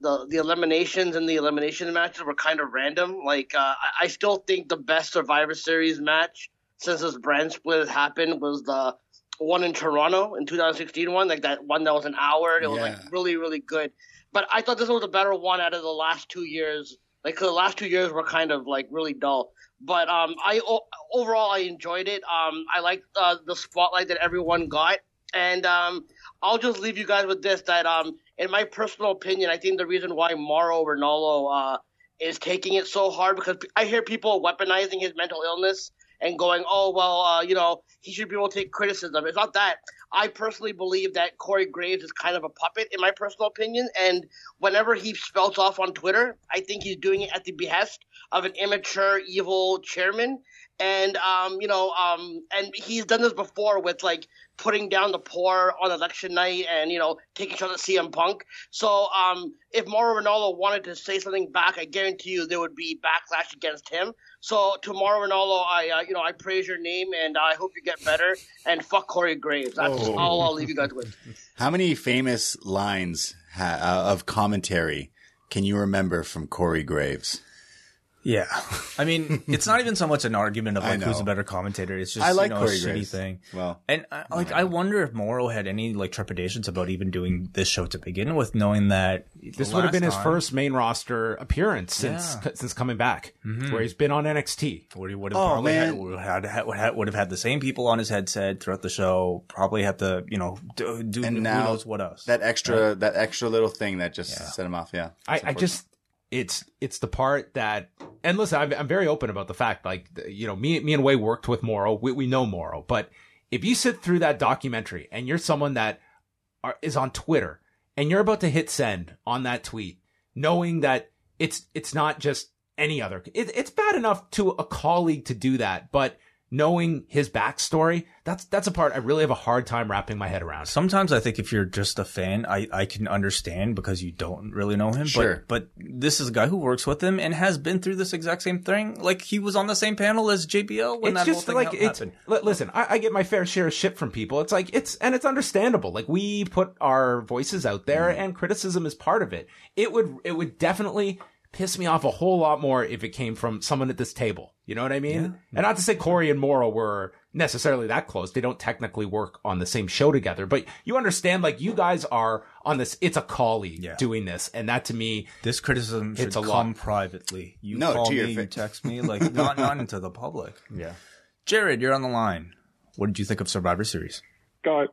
the the eliminations and the elimination matches were kind of random. Like uh, I, I still think the best Survivor Series match since this brand split happened was the one in Toronto in 2016 one, like that one that was an hour. It was Yeah. like really really good. But I thought this was a better one out of the last two years Like the last two years were kind of like really dull. But um, I o- overall I enjoyed it. Um, I liked uh, the spotlight that everyone got, and um, I'll just leave you guys with this: that um, in my personal opinion, I think the reason why Mauro Ranallo uh, is taking it so hard because I hear people weaponizing his mental illness and going, "Oh well, uh, you know, he should be able to take criticism." It's not that. I personally believe that Corey Graves is kind of a puppet, in my personal opinion. And whenever he spouts off on Twitter, I think he's doing it at the behest of an immature, evil chairman. And um, you know, um, and he's done this before with like putting down the poor on election night, and you know, taking shots at CM Punk. So um, if Mauro Ranallo wanted to say something back, I guarantee you there would be backlash against him. So to Mauro Ranallo, I uh, you know I praise your name, and I hope you get better. And fuck Corey Graves. That's Oh. all I'll leave you guys with. How many famous lines ha- uh, of commentary can you remember from Corey Graves? Yeah, I mean, it's not even so much an argument of like who's a better commentator. It's just I like you know, Corey a shitty thing. Well, And I, like, I wonder if Mauro had any like trepidations about even doing this show to begin with, knowing that This would have been his time- first main roster appearance since Yeah. since coming back, Mhm. where he's been on NXT. Where he would have Oh, probably man. had, would have had, would have, would have had the same people on his headset throughout the show. Probably had to, you know, do, do And who now knows what else. that extra that extra little thing that just set him off. Yeah, I, I just it's it's the part that and listen I'm, I'm very open about the fact like you know me me and Wai worked with Mauro we, we know Mauro but if you sit through that documentary and you're someone that are, is on Twitter and you're about to hit send on that tweet knowing that it's it's not just any other it, it's bad enough to a colleague to do that but knowing his backstory that's that's a part I really have a hard time wrapping my head around Sometimes I think if you're just a fan, I, I can understand because you don't really know him. Sure. But, but this is a guy who works with him and has been through this exact same thing. Like he was on the same panel as JBL when it's that just whole thing like ha- it's happened. listen I, I get my fair share of shit from people it's like it's and it's understandable like we put our voices out there Mm-hmm. and criticism is part of it it would it would definitely piss me off a whole lot more if it came from someone at this table you know what i mean and not to say corey and Mauro were necessarily that close they don't technically work on the same show together but you understand like you guys are on this it's a colleague Yeah. doing this and that to me This criticism should a come lot. privately. You No, call me, you text me, like not not into the public. yeah Jared, you're on the line. What did you think of Survivor Series? Guys,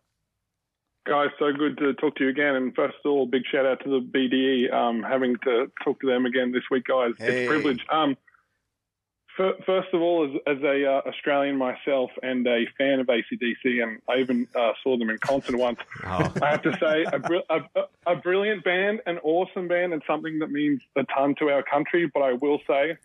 guys, so good to talk to you again. And first of all, big shout out to the BDE, um, having to talk to them again this week, guys. Hey. It's a privilege. Um, fir- first of all, as, as a uh, Australian myself and a fan of ACDC, and I even uh, saw them in concert once. oh I have to say, a, br- a, a brilliant band, an awesome band, and something that means a ton to our country. But I will say,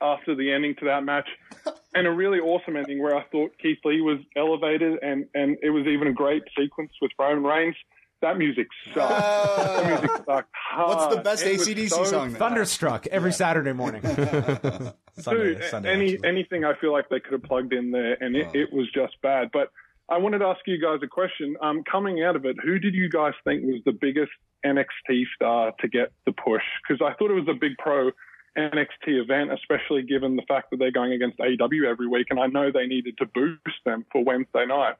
after the ending to that match, and a really awesome ending where I thought Keith Lee was elevated, and, and it was even a great sequence with Roman Reigns. That music sucked. that music sucked hard. What's the best It was AC/DC so song? then? thunderstruck every saturday morning Sunday, Dude, Sunday, any actually. anything I feel like they could have plugged in there, and it, Oh. it was just bad. But I wanted to ask you guys a question. Um, coming out of it, who did you guys think was the biggest NXT star to get the push? Because I thought it was a big pro NXT event, especially given the fact that they're going against AEW every week, and I know they needed to boost them for Wednesday night.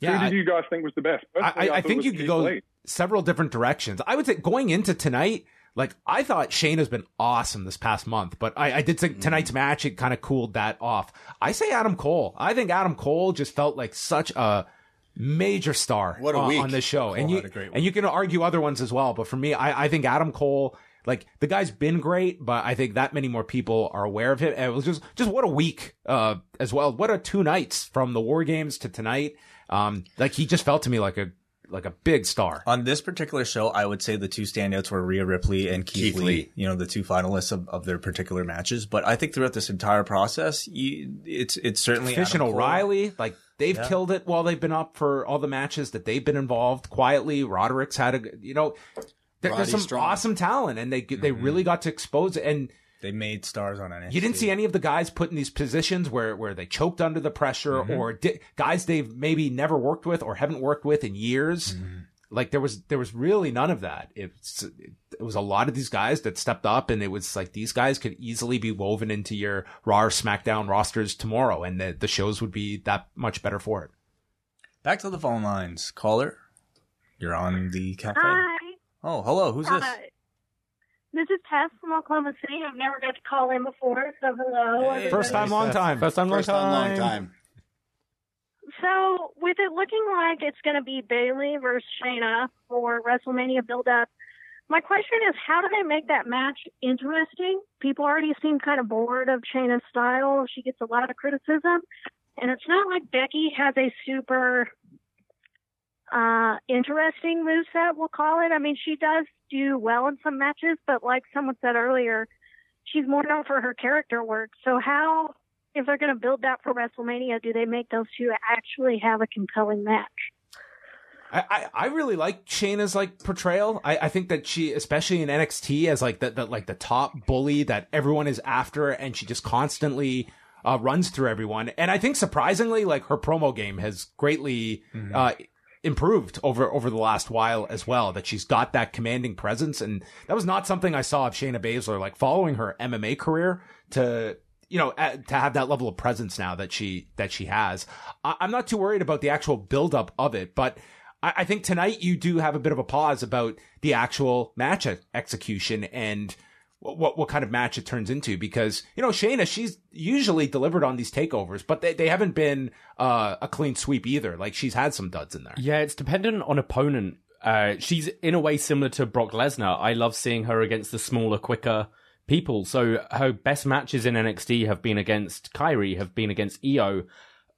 Yeah, who I- did you guys think was the best? I, Personally, I, I thought think you could go Lee. several different directions. I would say going into tonight, like I thought Shane has been awesome this past month, but I, I did Mm-hmm. think tonight's match it kind of cooled that off. I say Adam Cole. I think Adam Cole just felt like such a major star What a on, week. on this show, and you had a great and you can argue other ones as well. But for me, I, I think Adam Cole. Like the guy's been great, but I think that many more people are aware of him. And it was just, just what a week, uh, as well. What a two nights from the War Games to tonight. Um, like he just felt to me like a, like a big star. On this particular show, I would say the two standouts were Rhea Ripley and Keith, Keith Lee, Lee. You know, the two finalists of, of their particular matches. But I think throughout this entire process, you, it's it's certainly Fish and Adam Cole. O'Reilly, like they've Yeah. killed it while they've been up for all the matches that they've been involved quietly. Roderick's had a, you know, there, there's some Strong. awesome talent, and they they Mm-hmm. really got to expose it. And They made stars on NXT. you didn't see any of the guys put in these positions where where they choked under the pressure, or di- guys they've maybe never worked with or haven't worked with in years. Like there was there was really none of that. It's it was a lot of these guys that stepped up, and it was like these guys could easily be woven into your Raw or SmackDown rosters tomorrow, and the the shows would be that much better for it. Back to the phone lines. Caller, you're on the cafe. Hi. Oh, hello. Who's this? Hi. this is Tess from Oklahoma City. I've never got to call in before, so hello. everybody. First time, long time. First time, long First time, long time. time. So, with it looking like it's going to be Bayley versus Shayna for WrestleMania build up, my question is how do they make that match interesting? People already seem kind of bored of Shayna's style. She gets a lot of criticism. And it's not like Becky has a super uh, interesting moveset, we'll call it. I mean, she does do well in some matches, but like someone said earlier, she's more known for her character work. So, how, if they're going to build that for WrestleMania, do they make those two actually have a compelling match? I, I, I really like Shayna's like portrayal. I, I think that she, especially in NXT, as like the, the like the top bully that everyone is after, and she just constantly uh, runs through everyone. And I think surprisingly, like her promo game has greatly uh, improved over over the last while as well. That she's got that commanding presence, and that was not something I saw of Shayna Baszler. Like following her MMA career to you know to have that level of presence now that she that she has. I, I'm not too worried about the actual buildup of it, but. I, I think tonight you do have a bit of a pause about the actual match execution and what, what what kind of match it turns into because you know Shayna she's usually delivered on these takeovers but they, they haven't been uh, a clean sweep either like she's had some duds in there Yeah, it's dependent on opponent. Uh, she's in a way similar to Brock Lesnar. I love seeing her against the smaller, quicker people. So her best matches in NXT have been against Kairi, have been against Io.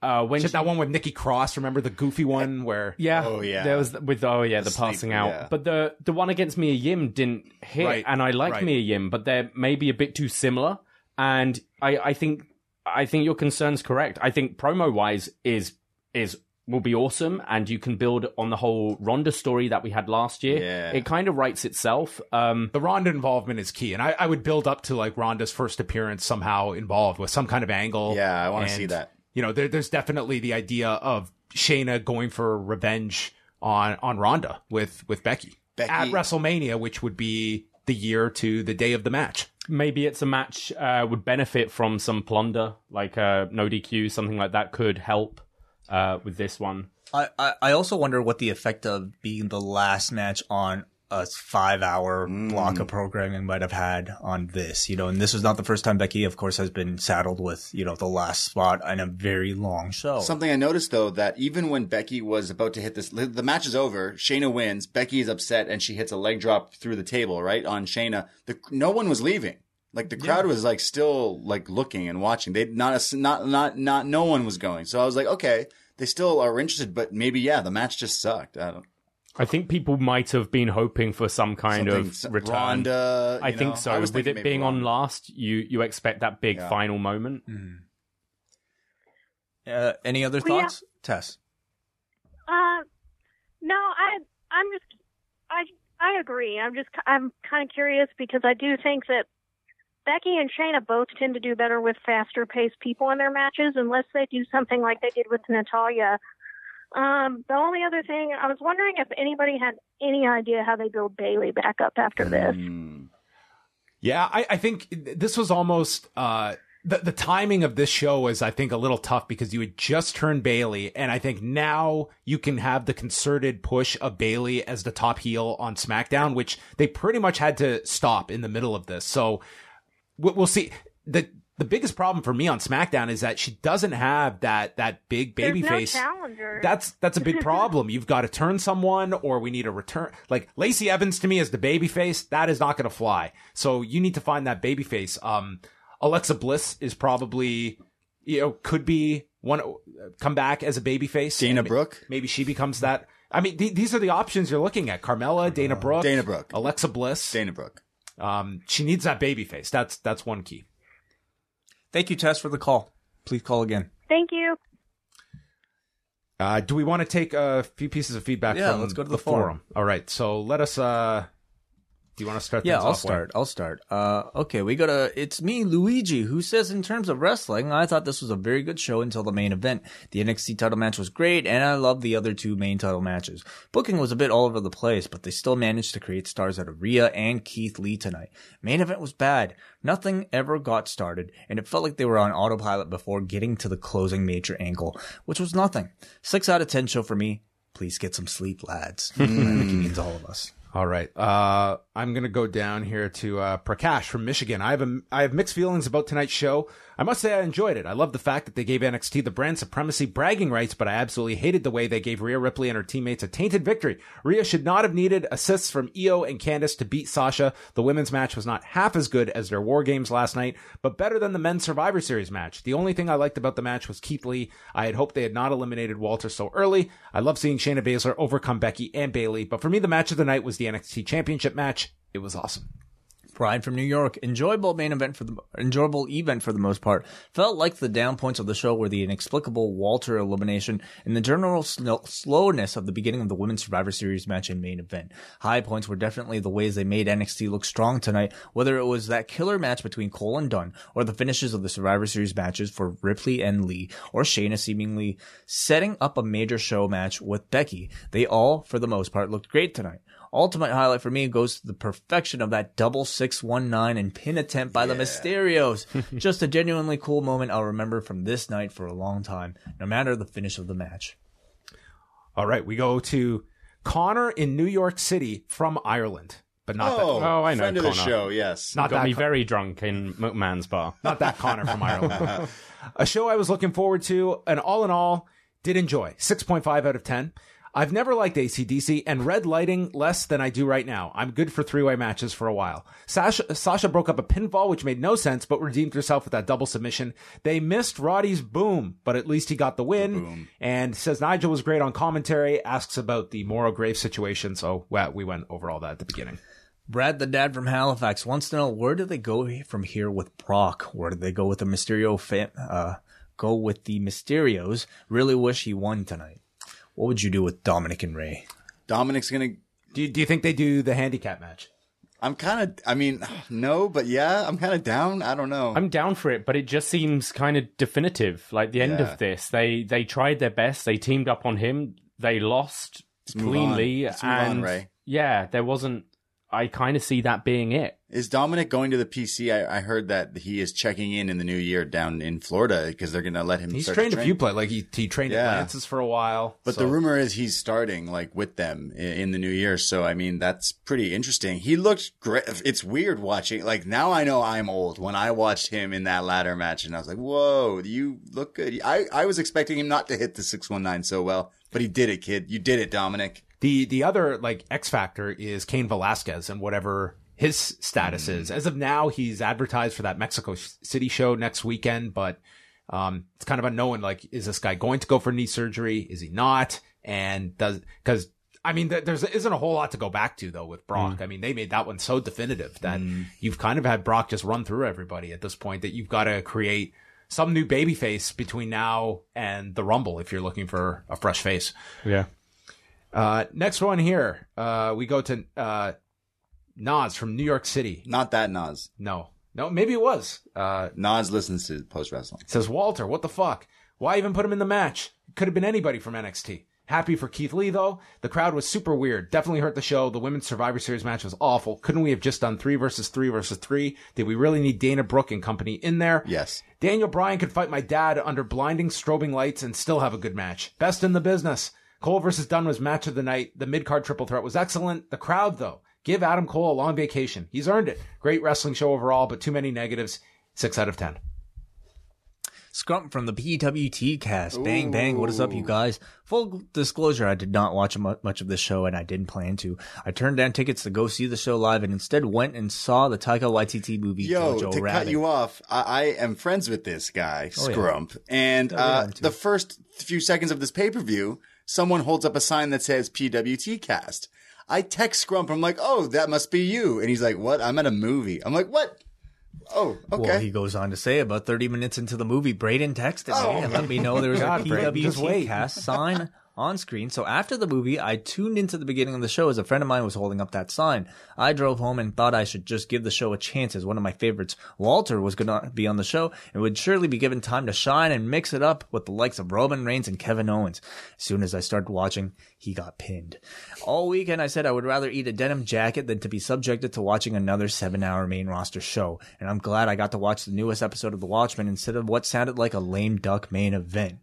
Uh, when she- that one with Nikki Cross remember the goofy one where yeah, Oh, yeah. there was with oh yeah, the, The sleep, passing out. yeah. But the the one against Mia Yim didn't hit, Right, and I like right. Mia Yim, but they're maybe a bit too similar. And I I think I think your concern's correct. I think promo wise is is will be awesome, and you can build on the whole Ronda story that we had last year. Yeah. It kind of writes itself. Um, the Ronda involvement is key and I, I would build up to like Ronda's first appearance somehow involved with some kind of angle Yeah, I want to see that. You know, there, there's definitely the idea of Shayna going for revenge on on Ronda with with Becky, Becky- at WrestleMania, which would be the year to the day of the match. maybe it's a match uh, would benefit from some plunder, like uh, no DQ, something like that could help uh, with this one. I, I, I also wonder what the effect of being the last match on a five hour mm. block of programming might have had on this, you know, and this was not the first time Becky, of course, has been saddled with, you know, the last spot in a very long show. Something I noticed though that even when Becky was about to hit this, the match is over. Shayna wins. Becky is upset and she hits a leg drop through the table right on Shayna. The no one was leaving. Like the crowd was like still like looking and watching. They not a, not not not no one was going. So I was like, okay, they still are interested, but maybe yeah, the match just sucked. I don't. I think people might have been hoping for some kind something- of some- return. Ronda, I think know? so. I With it maybe being on last, you you expect that big Yeah. final moment. Uh, any other Well, yeah. thoughts? Tess. Uh, no, I, I'm just, I, I agree. I'm just, I'm kind of curious because I do think that Becky and Shayna both tend to do better with faster paced people in their matches, unless they do something like they did with Natalya. Um, the only other thing, I was wondering if anybody had any idea how they build Bayley back up after this. Mm. Yeah, I, I think this was almost uh, the the timing of this show was I think a little tough because you had just turned Bayley, and I think now you can have the concerted push of Bayley as the top heel on SmackDown, which they pretty much had to stop in the middle of this. So we- we'll see. the The biggest problem for me on SmackDown is that she doesn't have that that big baby There's no face. challenger. That's that's a big problem. You've got to turn someone, or we need a return. Like Lacey Evans to me is the baby face, that is not going to fly. So you need to find that baby face. Um, Alexa Bliss is probably, you know, could be one come back as a baby face. Dana Brooke? maybe she becomes that. I mean, th- these are the options you're looking at: Carmella, Dana Brooke, Dana Brooke. Alexa Bliss. Dana Brooke. Um, she needs that baby face. That's that's one key. Thank you, Tess, for the call. Please call again. Thank you. Uh, do we want to take a few pieces of feedback Yeah, from let's go to the, the forum. All right. So let us. Uh, do you want to start? Yeah, I'll start. I'll start. Uh, okay, we got a. It's me, Luigi, who says in terms of wrestling, I thought this was a very good show until the main event. The NXT title match was great, and I love the other two main title matches. Booking was a bit all over the place, but they still managed to create stars out of Rhea and Keith Lee tonight. Main event was bad. Nothing ever got started, and it felt like they were on autopilot before getting to the closing major angle, which was nothing. Six out of ten show for me. Please get some sleep, lads. I think he means all of us. All right. Uh, I'm going to go down here to uh, Prakash from Michigan. I have a, I have mixed feelings about tonight's show. I must say I enjoyed it. I love the fact that they gave NXT the brand supremacy bragging rights, but I absolutely hated the way they gave Rhea Ripley and her teammates a tainted victory. Rhea should not have needed assists from Io and Candice to beat Sasha. The women's match was not half as good as their War Games last night, but better than the men's Survivor Series match. The only thing I liked about the match was Keith Lee. I had hoped they had not eliminated Walter so early. I love seeing Shayna Baszler overcome Becky and Bayley, but for me, the match of the night was the NXT Championship match. It was awesome. Pride from New York. Enjoyable main event for the enjoyable event for the most part. Felt like the down points of the show were the inexplicable Walter elimination and the general sl- slowness of the beginning of the Women's Survivor Series match and main event. High points were definitely the ways they made NXT look strong tonight, whether it was that killer match between Cole and Dunne, or the finishes of the Survivor Series matches for Ripley and Lee, or Shayna seemingly setting up a major show match with Becky. They all, for the most part, looked great tonight. Ultimate highlight for me goes to the perfection of that double 619 and pin attempt by the Mysterios. Just a genuinely cool moment I'll remember from this night for a long time, no matter the finish of the match. All right, we go to Connor in New York City from Ireland, but not Oh, that. Oh, I know friend of the Connor. show. Yes. Not Got that me Con- very drunk in McMahon's bar. not that Connor from Ireland. a show I was looking forward to, and all in all, did enjoy. 6.5 out of 10. I've never liked ACDC and red lighting less than I do right now. I'm good for three way matches for a while. Sasha, Sasha broke up a pinfall, which made no sense, but redeemed herself with that double submission. They missed Roddy's boom, but at least he got the win. And says Nigel was great on commentary, asks about the Mauro Grave situation. So well, we went over all that at the beginning. Brad, the dad from Halifax, wants to know where do they go from here with Brock? Where do they go with the Mysterio fam- uh, go with the Mysterios? Really wish he won tonight. What would you do with Dominic and Rey? Dominic's gonna. Do you, do you think they do the handicap match? I'm kind of. I mean, no, but yeah, I'm kind of down. I don't know. I'm down for it, but it just seems kind of definitive. Like the end Yeah. of this, they they tried their best. They teamed up on him. They lost move cleanly, on. Let's move on, and Rey. yeah, there wasn't. I kind of see that being it. Is Dominic going to the PC? I, I heard that he is checking in in the new year down in Florida because they're going to let him. He's start trained to a few play like he he trained Yeah. at Lance's for a while. But so- the rumor is he's starting like with them i- in the new year. So I mean, that's pretty interesting. He looked great. It's weird watching. Like now I know I'm old. When I watched him in that ladder match, and I was like, "Whoa, you look good." I I was expecting him not to hit the six one nine so well, but he did it, kid. You did it, Dominic. The the other like X factor is Cain Velasquez and whatever his status Mm. is. As of now, he's advertised for that Mexico City show next weekend, but um, it's kind of unknown. Like, is this guy going to go for knee surgery? Is he not? And does because I mean, there's isn't a whole lot to go back to though with Brock. I mean, they made that one so definitive that you've kind of had Brock just run through everybody at this point that you've got to create some new baby face between now and the Rumble if you're looking for a fresh face. Yeah. Uh, next one here. Uh, we go to uh, Nas from New York City. Not that Nas. No, no, maybe it was. Uh, Nas listens to post wrestling. says Walter, what the fuck? Why even put him in the match? Could have been anybody from NXT. Happy for Keith Lee though. The crowd was super weird. Definitely hurt the show. The women's Survivor Series match was awful. Couldn't we have just done three versus three versus three? Did we really need Dana Brooke and company in there? Yes. Daniel Bryan could fight my dad under blinding strobing lights and still have a good match. Best in the business. Cole versus Dunne was match of the night. The mid card triple threat was excellent. The crowd, though, give Adam Cole a long vacation. He's earned it. Great wrestling show overall, but too many negatives. Six out of ten. Scrump from the PWT cast. Bang, bang. What is up, you guys? Full disclosure, I did not watch much of this show and I didn't plan to. I turned down tickets to go see the show live and instead went and saw the Taika Waititi movie, Yo, Jojo to Rabbit. cut you off, I, I am friends with this guy, Oh, yeah. And Oh, yeah, uh, the first few seconds of this pay per view, someone holds up a sign that says PWT cast. I text Scrump, I'm like, oh, that must be you. And he's like, what? I'm at a movie. I'm like, what? Oh, okay. Well, he goes on to say about 30 minutes into the movie, Braden texted Oh. me and let me know there was God, a Braden, PWT wait. cast sign on screen. So after the movie, I tuned into the beginning of the show as a friend of mine was holding up that sign. I drove home and thought I should just give the show a chance as one of my favorites, Walter, was going to be on the show and would surely be given time to shine and mix it up with the likes of Roman Reigns and Kevin Owens. As soon as I started watching, he got pinned. All weekend, I said I would rather eat a denim jacket than to be subjected to watching another seven hour main roster show. And I'm glad I got to watch the newest episode of The Watchmen instead of what sounded like a lame duck main event.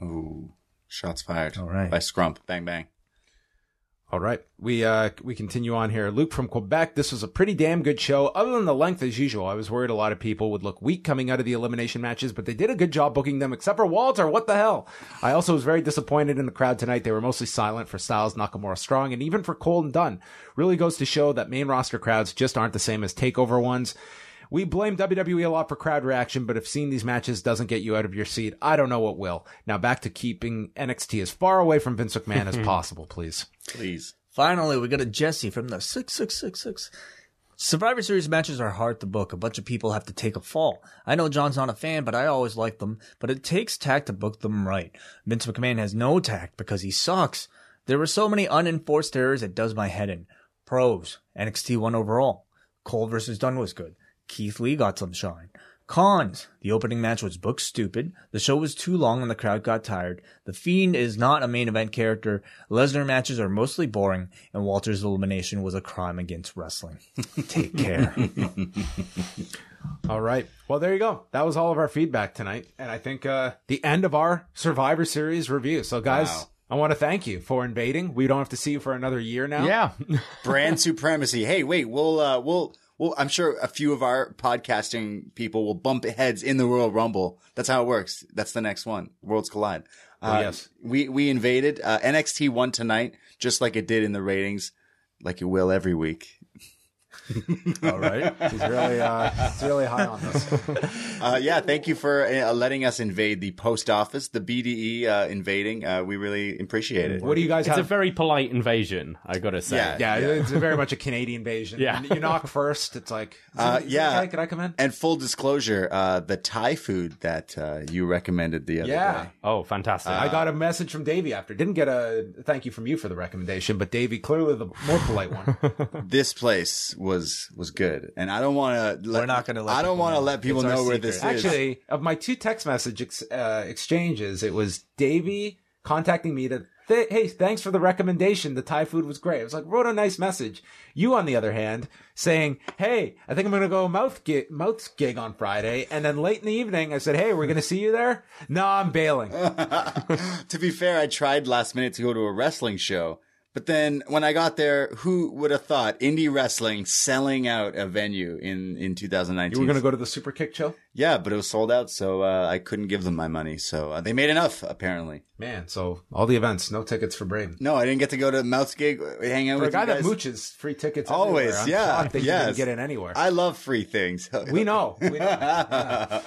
Ooh, shots fired. All right. By Scrump. Bang, bang. All right. We uh we continue on here. Luke from Quebec. This was a pretty damn good show. Other than the length as usual, I was worried a lot of people would look weak coming out of the elimination matches, but they did a good job booking them except for Walter. What the hell? I also was very disappointed in the crowd tonight. They were mostly silent for Styles, Nakamura, Strong, and even for Cole and Dunne. Really goes to show that main roster crowds just aren't the same as takeover ones. We blame WWE a lot for crowd reaction, but if seeing these matches doesn't get you out of your seat, I don't know what will. Now back to keeping NXT as far away from Vince McMahon as possible, please. Please. Finally, we got a Jesse from the 6666. Survivor Series matches are hard to book. A bunch of people have to take a fall. I know John's not a fan, but I always like them. But it takes tact to book them right. Vince McMahon has no tact because he sucks. There were so many unenforced errors it does my head in. Pros. NXT won overall. Cole versus Dunne was good. Keith Lee got some shine. Cons. The opening match was booked stupid. The show was too long and the crowd got tired. The Fiend is not a main event character. Lesnar matches are mostly boring, and Walter's elimination was a crime against wrestling. Take care. All right. Well, there you go. That was all of our feedback tonight. And I think uh the end of our Survivor Series review. So guys, Wow. I want to thank you for invading. We don't have to see you for another year now. Yeah. Brand supremacy. Hey, wait, we'll uh we'll well, I'm sure a few of our podcasting people will bump heads in the Royal Rumble. That's how it works. That's the next one. Worlds collide. Oh, Uh, yes. We we invaded. Uh, NXT won tonight, just like it did in the ratings, like it will every week. All right. He's really uh he's really high on this. Uh, yeah, thank you for uh, letting us invade the post office, the BDE uh, invading. Uh, we really appreciate it. What do you guys It's a very polite invasion, I gotta say. Yeah. yeah, it's very much a Canadian invasion. Yeah. You knock first. It's like, is Uh, it- is it yeah. okay? Can I come in? And full disclosure, uh, the Thai food that uh, you recommended the other Yeah. day. Oh, fantastic. I got a message from Davey after. Didn't get a thank you from you for the recommendation, but Davey clearly the more polite one. This place was was was good, and I don't want to. We're not gonna let I don't people want to know. let people It's our know where secret. this is. Actually, of my two text message ex- uh, exchanges, it was Davey contacting me to, th- hey, thanks for the recommendation. The Thai food was great. I was like, wrote a nice message. You, on the other hand, saying, hey, I think I'm going to go mouth gig, mouth gig on Friday. And then late in the evening, I said, hey, we're going to see you there. No, I'm bailing. to be fair, I tried last minute to go to a wrestling show, but then when I got there, who would have thought indie wrestling selling out a venue in in 2019? You were going to go to the super kick show? Yeah, but it was sold out, so uh, I couldn't give them my money. So uh, they made enough, apparently. Man, so all the events, no tickets for Brave. No, I didn't get to go to Mouth Gig, uh, hang out For a guy that mooches free tickets Always, yeah, shocked yes. get in anywhere. I love free things. We know. We know. Yeah.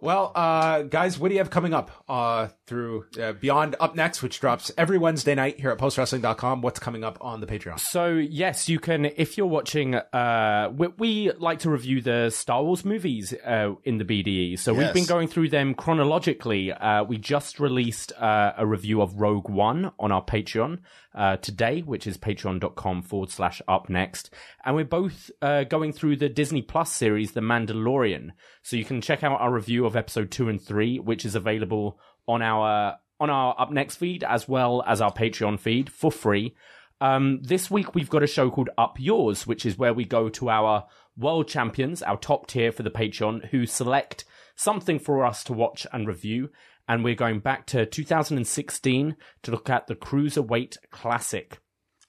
Well, uh, guys, what do you have coming up uh, through uh, Beyond Up Next, which drops every Wednesday night here at postwrestling.com? What's coming up on the Patreon? So yes, you can if you're watching. Uh, we, we like to review the Star Wars movies uh, in the BDE. So we've been going through them chronologically. Uh, we just released uh, a review of Rogue One on our Patreon uh, today, which is patreon.com forward slash up next, and we're both uh, going through the Disney Plus series, The Mandalorian. So you can check out our review of episode two and three, which is available on our on our up next feed as well as our Patreon feed for free. Um, this week we've got a show called Up Yours, which is where we go to our world champions, our top tier for the Patreon, who select something for us to watch and review. And we're going back to 2016 to look at the Cruiserweight Classic.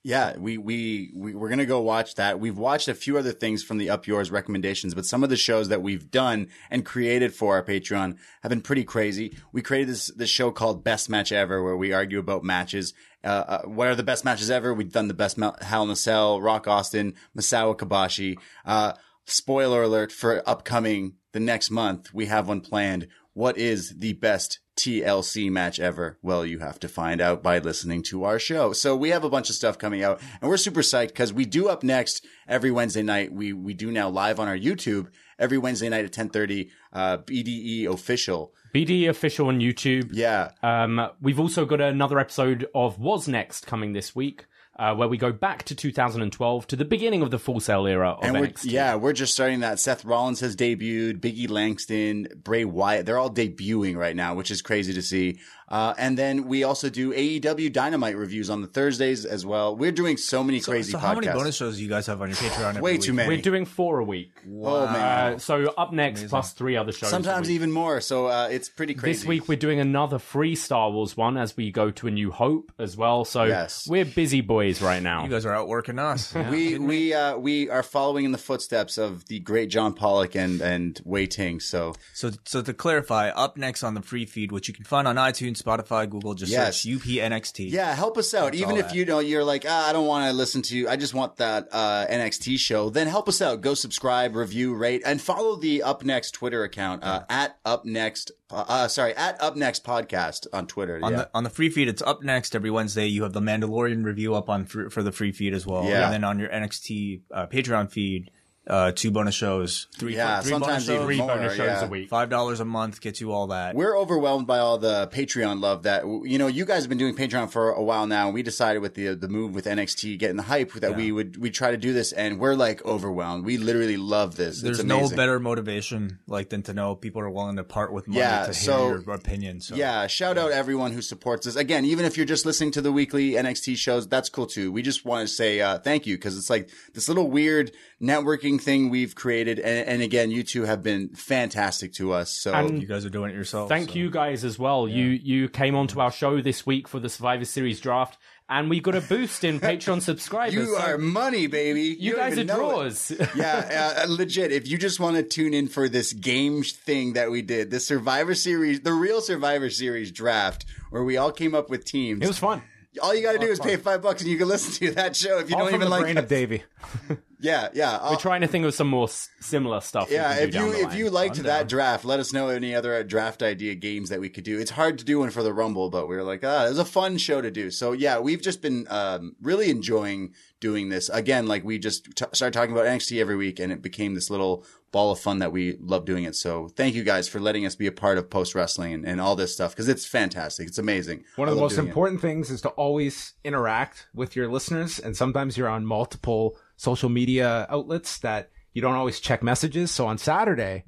Yeah, we, we, we, we're going to go watch that. We've watched a few other things from the Up Yours recommendations, but some of the shows that we've done and created for our Patreon have been pretty crazy. We created this, this show called Best Match Ever where we argue about matches. Uh, uh, what are the best matches ever? We've done the best ma- Hell in a Cell, Rock Austin, Misawa Kobashi. Uh, spoiler alert for upcoming the next month. We have one planned. What is the best TLC match ever? Well, you have to find out by listening to our show. So we have a bunch of stuff coming out and we're super psyched because we do up next every Wednesday night. We, we do now live on our YouTube every Wednesday night at 1030, uh, BDE official. BD official on YouTube. Yeah. Um, we've also got another episode of Was Next coming this week, uh, where we go back to 2012 to the beginning of the Full Sail era of And we're, NXT. yeah, we're just starting that. Seth Rollins has debuted, Biggie Langston, Bray Wyatt. They're all debuting right now, which is crazy to see. Uh, and then we also do AEW Dynamite reviews on the Thursdays as well. We're doing so many So, crazy so podcasts. how many bonus shows do you guys have on your Patreon? every Way week? too many. We're doing four a week. Oh man. Uh, so up next, plus three other shows. Sometimes even more. So uh, it's pretty crazy. This week we're doing another free Star Wars one as we go to A New Hope as well. So Yes. we're busy boys right now. You guys are outworking us. we we uh, we are following in the footsteps of the great John Pollock and and Wai Ting. So So, so to clarify, up next on the free feed, which you can find on iTunes, Spotify, Google, just Yes. search UPNXT. yeah, help us out. Even if that. you know you're like ah, I don't want to listen to, I just want that uh, NXT show. Then help us out. Go subscribe, review, rate, and follow the Up Next Twitter account uh, at Up Next. Uh, sorry, at Up Next Podcast on Twitter. On yeah. the on the free feed, it's up next every Wednesday. You have the Mandalorian review up on fr- for the free feed as well. Yeah. And then on your NXT uh, Patreon feed, uh, two bonus shows, three Yeah, three sometimes bonus shows, even three more, bonus shows yeah. a week. five dollars a month gets you all that. We're overwhelmed by all the Patreon love that you know. You guys have been doing Patreon for a while now. And we decided with the the move with NXT getting the hype that we would we try to do this, and we're like overwhelmed. We literally love this. There's it's no better motivation like than to know people are willing to part with money Yeah, to so- hear your opinion. So Yeah, shout out everyone who supports us. Again, even if you're just listening to the weekly NXT shows, that's cool too. We just want to say uh, thank you because it's like this little weird networking thing we've created, and, and again, you two have been fantastic to us. So And you guys are doing it yourself. Thank so. you guys as well. You you came onto our show this week for the Survivor Series draft, and we got a boost in Patreon subscribers. you So are money, baby. you don't guys are even drawers. yeah, uh, legit. If you just want to tune in for this game thing that we did, the Survivor Series, the real Survivor Series draft, where we all came up with teams. it was fun. all you got to do is pay five bucks, and you can listen to that show if you All don't from even the like. brain us. of Davey. Yeah, yeah. We're trying to think of some more s- similar stuff. we Yeah, can do if down you the if line. you liked that draft, let us know any other draft idea games that we could do. It's hard to do one for the Rumble, but we were like, ah, it was a fun show to do. So yeah, we've just been um, really enjoying doing this. Again, like we just t- started talking about NXT every week, and it became this little ball of fun that we love doing it. So thank you guys for letting us be a part of post wrestling and, and all this stuff because it's fantastic. It's amazing. One of the most doing it. important things is to always interact with your listeners. And sometimes you're on multiple social media outlets that you don't always check messages. So on Saturday,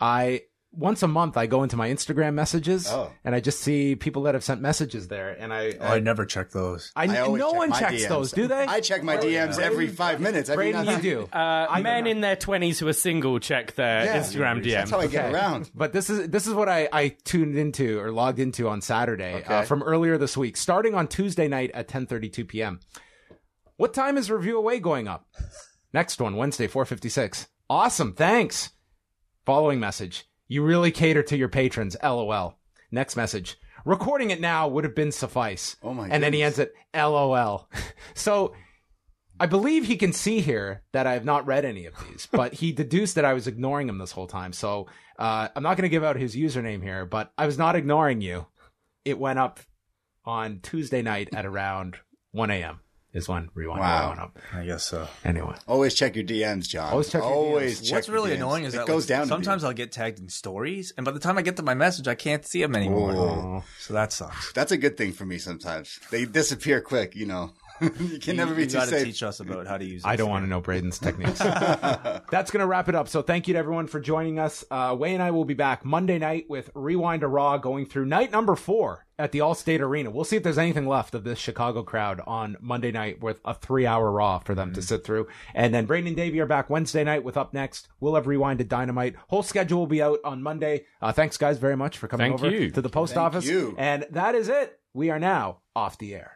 I once a month I go into my Instagram messages Oh. and I just see people that have sent messages there. And I, Oh, I never check those. I, I no check one checks DMs. those, do they? I check my DMs every five minutes. I do Braden, not- you do. Uh, men in their twenties who are single check their Yeah, Instagram DM. That's how I get Okay. around. But this is this is what I, I tuned into or logged into on Saturday uh, from earlier this week, starting on Tuesday night at 10:32 p.m. What time is Review Away going up? Next one, Wednesday, 4:56. Awesome, thanks. Following message: You really cater to your patrons. LOL. Next message: Recording it now would have been suffice. Oh my And then he ends it LOL. so. I believe he can see here that I have not read any of these, but he deduced that I was ignoring him this whole time. So uh, I'm not going to give out his username here, but I was not ignoring you. It went up on Tuesday night at around 1 a.m. is when Rewind Wow. went up. I guess so. Anyway, Always check your DMs, John. Always check your Always DMs. check What's your really DMs. annoying is it that goes like, down. sometimes I'll get tagged in stories, and by the time I get to my message, I can't see them anymore. Oh. So that sucks. That's a good thing for me. Sometimes they disappear quick. You know, you can never be you too gotta safe. teach us about how to use. I don't want to know Braden's techniques. That's going to wrap it up. So thank you to everyone for joining us. Uh, Wai and I will be back Monday night with Rewind to Raw going through night number four at the Allstate Arena. We'll see if there's anything left of this Chicago crowd on Monday night with a three hour Raw for them to sit through. And then Braden and Davey are back Wednesday night with Up Next. We'll have Rewinded Dynamite. Whole schedule will be out on Monday. Uh, thanks guys very much for coming Thank over you. to the post Thank office. you. And that is it. We are now off the air.